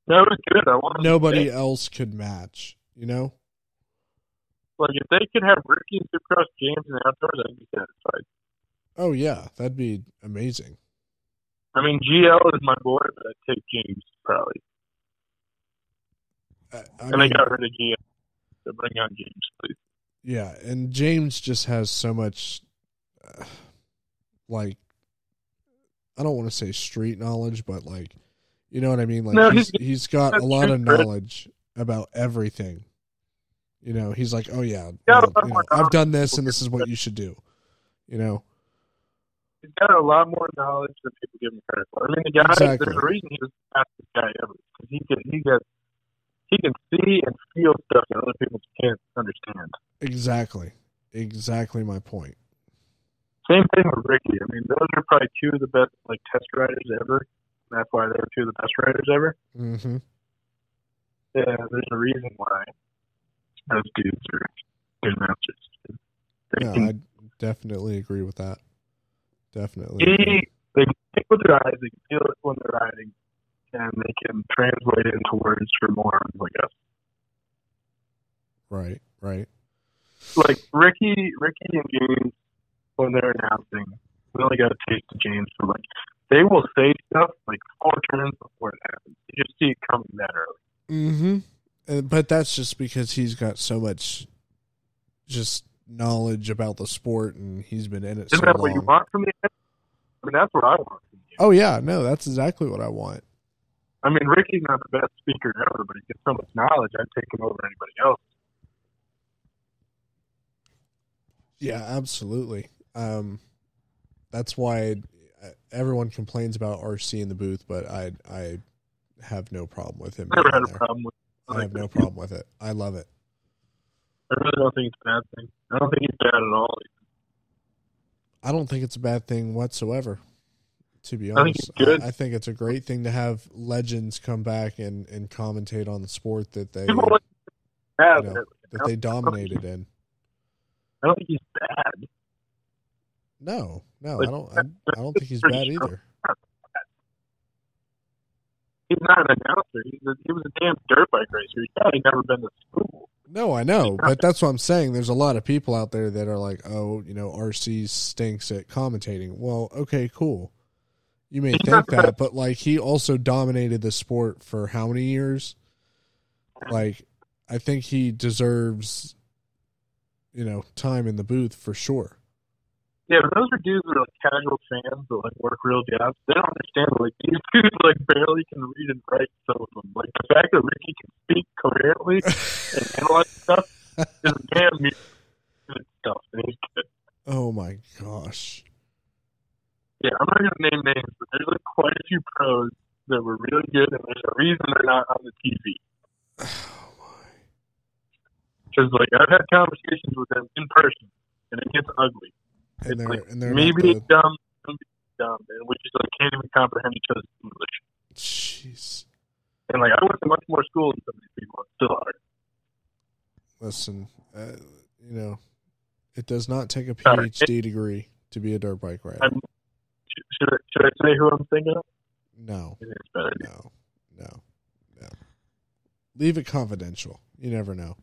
S2: No, good. I
S1: nobody else could match. You know?
S2: like if they could have Ricky and Supercross James in the outdoors, I'd be satisfied.
S1: Oh yeah, that'd be amazing.
S2: I mean, GL is my boy, but I'd take James probably.
S1: I, I
S2: and
S1: mean,
S2: got rid of GL. So bring on James, please.
S1: Yeah, and James just has so much, uh, like, I don't want to say street knowledge, but like, you know what I mean. Like
S2: No,
S1: he's
S2: he's-
S1: he's got a lot of knowledge about everything. You know, he's like, oh yeah, well, you know, I've done this, and this is what you should do. You know,
S2: He's got a lot more knowledge than people give him credit for. I mean, the guy,
S1: Exactly.
S2: there's a reason he was the fastest guy ever. 'Cause he could, he got, he can see and feel stuff that other people can't understand.
S1: Exactly. Exactly my point.
S2: Same thing with Ricky. I mean, those are probably two of the best like test riders ever. That's why they're two of the best riders ever.
S1: Mm-hmm.
S2: Yeah, there's a reason why those dudes are good masters. They
S1: No,
S2: can
S1: I definitely agree with that. Definitely.
S2: they can think with their eyes, they can feel it when they're riding, and they can translate it into words for morons I guess.
S1: Right, right.
S2: Like Ricky, Ricky and James, when they're announcing, we only got a taste of James, but like they will say stuff like four turns before it happens. You just see it coming that early.
S1: Mm-hmm. But that's just because he's got so much just knowledge about the sport and he's been in it
S2: Isn't
S1: so
S2: that what you want from the? I mean, that's what I want. From you.
S1: Oh yeah, no, that's exactly what I want.
S2: I mean, Ricky's not the best speaker ever, but he gets so much knowledge. I'd take him over anybody else.
S1: Yeah, absolutely. Um, that's why everyone complains about RC in the booth, but I I have no problem with him.
S2: Never had a
S1: there.
S2: problem with.
S1: I have no problem with it. I love it.
S2: I really don't think it's a bad thing. I don't think it's bad at all.
S1: I don't think it's a bad thing whatsoever. To be
S2: I think
S1: honest,
S2: it's good.
S1: I, I think it's a great thing to have legends come back and, and commentate on the sport that they. You know, that they dominated in.
S2: I don't think he's bad.
S1: No, no, I don't. I, I don't think he's bad either.
S2: He's not an announcer. He's a, he was a damn dirt bike racer. He's probably never been to school.
S1: No, I know, but that's what I'm saying. There's a lot of people out there that are like, "Oh, you know, RC stinks at commentating." Well, okay, cool. You may think that, but like he also dominated the sport for how many years? Like, I think he deserves, you know, time in the booth for sure.
S2: Yeah, but those are dudes that are like casual fans that like work real jobs. They don't understand like these dudes like barely can read and write some of them. Like the fact that Ricky can speak coherently and analyze stuff is damn me good stuff. And he's good.
S1: Oh my gosh.
S2: Yeah, I'm not gonna name names, but there's like quite a few pros that were really good, and there's a reason they're not on the TV.
S1: Oh my.
S2: Because like I've had conversations with them in person, and it gets ugly.
S1: And
S2: It's
S1: they're
S2: like
S1: and they're
S2: being
S1: the,
S2: dumb, dumb, and we just like can't even comprehend each other's English.
S1: jeez.
S2: And like I went to much more school than some of these people, and still are.
S1: Listen, uh, you know, it does not take a. PhD degree to be a dirt bike rider.
S2: I'm, should, I, should I say who I'm thinking of?
S1: No, no, no, no. Leave it confidential. You never know.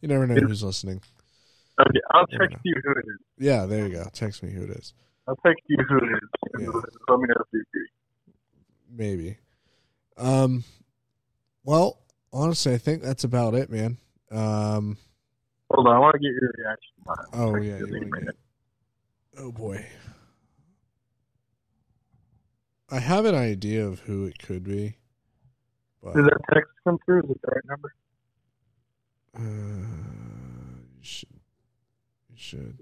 S1: You never know who's listening.
S2: Okay, I'll
S1: Never
S2: text you who it is.
S1: Yeah, there you go. Text me who it is.
S2: I'll text you who it is.
S1: Yeah.
S2: Let me know if you agree.
S1: Maybe. Um. Well, honestly, I think that's about it, man. Um.
S2: Hold on, I want to get your reaction.
S1: Oh yeah.
S2: you
S1: You
S2: in a
S1: wanna
S2: minute.
S1: get- oh boy. I have an idea of who it could be, but
S2: Did that text come through? Is it the right number?
S1: Uh, you should. You should.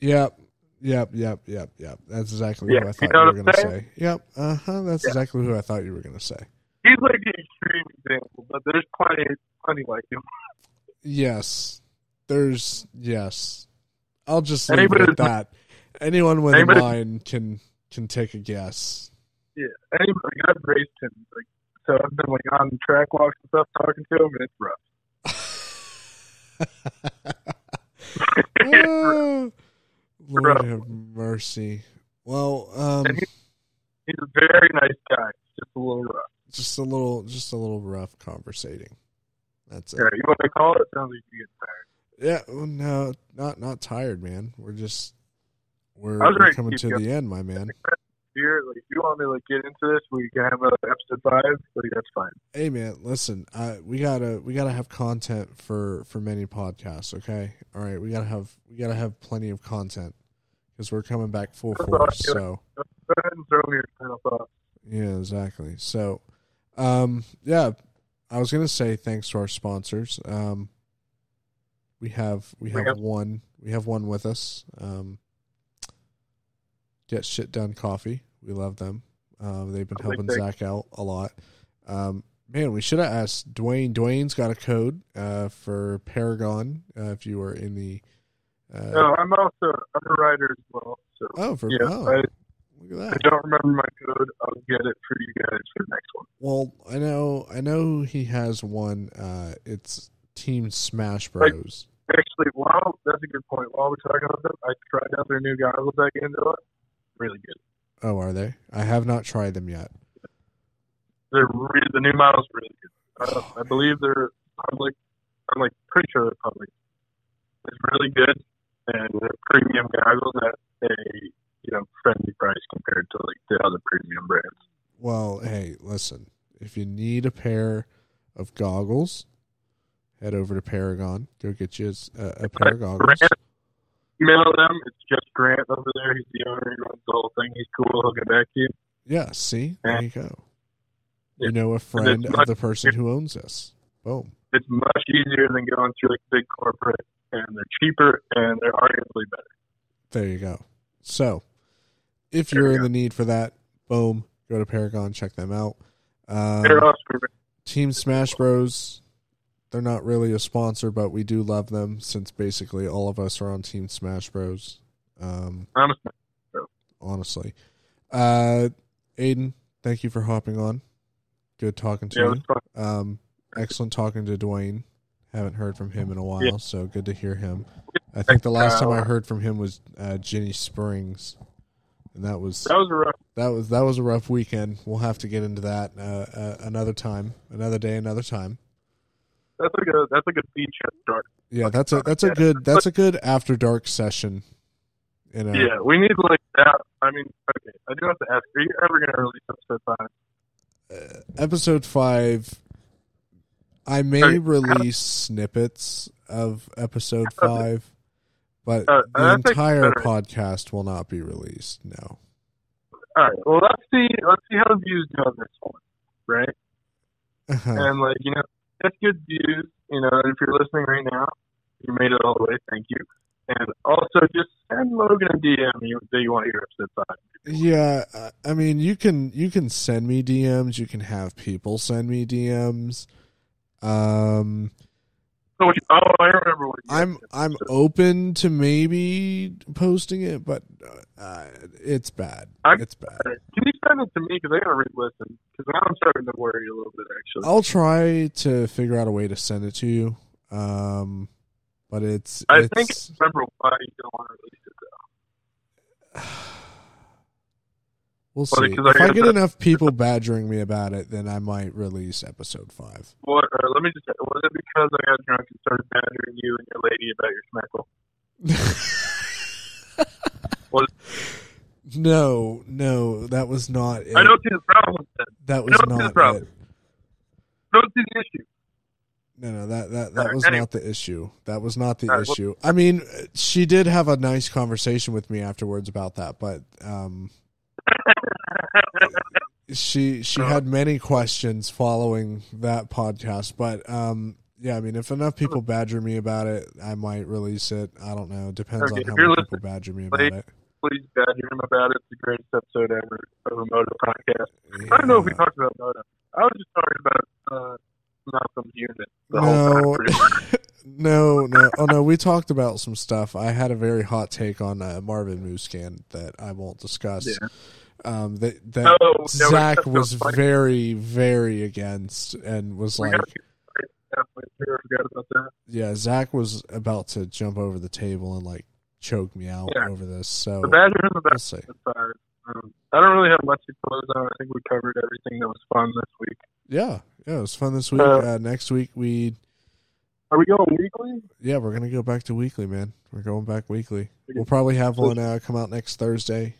S1: Yep. Yep. Yep. Yep. Yep. That's exactly
S2: Yeah,
S1: who I
S2: you
S1: thought
S2: know
S1: you,
S2: what
S1: were going to say. Yep. Uh huh. That's
S2: Yeah.
S1: exactly who I thought you were going to say.
S2: He's like the extreme example, but there's plenty, plenty like him.
S1: Yes. There's yes. I'll just leave
S2: Anybody
S1: it at that. Anyone with a mind can can take a guess.
S2: Yeah, anybody, I've raced him. Like, so I've been like on track walks and stuff, talking to him, and it's rough.
S1: Oh, Lord
S2: Rough.
S1: have mercy. Well, um,
S2: And He's a very nice guy, just a little rough.
S1: just a little, just a little rough conversating. That's it.
S2: Yeah, you want to call it? Sounds like you get tired.
S1: Yeah, well, no, not not tired, man. We're just we're, we're
S2: ready to
S1: coming to the end, my man.
S2: Here, like, if you want me to like get into this, we can have a episode five. Like, that's fine.
S1: Hey, man, listen, uh, we gotta we gotta have content for for many podcasts. Okay, all right, we gotta have we gotta have plenty of content because we're coming back full force. So
S2: Go ahead and throw me your final thoughts.
S1: yeah, exactly. So, um, yeah, I was gonna say thanks to our sponsors. Um, we have we have- one we have one with us. Um, Get shit done coffee. We love them. Um, they've been helping. Zach out a lot. Um, man, we should have asked Duane. Duane's got a code uh, for Paragon uh, if you were in the. Uh,
S2: No, I'm also I'm a writer as well. So
S1: oh, for
S2: yeah,
S1: oh,
S2: I,
S1: look
S2: I
S1: at that.
S2: don't remember my code. I'll get it for you guys for the next one.
S1: Well, I know, I know he has one. Uh, it's Team Smash Bros.
S2: Actually, while that's a good point. While we're talking about them, I tried out their new goggles I get into it. Really good.
S1: Oh, are they? I have not tried them yet.
S2: They're re- the new models really good. Uh, I believe they're public. I'm like pretty sure they're public. It's really good, and they're premium goggles at a you know friendly price compared to like the other premium brands.
S1: Well, hey, listen. If you need a pair of goggles, head over to Paragon. Go get you a, a pair of goggles.
S2: Email them. It's just Grant over there. He's the owner. He runs the whole thing. He's cool. He'll get back to you.
S1: Yeah, see? There you go. You know a friend of the person who owns this. Boom.
S2: It's much easier than going through like big corporate, and they're cheaper and they're arguably better.
S1: There you go. So, if
S2: There
S1: you're in
S2: go.
S1: the need for that, boom, go to Paragon, check them out. Um, Team Smash Bros. They're not really a sponsor, but we do love them since basically all of us are on Team Smash Bros. Um,
S2: Honestly,
S1: honestly, uh, Ayden, thank you for hopping on. Good talking to
S2: yeah,
S1: you. Um, excellent talking to Duane. Haven't heard from him in a while,
S2: Yeah.
S1: so good to hear him. I think the last time I
S2: Uh,
S1: heard from him was uh, Ginny Springs, and that was
S2: That was a rough.
S1: that was that was a rough weekend. We'll have to get into that uh, uh, another time, another day, another time.
S2: That's like a that's like a beach at start.
S1: Yeah, that's a that's a good that's a good after dark session. You know,
S2: Yeah, we need like that. I mean, okay, I do have to ask: Are you ever going to release episode five?
S1: uh, episode five. I may release snippets of episode five, but
S2: Uh,
S1: the entire podcast will not be released. No.
S2: All right. Well, let's see. Let's see how the views go on this one, right?
S1: Uh-huh.
S2: And like you know, that's good views. You know, if you're listening right now, you made it all the way. Thank you. And also, just send Logan a DM you, that you want to hear episode five.
S1: Yeah, I mean, you can you can send me DMs. You can have people send me DMs. Um,
S2: Oh, oh, I remember
S1: I'm I'm open to maybe posting it, but uh, uh, it's bad.
S2: I'm-
S1: It's bad.
S2: Can you send it to me because I gotta re-listen because now I'm starting to worry a little bit actually.
S1: I'll try to figure out a way to send it to you. Um, but it's
S2: I
S1: it's,
S2: think I remember why you don't want to release it though.
S1: we'll
S2: Well,
S1: see.
S2: I
S1: If I get enough people badgering me about it, then I might release episode five.
S2: What? Or let me just. Was it because I got drunk and started badgering you and your lady about your smeckle? What?
S1: no, no, that was not it.
S2: I don't see the problem with that.
S1: that was
S2: see the problem.
S1: it.
S2: Don't see the issue.
S1: No, no, that that that was
S2: anyway.
S1: not the issue. That was not the
S2: well-
S1: issue. I mean, she did have a nice conversation with me afterwards about that, but um, she she had many questions following that podcast. But um, yeah, I mean, if enough people badger me about it, I might release it. I don't know. Depends
S2: Okay,
S1: on how many people badger me about
S2: please-
S1: it.
S2: Please badger him about it. It's the greatest episode ever of a Moto podcast. I don't know if we talked about Moto. I was just talking about uh, Malcolm's unit the whole time.
S1: No, no, no. Oh no, we talked about some stuff. I had a very hot take on uh, Marvin Musquin that I won't discuss.
S2: Yeah.
S1: Um, that that
S2: Oh, no,
S1: Zach
S2: that's so
S1: was very, very against, and was
S2: We
S1: like,
S2: got definitely I forgot about that.
S1: "Yeah, Zach was about to jump over the table and like choke me out
S2: Yeah.
S1: over this." So
S2: The badger him
S1: we'll
S2: about
S1: see.
S2: episode five. Um, I don't really have much to close on. I think we covered everything that was fun this week.
S1: Yeah, yeah, it was fun this week.
S2: Uh,
S1: uh, next week we,
S2: Are we going weekly?
S1: yeah, we're gonna go back to weekly, man. We're going back weekly. We'll probably have one uh, come out next Thursday,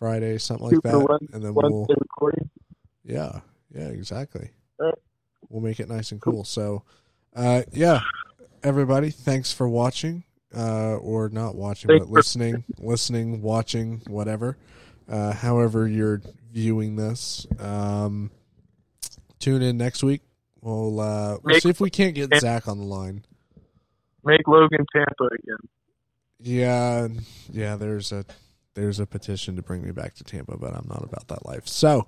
S1: Friday, something like that, and then we'll
S2: recording.
S1: Yeah, yeah, exactly. We'll make it nice and cool. So, uh, yeah, everybody, thanks for watching, uh, or not watching,
S2: Thanks
S1: but
S2: for-
S1: listening, listening, watching, whatever. Uh, however you're viewing this, um, tune in next week. We'll uh, we'll see if we can't get Zach on the line.
S2: Make Logan Tampa again.
S1: Yeah, yeah. There's a there's a petition to bring me back to Tampa, but I'm not about that life. So,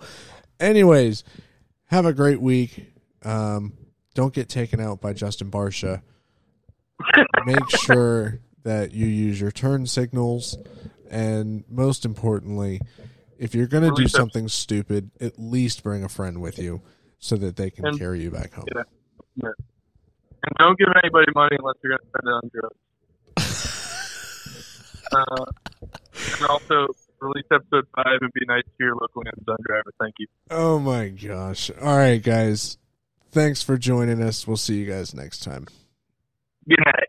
S1: anyways, have a great week. Um, don't get taken out by Justin Barcia. Make sure that you use your turn signals, and most importantly, if you're going to do something stupid, at least bring a friend with you so that they can
S2: And-
S1: carry you back home.
S2: Yeah. And don't give anybody money unless you're going to spend it on drugs. uh, and also, release episode five and be nice to your local Amazon driver. Thank you.
S1: Oh my gosh. All right, guys. Thanks for joining us. We'll see you guys next time.
S2: Good night.